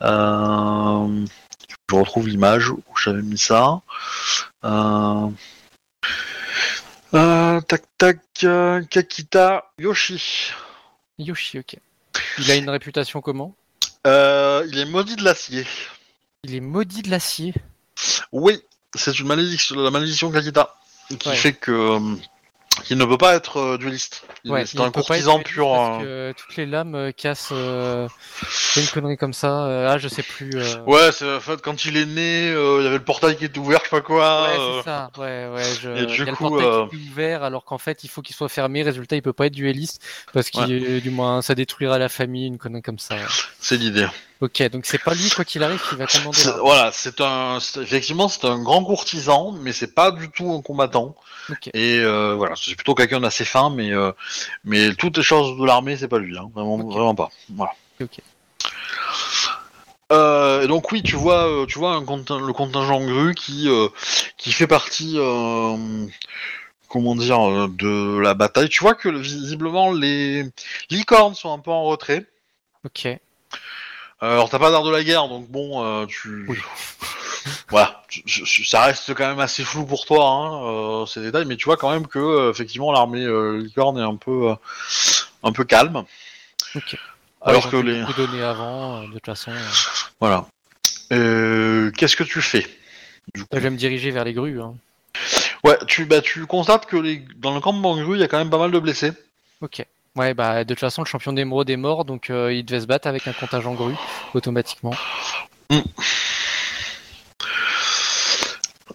Je retrouve l'image où j'avais mis ça. Tac tac, Kakita Yoshi. Yoshi, ok. Il a une réputation comment? Euh, il est maudit de l'acier. Il est maudit de l'acier. Oui, c'est une malédiction, la malédiction Kakita, qui Ouais. fait que euh, il ne peut pas être euh, dueliste. Ouais, c'est un courtisan pur. Parce que toutes les lames euh, cassent. euh, une connerie comme ça. ah, je sais plus. Ouais, c'est en fait quand il est né, il y avait le portail qui était ouvert, je sais pas quoi. Ouais, euh, c'est ça. Ouais, ouais. Je... et du il y a le coup, portail euh, qui est ouvert alors qu'en fait il faut qu'il soit fermé. Résultat, il peut pas être dueliste parce qu'il est- du moins ça détruira la famille, une connerie comme ça. ouais. C'est l'idée. Ok, donc c'est pas lui quoi qu'il arrive qui va commander. C'est-. Voilà, c'est un, effectivement, c'est un grand courtisan, mais c'est pas du tout un combattant. Ok. Et euh, voilà, c'est plutôt quelqu'un d'assez fin, mais euh, mais toutes les choses de l'armée, c'est pas lui, hein, vraiment, vraiment pas. Voilà. Ok. Euh, donc oui, tu vois, euh, tu vois un le contingent grue qui qui fait partie, comment dire, de la bataille. Tu vois que visiblement les licornes sont un peu en retrait. Ok. Euh, alors t'as pas d'art de la guerre, donc bon, euh, tu, Oui. voilà, ça reste quand même assez flou pour toi, hein, euh, ces détails, mais tu vois quand même que effectivement l'armée licorne est un peu, un peu calme. Ok. Alors Ouais, que les, beaucoup donné avant, de toute façon. voilà. Qu'est-ce que tu fais du coup? Je vais me diriger vers les grues. hein. Ouais, tu, bah, tu constates que les, dans le camp de Bangru, il y a quand même pas mal de blessés. Ok. Ouais, bah de toute façon le champion d'émeraude est mort, donc euh, il devait se battre avec un contingent grue automatiquement.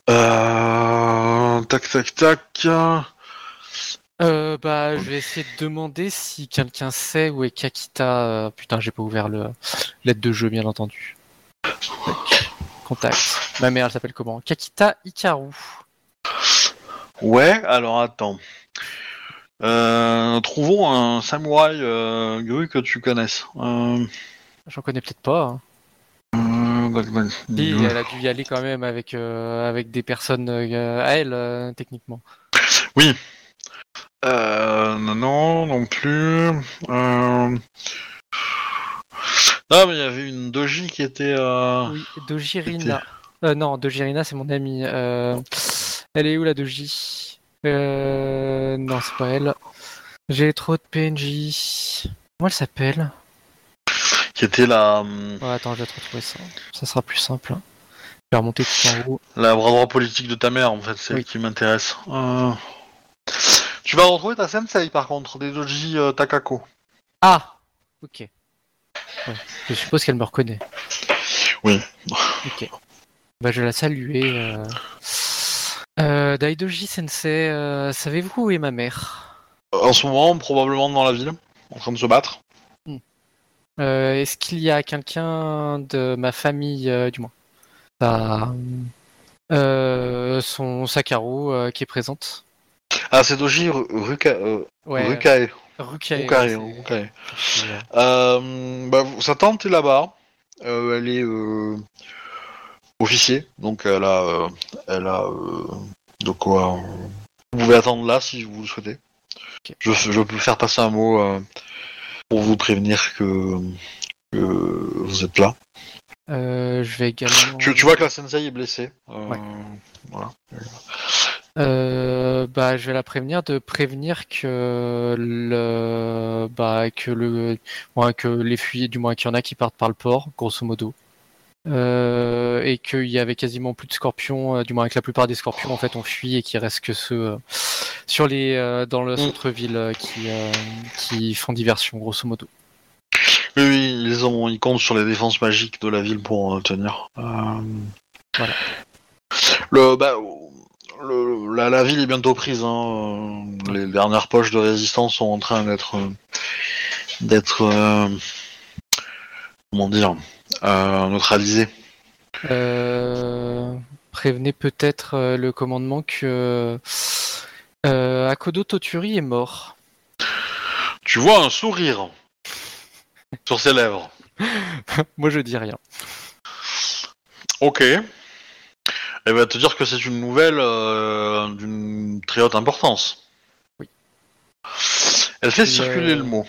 Euh, tac, tac, tac. Euh, bah, je vais essayer de demander si quelqu'un sait où est Kakita. euh, Putain, j'ai pas ouvert le l'aide de jeu, bien entendu. Tac. Contact. Ma mère, elle s'appelle comment? Kakita Ikaru. Ouais, alors attends. Euh, trouvons un samouraï euh, grue que tu connaisses. Euh, J'en connais peut-être pas. hein. euh, tac. Si, elle a dû y aller quand même avec euh, avec des personnes à elle, techniquement. Euh, non, non, non plus. Euh... Ah, mais il y avait une doji qui était. Oui, Dojirina. Euh, non, Dojirina, c'est mon amie. Elle est où la Doji? Euh, Non, c'est pas elle. J'ai trop de PNJ. Comment elle s'appelle? Qui était la, hum, Ouais, attends, je vais te retrouver ça. Ça sera plus simple. Je vais remonter tout en haut. la bras droit politique de ta mère, en fait, c'est Oui. elle qui m'intéresse. Euh... Tu vas retrouver ta sensei, par contre, des doji euh, Takako. Ah Ok. Ouais, je suppose qu'elle me reconnaît. Oui. Ok. Bah, je vais la saluer. Euh... Euh, Daidoji Sensei, euh, savez-vous où est ma mère? En ce moment, probablement dans la ville, en train de se battre. Euh, Est-ce qu'il y a quelqu'un de ma famille, euh, du moins, euh, son Sakaro euh, qui est présente. Ah, c'est doji Ru- Ruka, euh, Ouais, Rukae. Rukae, Rukae, ouais, euh, Euh, bah, sa tante est là-bas. Euh, elle est euh, officier, donc elle a, euh, elle a euh, de quoi. euh, vous pouvez attendre là si vous le souhaitez. Je, je peux faire passer un mot pour vous prévenir que, que vous êtes là. euh, je vais également. Tu, tu vois que la sensei est blessée. Euh, Ouais. Voilà. Euh, bah, je vais la prévenir de prévenir que le, bah, que le, ouais, que les fuyers, du moins qu'il y en a qui partent par le port, grosso modo, euh, et qu'il y avait quasiment plus de scorpions, euh, du moins que la plupart des scorpions en fait ont fui et qu'il reste que ceux euh, sur les, dans le Mm. centre-ville qui, qui font diversion, grosso modo. Oui, oui, ils, ont, ils comptent sur les défenses magiques de la ville pour tenir. Voilà. Le, bah, le- la, la ville est bientôt prise. Hein. Les dernières poches de résistance sont en train d'être, d'être, euh, comment dire, neutralisé. Euh, prévenez peut-être euh, le commandement que euh, Akodo Toturi est mort. Tu vois un sourire sur ses lèvres. Moi, je dis rien. Ok. Elle va te dire que c'est une nouvelle euh, d'une très haute importance. Oui. Elle fait Le- circuler le mot.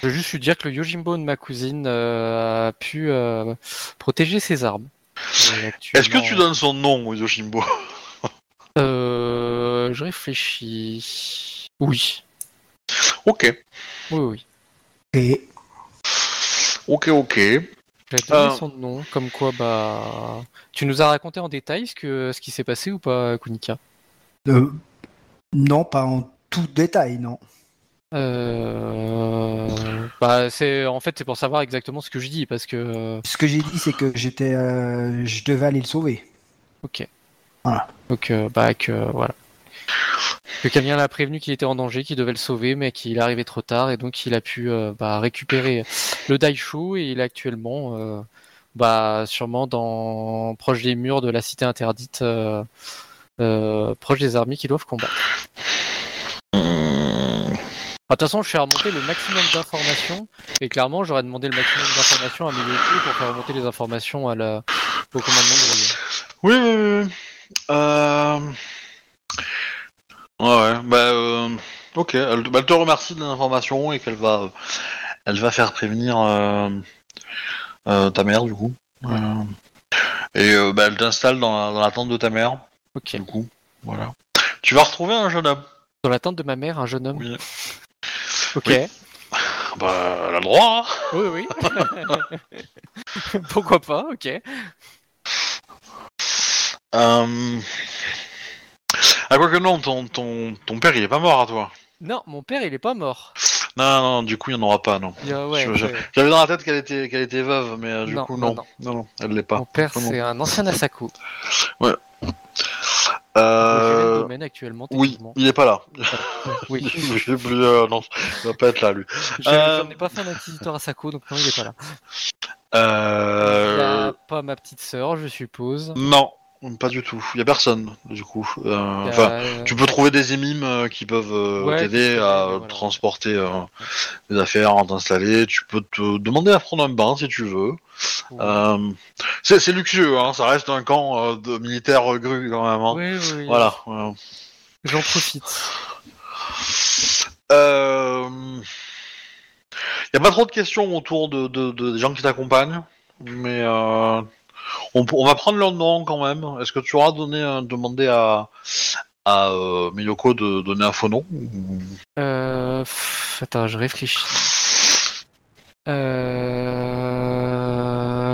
Je veux juste lui dire que le Yojimbo de ma cousine euh, a pu euh, protéger ses armes. Et Est-ce que tu donnes son nom au Yoshimbo Euh, je réfléchis. Oui. Ok. Oui, oui. Et Ok, ok. J'ai donné Euh. son nom, comme quoi, bah. Tu nous as raconté en détail ce, que, ce qui s'est passé ou pas, Kunika? Euh, non, pas en tout détail, non. Euh... Bah, c'est en fait, c'est pour savoir exactement ce que je dis, parce que. Ce que j'ai dit, c'est que j'étais, euh, je devais aller le sauver. Ok. Voilà. Donc, euh, bah, que voilà. Que quelqu'un l'a prévenu qu'il était en danger, qu'il devait le sauver, mais qu'il est arrivé trop tard, et donc il a pu euh, bah, récupérer le Daisho, et il est actuellement, euh, bah, sûrement dans proche des murs de la cité interdite, euh, euh, proche des armées qui doivent combattre. De toute façon, je fais remonter le maximum d'informations, et clairement, j'aurais demandé le maximum d'informations à mes pour faire remonter les informations à la... au commandement de. Oui, oui, oui. Euh... Ouais, ouais. Bah, euh... ok. Elle, bah, elle te remercie de l'information et qu'elle va, elle va faire prévenir euh, euh, ta mère du coup. Euh, Et bah, elle t'installe dans la, dans la tente de ta mère Ok. du coup. Voilà. Tu vas retrouver un jeune homme. Dans la tente de ma mère, un jeune homme. Oui. Ok. Oui. Bah, elle a le droit. hein. Oui, oui. Pourquoi pas, ok. Euh... Ah, quoi que non, ton, ton, ton père il est pas mort à toi. Non, mon père, il est pas mort. Non, non, non, du coup il n'y en aura pas, non. Il y a- ouais, Je- je- ouais. J'avais dans la tête qu'elle était, qu'elle était veuve, mais euh, du Non, coup non, non. non. non, elle l'est pas. Mon père, c'est un ancien Asako. Euh, domaine actuellement, Oui, il est pas là. Oui. Je sais plus, euh, non, il va pas être là lui. Je Euh, J'en ai pas fait un inquisiteur Asako, donc non, il est pas là. Euh... A pas ma petite sœur, je suppose. Non, pas du tout. Il y a personne, du coup. Euh, y a, euh, tu peux trouver des émimes euh, qui peuvent euh, Ouais, t'aider à voilà. transporter euh, des affaires, à t'installer. Tu peux te demander à prendre un bain si tu veux. ouais. Euh, c'est luxueux, hein, ça reste un camp de militaires grue quand même. hein. Oui, oui. Voilà. J'en profite. Il n'y a pas trop de questions autour de, de- de- des gens qui t'accompagnent, mais on, on va prendre leur nom quand même. Est-ce que tu auras donné, demandé à, à euh, Miyoko de donner un faux nom Euh... pff, Attends, je réfléchis. Euh...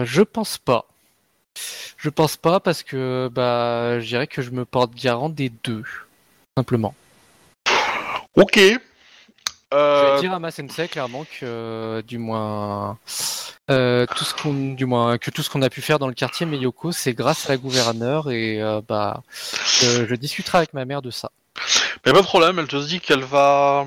Je pense pas. Je pense pas parce que bah je dirais que je me porte garant des deux. Simplement. Ok. Je Euh, vais dire à ma sensei clairement que euh, du moins euh, tout ce qu'on du moins que tout ce qu'on a pu faire dans le quartier Meyoko c'est grâce à la gouverneure et euh, bah je discuterai avec ma mère de ça. mais pas de problème, elle te dit qu'elle va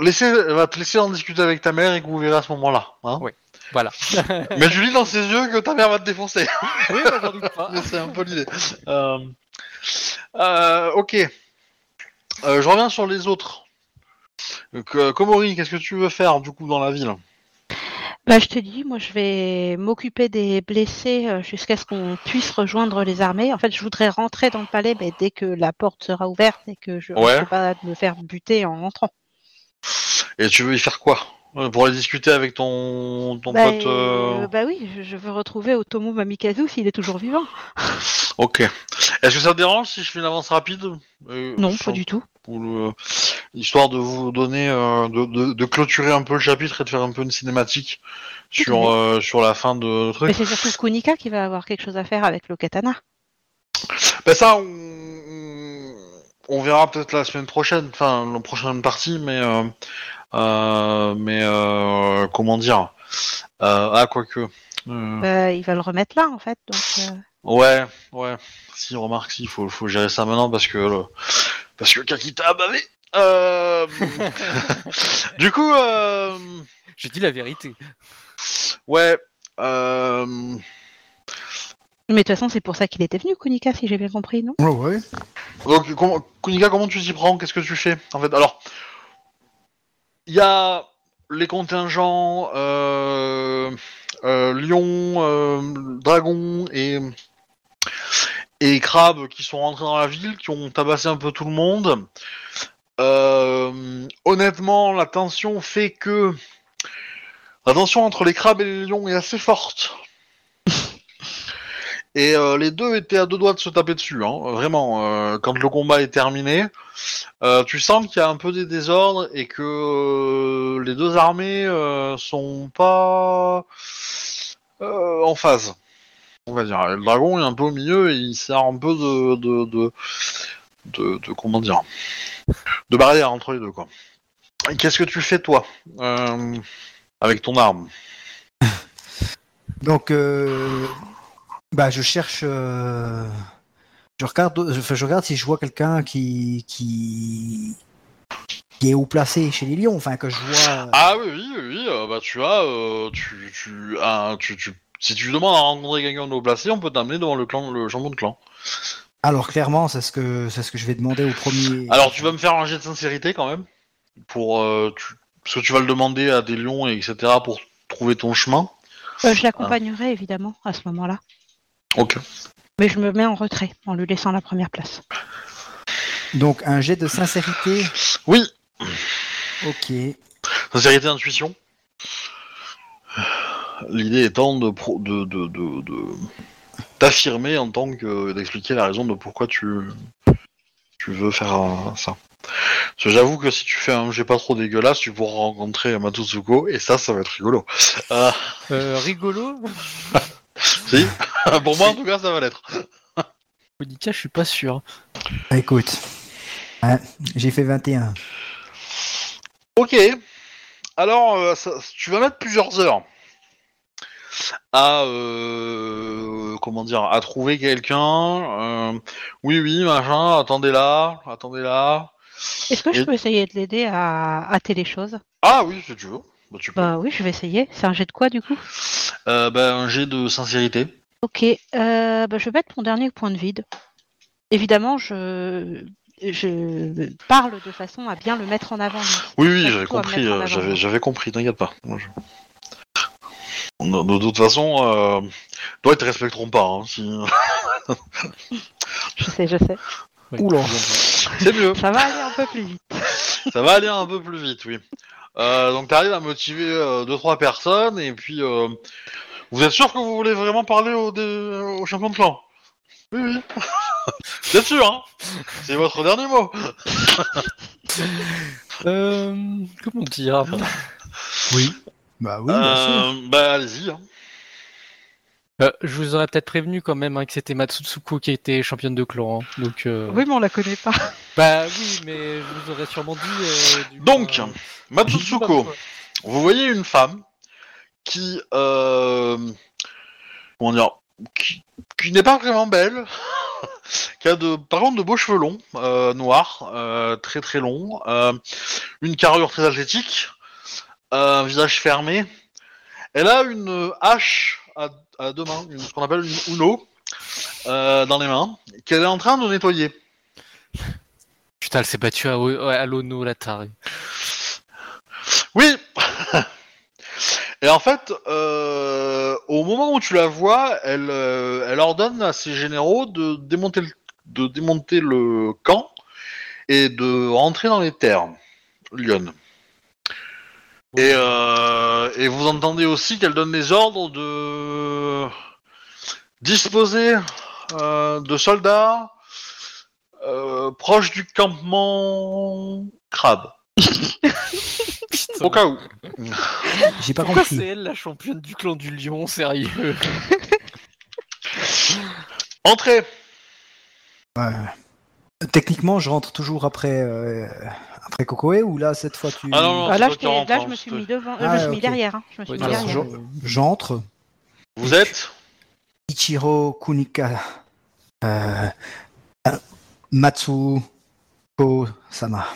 laisser, elle va te laisser en discuter avec ta mère et que vous verrez à ce moment-là. Hein Oui. Voilà. Mais tu lis dans ses yeux que ta mère va te défoncer. oui, bah, j'en doute pas. C'est un peu l'idée. Euh, ok. Je reviens sur les autres. Donc, euh, Komori, qu'est-ce que tu veux faire du coup dans la ville? Bah, je te dis, moi, je vais m'occuper des blessés euh, jusqu'à ce qu'on puisse rejoindre les armées. En fait, je voudrais rentrer dans le palais mais dès que la porte sera ouverte et que je ne Ouais. pas me faire buter en entrant. Et tu veux y faire quoi? Pour aller discuter avec ton, ton Bah, pote euh, euh, bah oui, je, je veux retrouver Otomo Mamikazu s'il est toujours vivant. Ok. Est-ce que ça te dérange si je fais une avance rapide? Euh, Non, sur- pas du tout. Le- Histoire de vous donner, euh, de, de- de clôturer un peu le chapitre et de faire un peu une cinématique sur, euh, sur la fin de Mais truc. c'est surtout Kunika qui va avoir quelque chose à faire avec le katana. Ben ça, on, on verra peut-être la semaine prochaine, enfin la prochaine partie, mais euh, mais comment dire Ah quoique. Bah, il va le remettre là, en fait. Donc, ouais, ouais. Si remarque, si faut faut gérer ça maintenant parce que le- parce que Kakita a bavé. Euh, du coup, euh, J'ai dit la vérité. ouais. euh, Mais de toute façon, c'est pour ça qu'il était venu, Kunika, si j'ai bien compris, non? Ouais, ouais. donc, comment- Kunika, comment tu t'y prends? Qu'est-ce que tu fais En fait, alors, il y a les contingents euh, euh, lion, euh, dragon et et crabe qui sont rentrés dans la ville, qui ont tabassé un peu tout le monde. Euh, honnêtement, la tension fait que la tension entre les crabes et les lions est assez forte. Et euh, les deux étaient à deux doigts de se taper dessus, hein, vraiment. euh, quand le combat est terminé, tu sens qu'il y a un peu des désordres et que les deux armées sont pas en phase. On va dire. Et le dragon est un peu au milieu et il sert un peu de de, de, de, de- comment dire de barrière entre les deux quoi. Qu'est-ce que tu fais toi euh, avec ton arme? Donc, euh, bah, je cherche. euh, je regarde, je, regarde si je vois quelqu'un qui, qui, qui est haut placé chez les lions, enfin que je vois. Ah oui oui oui, bah tu as tu tu, ah, tu tu si tu demandes à rencontrer quelqu'un de haut placé, on peut t'amener devant le clan le champion de clan. Alors clairement, c'est ce que c'est ce que je vais demander au premier. Alors tu vas me faire un jet de sincérité quand même pour euh, tu, parce que tu vas le demander à des lions et etc pour trouver ton chemin. Euh, Je l'accompagnerai, évidemment, à ce moment-là. Ok. Mais je me mets en retrait, en lui laissant la première place. Donc un jet de sincérité. Oui. Ok. Sincérité intuition. L'idée étant de pro- de de de, de- t'affirmer en tant que d'expliquer la raison de pourquoi tu tu veux faire euh, ça. Parce que j'avoue que si tu fais un jet pas trop dégueulasse, tu pourras rencontrer Matsuzuko et ça, ça va être rigolo. Euh, Euh, rigolo si, pour moi en tout cas, ça va l'être. Monica, je suis pas sûr. Écoute, hein, j'ai fait 21. Ok. Alors, euh, ça- tu vas mettre plusieurs heures à euh, comment dire à trouver quelqu'un. euh, oui, oui, machin. Attendez là, attendez là. Est-ce que je peux essayer de l'aider à hâter les choses? Ah oui, si tu veux. Bah, tu peux. Bah oui, je vais essayer. C'est un jet de quoi, du coup? Euh, bah, un jet de sincérité. Ok, bah, je vais mettre mon dernier point de vide. Évidemment, je, je parle de façon à bien le mettre en avant. Oui, oui, j'avais compris. J'avais, j'avais compris. T'inquiète pas. Moi, je- De, de toute façon, euh, toi, ils te respecteront pas. hein, si- Je sais, je sais. Ouais, Oula. C'est mieux. Ça va aller un peu plus vite. Ça va aller un peu plus vite, oui. Euh, donc t'arrives à motiver euh, deux trois personnes et puis euh, vous êtes sûr que vous voulez vraiment parler au, dé- au champion de clan? Oui, oui. Vous êtes sûr, hein C'est votre dernier mot. Euh, comment dire? Oui. Bah oui, bien sûr. Euh, bah allez-y. hein. Euh, Je vous aurais peut-être prévenu quand même hein, que c'était Matsutsuko qui était championne de clan. hein. Donc, euh, Oui, mais on la connaît pas. Bah oui, mais je vous aurais sûrement dit. euh, du coup, Donc, euh, Matsusuko, vous voyez une femme qui, euh, comment dire, qui, qui n'est pas vraiment belle, qui a de, par contre de beaux cheveux longs, euh, noirs, euh, très très longs, euh, une carrure très athlétique, un visage fermé. Elle a une hache à, à deux mains, une- ce qu'on appelle une uno, euh, dans les mains, qu'elle est en train de nettoyer. Putain, elle s'est battue à, à la tarée. Oui. Et en fait, euh, au moment où tu la vois, elle, euh, elle ordonne à ses généraux de démonter, le, de démonter le camp et de rentrer dans les terres, Lyon. Et, euh, et vous entendez aussi qu'elle donne des ordres de disposer euh, de soldats euh, proches du campement crabe. Au cas où. J'ai pas Pourquoi compris. c'est elle la championne du clan du lion, sérieux? Entrez Ouais. Techniquement, je rentre toujours après euh, après Kokoe ou là cette fois tu. Ah non, non. Ah, là, toi je qui t'ai- rentres, là, je me suis c'est- mis devant, euh, Ah, je me suis mis ok. derrière. hein. Je me suis mis Alors, derrière. je- j'entre. Vous êtes Ichiro Kunika. Euh, euh, Matsuko Sama.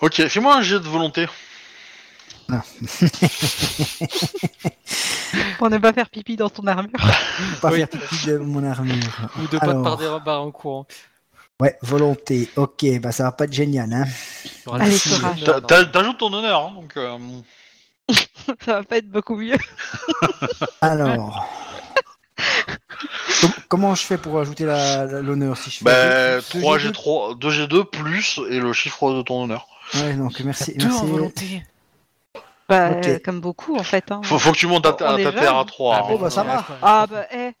Ok, fais-moi un jet de volonté. Pour ne pas faire pipi dans ton armure. Pas Oui. faire pipi de mon armure. Ou de pas Alors, te par des barres en courant. Ouais, volonté. Ok, bah ça va pas être génial, hein. Allez, courage. T'ajoutes ton honneur, hein, donc. euh, Ça va pas être beaucoup mieux. Alors. Com- comment je fais pour ajouter l'honneur si je fais bah, deux- deux 3G3, 2G2 plus et le chiffre de ton honneur. Ouais, donc merci. Deux en merci. volonté. Bah, euh, comme beaucoup en fait. Hein. Faut, faut que tu montes à, ta- ta terre à jeune. 3. bon, bah, ça va. Ah bah, eh.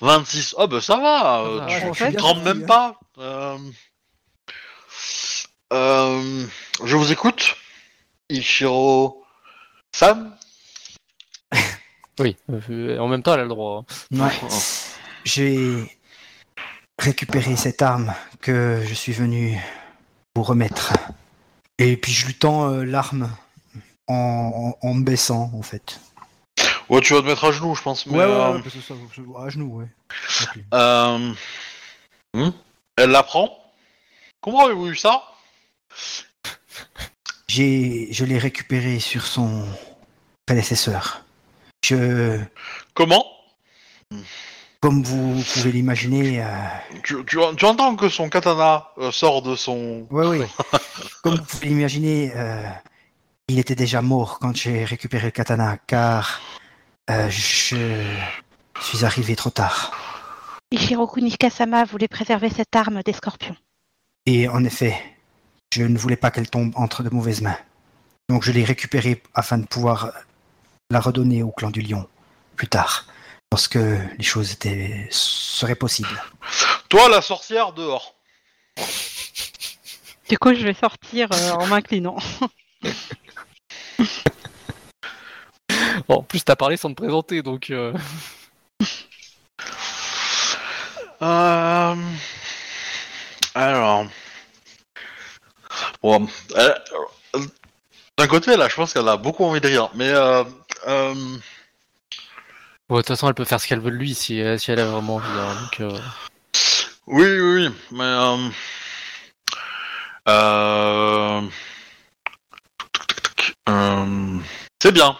26. Oh, bah ça va. euh, tu tu trembles même hein. pas. Euh, euh, je vous écoute. Ichiro. Sam Oui, en même temps, elle a le droit. hein. Ouais. J'ai récupéré cette arme que je suis venu vous remettre. Et puis je lui tends euh, l'arme en, en, en me baissant, en fait. Ouais, tu vas te mettre à genoux, je pense. Mais, ouais, ouais, euh, ouais, parce que ça, je- à genoux, ouais. Euh, hmm, Elle la prend. Comment avez-vous eu ça? J'ai, je l'ai récupéré sur son prédécesseur. Je, Comment? Comme vous pouvez l'imaginer, euh, tu, tu, tu entends que son katana euh, sort de son. ouais, oui. comme vous pouvez l'imaginer, euh, il était déjà mort quand j'ai récupéré le katana, car euh, je suis arrivé trop tard. Ishiroku Nikasama voulait préserver cette arme des scorpions. Et en effet, je ne voulais pas qu'elle tombe entre de mauvaises mains. Donc je l'ai récupérée afin de pouvoir la redonner au clan du lion plus tard, lorsque les choses étaient, seraient possibles. Toi, la sorcière, dehors. Du coup, je vais sortir euh, en m'inclinant. Bon, en plus, t'as parlé sans te présenter, donc. euh, Euh... Alors. Bon, euh, D'un côté, là, je pense qu'elle a beaucoup envie de rire, mais euh, euh, bon, de toute façon, elle peut faire ce qu'elle veut de lui si, si elle a vraiment envie. hein, donc, euh, oui, oui, oui, mais euh, c'est bien.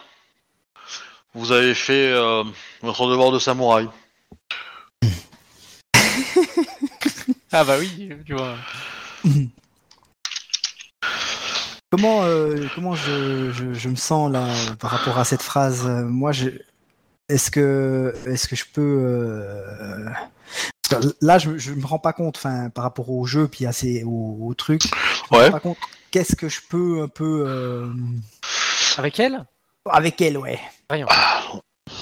Vous avez fait euh, votre devoir de samouraï. Ah bah oui, tu vois. Comment, euh, comment je, je, je me sens là par rapport à cette phrase? Moi, je, est-ce que, est-ce que je peux euh, là, je, je me rends pas compte, enfin, par rapport au jeu puis à ces, au, au truc, je me Ouais. rends pas compte. Qu'est-ce que je peux un peu euh, Avec elle? Avec elle, ouais. Rien.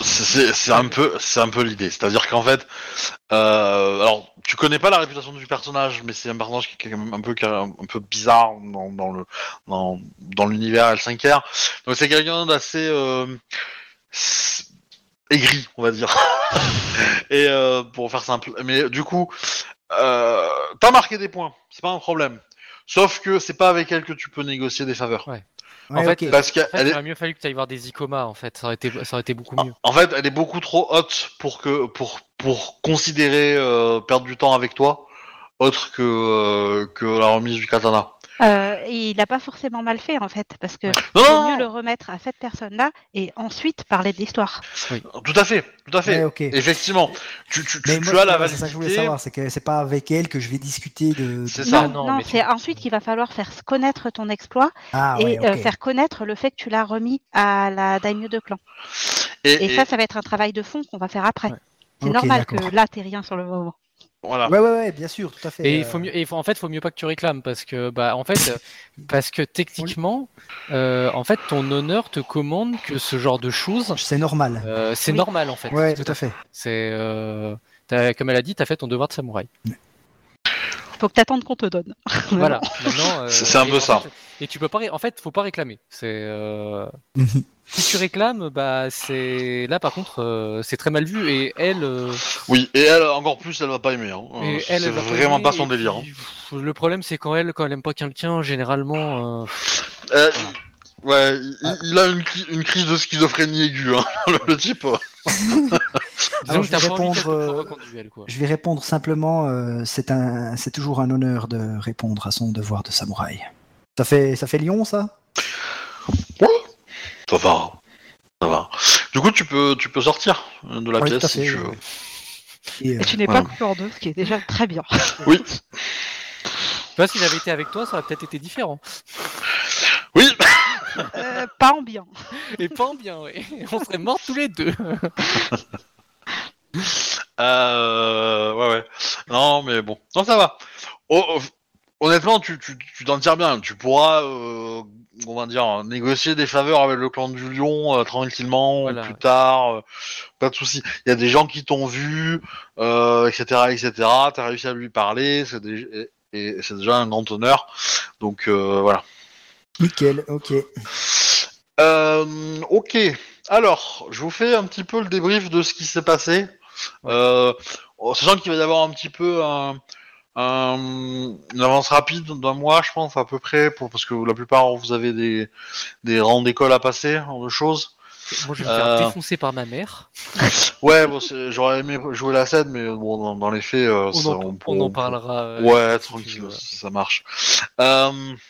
C'est- un peu, c'est un peu l'idée. C'est-à-dire qu'en fait, euh, alors tu connais pas la réputation du personnage, mais c'est un personnage qui est quand même un peu, un peu bizarre dans, dans le dans, dans l'univers L5R. Donc c'est quelqu'un d'assez euh, aigri, on va dire. Et euh, pour faire simple. Mais du coup, euh, t'as marqué des points, c'est pas un problème. Sauf que c'est pas avec elle que tu peux négocier des faveurs. Ouais, fait, ok. Parce En fait, qu'elle il est, aurait mieux fallu que tu ailles voir des icomas, en fait. Ça aurait été, ça aurait été beaucoup mieux. En fait, elle est beaucoup trop haute pour que pour pour considérer euh, perdre du temps avec toi autre que euh, que la remise du katana. Euh, et il n'a pas forcément mal fait en fait, parce que Non, il vaut non, mieux le remettre à cette personne-là et ensuite parler de l'histoire. tout à fait, tout à fait. Ouais, ok. Effectivement, tu tu, tu, Mais tu moi, as la voilà, c'est ça que je voulais validité. savoir, c'est que c'est pas avec elle que je vais discuter de. C'est ça. Non, non, non, mais c'est ensuite qu'il va falloir faire connaître ton exploit Ah et ouais, euh, faire connaître le fait que tu l'as remis à la daimyo de clan. Et, Et, et- ça, ça va être un travail de fond qu'on va faire après. Ouais. C'est normal que là, t'aies rien sur le moment. Voilà. Ouais, ouais, ouais, bien sûr, tout à fait. Et il euh, faut mieux, et il faut- en fait, faut mieux pas que tu réclames parce que, bah, en fait, parce que techniquement, euh, en fait, ton honneur te commande que ce genre de choses, C'est normal. euh, c'est Oui. normal en fait. Ouais, tout à fait. C'est, euh, t'as- comme elle a dit, t'as fait ton devoir de samouraï. Faut que t'attendes qu'on te donne. Voilà. Euh, C'est- un peu ça. fait- et tu peux pas, en fait, faut pas réclamer. C'est, euh, Mhm. si tu réclames, bah, c'est là par contre, euh, c'est très mal vu. Et elle, euh, Oui, et elle encore plus, elle va pas aimer. Hein. Euh, c'est vraiment aimer, pas son délire. hein. puis, Le problème, c'est quand elle, quand elle aime pas quelqu'un, généralement. euh, Euh, ouais, il, il a une, cri- une crise de schizophrénie aiguë, hein, le, le type. Euh. Disons Alors, que je vais répondre, euh, provoque en duel, quoi. Je vais répondre simplement, euh, c'est un, c'est toujours un honneur de répondre à son devoir de samouraï. Ça fait, ça fait lion, ça? Ça va. Ça va. Du coup, tu peux, tu peux sortir euh, de la pièce si fait, tu veux. Et, euh, Et tu n'es voilà. pas coupé en deux, ce qui est déjà très bien. Oui, Tu vois, si j'avais été avec toi, ça aurait peut-être été différent. oui. Euh, pas en bien. Et pas en bien, oui. On serait morts tous les deux. Euh, ouais, ouais. Non, mais bon. Non, ça va. Oh, oh, honnêtement, tu tu tu t'en tires bien. Tu pourras, euh, on va dire, négocier des faveurs avec le clan du Lion euh, tranquillement Voilà, plus ouais. tard. euh, pas de souci. Il y a des gens qui t'ont vu, euh, etc., etc. T'as réussi à lui parler. C'est des- et, et c'est déjà un grand honneur. Donc euh, voilà. Nickel, ok. Euh, ok. Alors, je vous fais un petit peu le débrief de ce qui s'est passé. Euh, sachant qu'il va y avoir un petit peu un, un- une avance rapide d'un mois, je pense, à peu près, pour, parce que la plupart, vous avez des, des rangs d'école à passer, de choses. Moi, je vais me faire Euh. défoncer par ma mère. Ouais, bon, j'aurais aimé jouer la scène, mais bon, dans, dans les faits, euh, On, ça, en, on- on en on- parlera. euh, Ouais, tranquille, ça marche.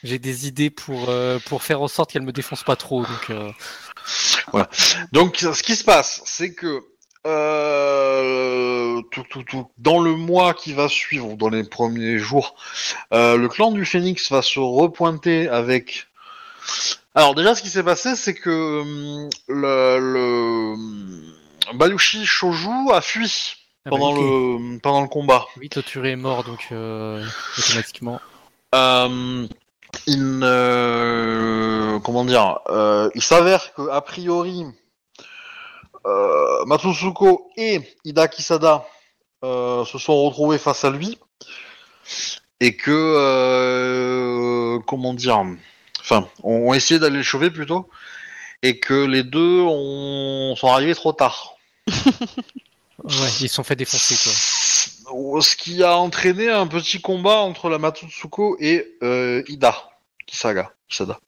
J'ai des idées pour, pour faire en sorte qu'elle me défonce pas trop. Donc, euh, Donc, ce qui se passe, c'est que euh, tout, tout, tout, dans le mois qui va suivre, dans les premiers jours, euh, le clan du Phénix va se repointer avec. Alors déjà, ce qui s'est passé, c'est que hum, le, le Bayushi Shoju a fui ah bah, pendant le pendant le combat. oui, Toturi est mort, donc euh, automatiquement. Euh, il ne- comment dire euh, il s'avère que a priori euh, Matsusuko et Ida Kisada euh, se sont retrouvés face à lui et que euh, comment dire enfin ont, ont essayé d'aller le sauver plutôt et que les deux ont, sont arrivés trop tard Ouais, ils se sont fait défoncer, quoi. ce qui a entraîné un petit combat entre la Matsusuko et euh, Ida Kisaga Kisada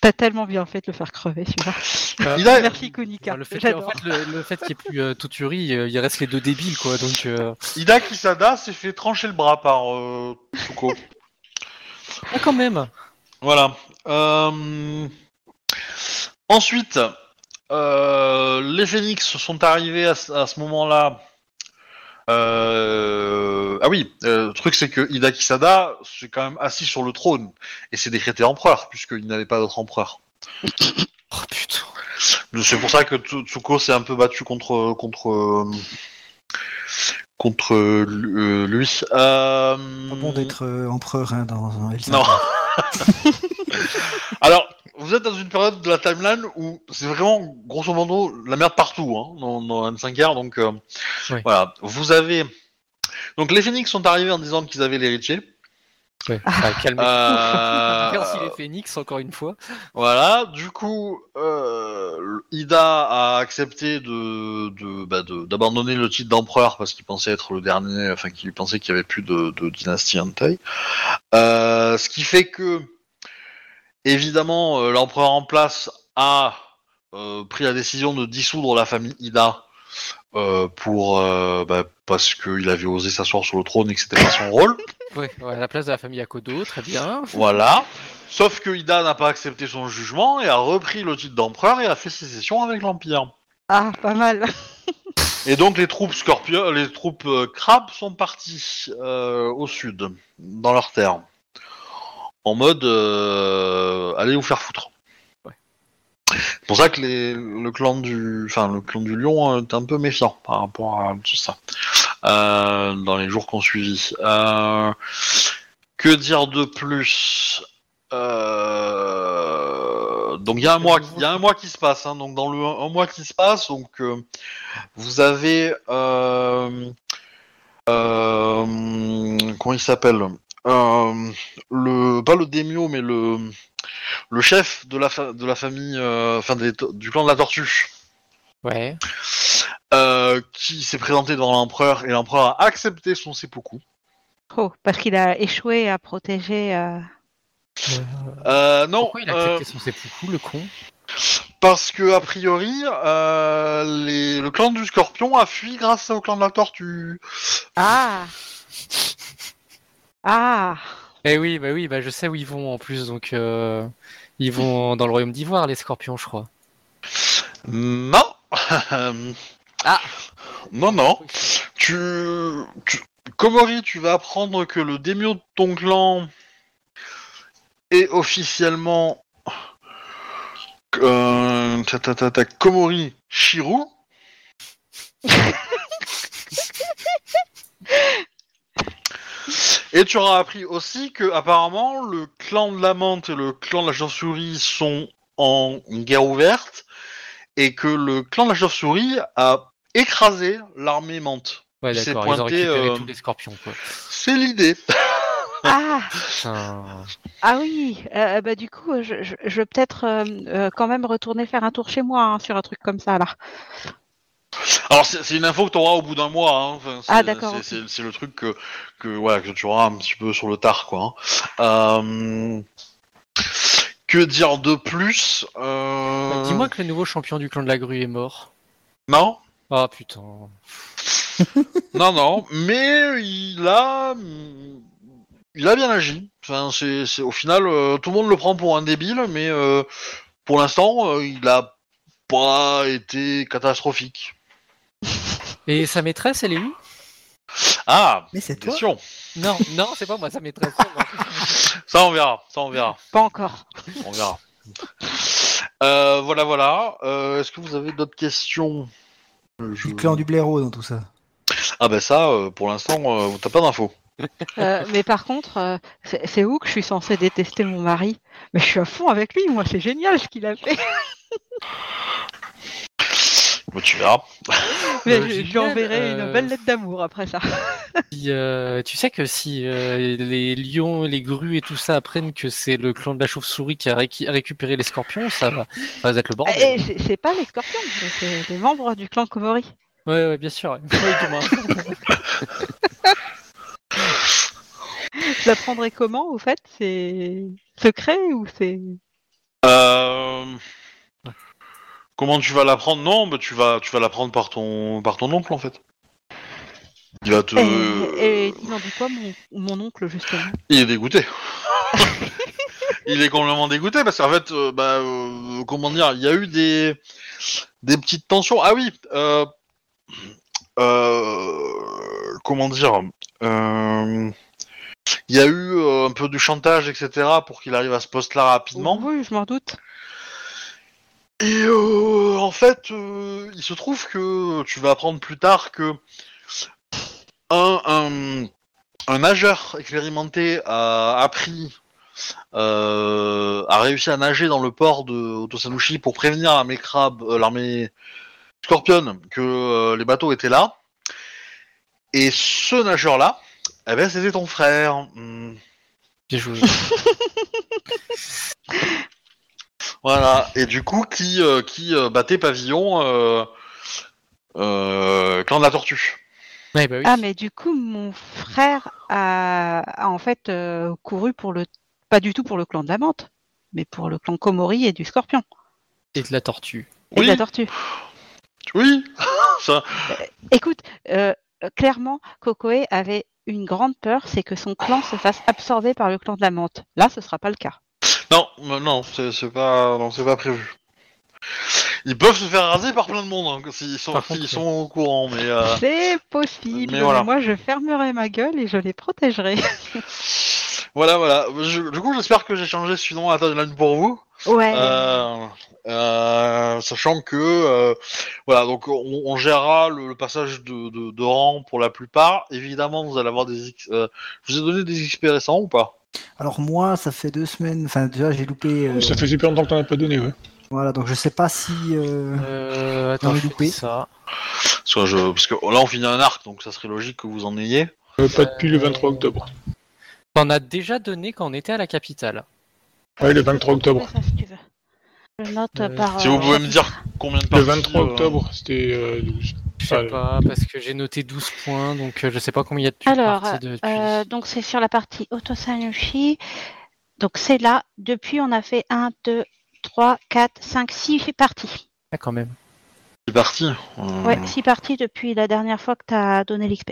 T'as tellement bien fait de le faire crever, celui-là. Euh, Ida, Merci, Konika. le fait, en J'adore. fait, le, le fait qu'il n'y ait plus euh, Toturi, euh, il reste les deux débiles, quoi. Donc, euh, Ida Kisada s'est fait trancher le bras par euh, Tsuko. ah, quand même. Voilà. Euh, Ensuite, euh, les Phoenix sont arrivés à, ce- à ce moment-là. Euh, Ah oui, euh, le truc c'est que Ida Kisada s'est quand même assis sur le trône et s'est décrété empereur puisqu'il n'avait pas d'autre empereur. Oh putain. C'est pour ça que Tsu- Tsuko s'est un peu battu contre contre contre lui. Euh, Pas bon d'être empereur hein, dans un Elsa. Non. Alors, vous êtes dans une période de la timeline où c'est vraiment, grosso modo, la merde partout, hein, dans, dans 25R. Donc, euh, Oui. voilà. Vous avez. Donc, les Phoenix sont arrivés en disant qu'ils avaient l'héritier. Ouais, calmez Euh, Merci les Phoenix, encore une fois. Voilà, du coup, euh, Ida a accepté de de- bah, de- d'abandonner le titre d'empereur parce qu'il pensait être le dernier, enfin qu'il pensait qu'il y avait plus de, de dynastie Entei. Euh, ce qui fait que, évidemment, euh, l'empereur en place a euh, pris la décision de dissoudre la famille Ida euh, pour euh, bah, parce qu'il avait osé s'asseoir sur le trône et que c'était pas son rôle. Ouais, ouais, à la place de la famille Akodo, très bien. Voilà. Sauf que Ida n'a pas accepté son jugement et a repris le titre d'empereur et a fait sécession avec l'Empire. Ah, pas mal. Et donc les troupes scorpion, les troupes euh, crabes sont parties euh, au sud, dans leur terre, en mode euh, allez vous faire foutre. Ouais. C'est pour ça que les, le clan du, enfin le clan du lion est un peu méfiant par rapport à tout ça euh, dans les jours qu'on suivi. Euh, que dire de plus? Euh, Donc il y a un mois, il y a un mois qui se passe. hein. donc dans le un mois qui se passe, donc euh, vous avez euh, euh, comment il s'appelle? Euh, le pas le démio mais le le chef de la de la famille euh, enfin du clan de la tortue Ouais. Euh, qui s'est présenté devant l'empereur et l'empereur a accepté son seppuku. Oh, parce qu'il a échoué à protéger. euh, Euh, non, Pourquoi il a euh, accepté son seppuku, le con? parce que a priori euh, les- le clan du scorpion a fui grâce au clan de la tortue. Ah Ah Eh oui, bah oui, bah je sais où ils vont en plus, donc euh, ils vont dans le royaume d'Ivoire, les scorpions, je crois. Non, Ah. Non, non. Tu, tu... Komori, tu vas apprendre que le daimyo de ton clan est officiellement euh, ta, ta, ta, ta, Komori Shiru. Et tu auras appris aussi que apparemment le clan de la menthe et le clan de la chauve-souris sont en guerre ouverte et que le clan de la chauve-souris a écrasé l'armée menthe. Ouais, Il s'est d'accord, ils ont pointé, récupéré euh, tous les scorpions, quoi. C'est l'idée. Ah, Putain. ah oui, euh, bah du coup, je, je, je vais peut-être euh, euh, quand même retourner faire un tour chez moi hein, sur un truc comme ça là. Alors c'est c'est une info que tu auras au bout d'un mois. hein. Enfin, c'est- Ah, d'accord, c'est- ok. C'est c'est le truc que que voilà que tu auras un petit peu sur le tard quoi. hein. Euh, Que dire de plus euh, Bah, Dis-moi que le nouveau champion du clan de la grue est mort. Non, Ah putain. non, non. Mais il a il a bien agi. Enfin, c'est c'est- au final euh, tout le monde le prend pour un débile, mais euh, pour l'instant euh, il a pas été catastrophique. Et sa maîtresse, elle est où? Ah, Mais c'est toi question. Non, non, c'est pas moi, sa maîtresse. c'est moi. Ça on verra. Ça on verra. Pas encore. On verra. Euh, voilà, voilà. Euh, Est-ce que vous avez d'autres questions? Je- Du clan du blaireau dans tout ça. Ah ben ça, euh, pour l'instant, euh, t'as pas d'infos. Euh, mais par contre, euh, c'est c'est où que je suis censée détester mon mari? Mais je suis à fond avec lui, moi, c'est génial ce qu'il a fait. Tu verras. Mais Euh, je, je lui enverrai une euh, belle lettre d'amour après ça. Si, euh, tu sais que si euh, les lions, les grues et tout ça apprennent que c'est le clan de la chauve-souris qui a récu- récupéré les scorpions, ça va, ça va être le bordel. Et c'est pas les scorpions, c'est- les membres du clan Komori. Ouais, ouais, bien sûr. ouais. Ouais, du moins. Je l'apprendrai comment, au fait? C'est secret ou c'est... Euh... Comment tu vas l'apprendre Non, bah, tu vas, tu vas l'apprendre par ton, par ton oncle en fait. Il va te, Et, et il en dit quoi, mon, mon oncle, justement? Il est dégoûté. il est complètement dégoûté parce qu'en fait, euh, bah, euh, comment dire, il y a eu des, des petites tensions. Ah oui, euh, comment dire, il y a eu un peu du chantage, etc., pour qu'il arrive à ce poste-là rapidement. Oui, je m'en doute. Et euh, en fait, euh, il se trouve que tu vas apprendre plus tard que un, un, un nageur expérimenté a appris, euh, a réussi à nager dans le port de Otosanushi pour prévenir l'armée crabe, euh, l'armée scorpion que euh, les bateaux étaient là. Et ce nageur-là, eh ben, c'était ton frère. Hmm. Bien joué. Voilà, et du coup, qui, euh, qui euh, battait pavillon euh, euh, clan de la tortue? Ouais, bah oui. Ah, mais du coup, mon frère a, a en fait euh, couru pour le... Pas du tout pour le clan de la menthe, mais pour le clan Komori et du scorpion. Et de la tortue. Et Oui. de la tortue. Oui, ça. Écoute, euh, clairement, Kokoe avait une grande peur, c'est que son clan se fasse absorber par le clan de la menthe. Là, ce sera pas le cas. Non, euh, non, c'est c'est pas, non, c'est pas prévu. Ils peuvent se faire raser par plein de monde hein, s'ils sont, s'ils sont au courant, mais euh, C'est possible, mais voilà. moi je fermerai ma gueule et je les protégerai. voilà, voilà. Je- du coup, j'espère que j'ai changé suffisamment la timeline pour vous. Ouais. Euh, euh, sachant que euh, voilà donc on, on gérera le, le passage de, de, de rang pour la plupart évidemment vous allez avoir des X- euh, je vous ai donné des XP récents ou pas? Alors moi, ça fait deux semaines, enfin déjà j'ai loupé, euh, Ça fait super longtemps que t'en as pas donné, ouais. voilà, donc je sais pas si... euh, Euh, attends, je loupé. fais ça. Soit je parce que là on finit un arc donc ça serait logique que vous en ayez Euh, pas depuis le 23 octobre. T'en as déjà donné quand on était à la capitale. Ouais, le 23 octobre. Ça, si tu veux. Je note Euh, par. si vous euh, pouvez me dire combien de Le parties 23 euh, octobre, c'était euh, 12. Je sais Ah, pas, parce que j'ai noté 12 points, donc euh, je sais pas combien il y a de Alors, parties de- depuis. euh, donc c'est sur la partie Otosanushi. Donc c'est là. Depuis, on a fait 1, 2, 3, 4, 5, 6 parties. Ah, quand même. c'est parti Euh, Ouais, 6 parties depuis la dernière fois que tu as donné l'XP.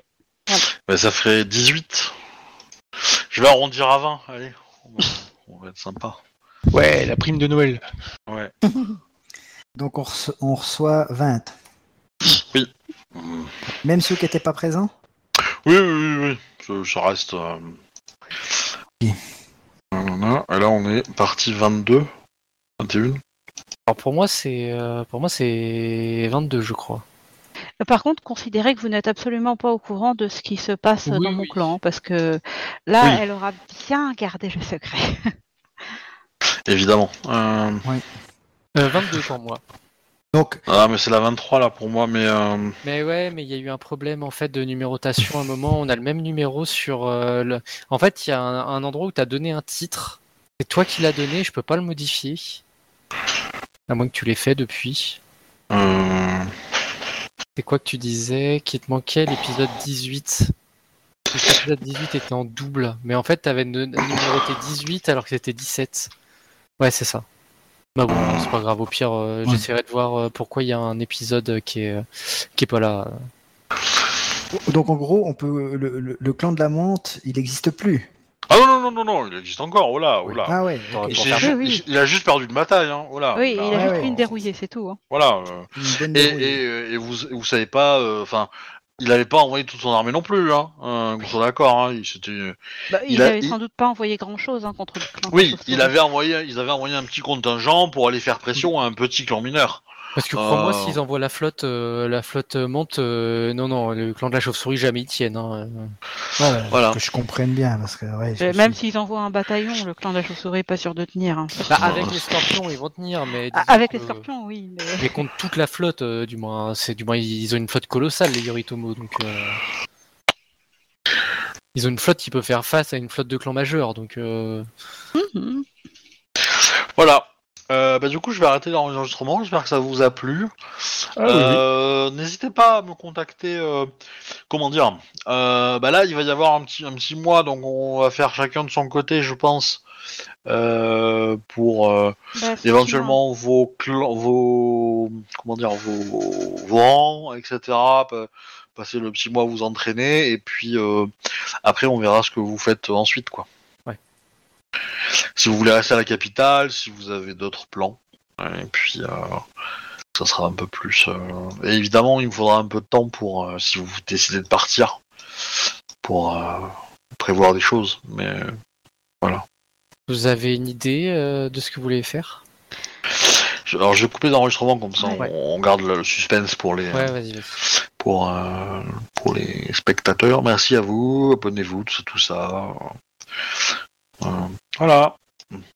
bah, ça ferait 18 je vais arrondir à 20 allez on va, on va être sympa Ouais, la prime de Noël. ouais Donc on, reço- on reçoit 20. Même ceux qui n'étaient pas présents? Oui, oui, oui, oui. Ça, reste. euh. Et là, on est parti 22, 21. Alors pour moi, c'est euh, pour moi c'est 22, je crois. Euh, Par contre, considérez que vous n'êtes absolument pas au courant de ce qui se passe Oui, dans mon oui. clan, parce que là, Oui. elle aura bien gardé le secret. Évidemment. Euh, Euh, 22 pour moi. Donc, Ah, mais c'est la 23 là pour moi, mais. euh, Mais ouais, mais il y a eu un problème en fait de numérotation à un moment. On a le même numéro sur euh, le. En fait, il y a un, un endroit où tu as donné un titre. C'est toi qui l'as donné, je peux pas le modifier. À moins que tu l'aies fait depuis. euh, C'est quoi que tu disais Qui te manquait l'épisode 18 L'épisode 18 était en double, mais en fait, t'avais nu- numéroté 18 alors que c'était 17. Ouais, c'est ça. Bah bon, c'est pas grave. Au pire, euh, Ouais. j'essaierai de voir euh, pourquoi il y a un épisode qui est qui est pas là. donc en gros, on peut le, le- le clan de la menthe, il n'existe plus. Ah non, non, non, non, non, il existe encore, oh là, oh là. Ah ouais. T'aurais ok. Il, pour s'est faire- ju- Oui, il- a juste perdu une bataille, hein, oh là. oui, là, il a ouais, juste ouais. pris une dérouillée, c'est tout. hein. Voilà. euh, Une Et, et, euh, et vous, vous savez pas, euh, enfin, il avait pas envoyé toute son armée non plus, hein. Euh, qu'on soit d'accord, hein. Il s'était. Bah, il, Il avait sans doute pas envoyé grand-chose hein, contre le clan. Oui, il avait envoyé, ils avaient envoyé un petit contingent pour aller faire pression à un petit clan mineur. Parce que crois-moi, Euh. s'ils envoient la flotte, euh, la flotte monte. euh, non, non, le clan de la chauve-souris jamais ils tiennent. hein. Ouais, Voilà. Que je comprenne bien, parce que ouais, je Euh, me Même suis- s'ils envoient un bataillon, le clan de la chauve-souris est pas sûr de tenir. hein. Bah, avec les scorpions, ils vont tenir, mais Ah, Avec les scorpions, oui. Mais... Mais contre toute la flotte, euh, du moins, c'est du moins ils ont une flotte colossale les Yoritomo, donc euh, ils ont une flotte qui peut faire face à une flotte de clans majeurs, donc euh, Mhm. Voilà. Euh, bah, du coup, je vais arrêter l'enregistrement. J'espère que ça vous a plu. Ah, oui, oui. Euh, N'hésitez pas à me contacter. euh, comment dire euh, Bah là, il va y avoir un petit un petit mois, donc on va faire chacun de son côté, je pense, euh, pour euh, Bah, éventuellement vos clans, vos comment dire, vos, vos rangs, etc. pa- Passer le petit mois à vous entraîner et puis euh, après on verra ce que vous faites ensuite, quoi. Si vous voulez rester à la capitale, si vous avez d'autres plans, et puis euh, ça sera un peu plus. euh, Et évidemment, il me faudra un peu de temps pour euh, si vous décidez de partir pour prévoir des choses, mais vous avez une idée euh, de ce que vous voulez faire? Alors je vais couper l'enregistrement comme ça, Ouais. on, on garde le suspense pour les Ouais, vas-y, vas-y. pour euh, pour les spectateurs. Merci à vous, abonnez-vous, tout ça, tout ça. Voilà.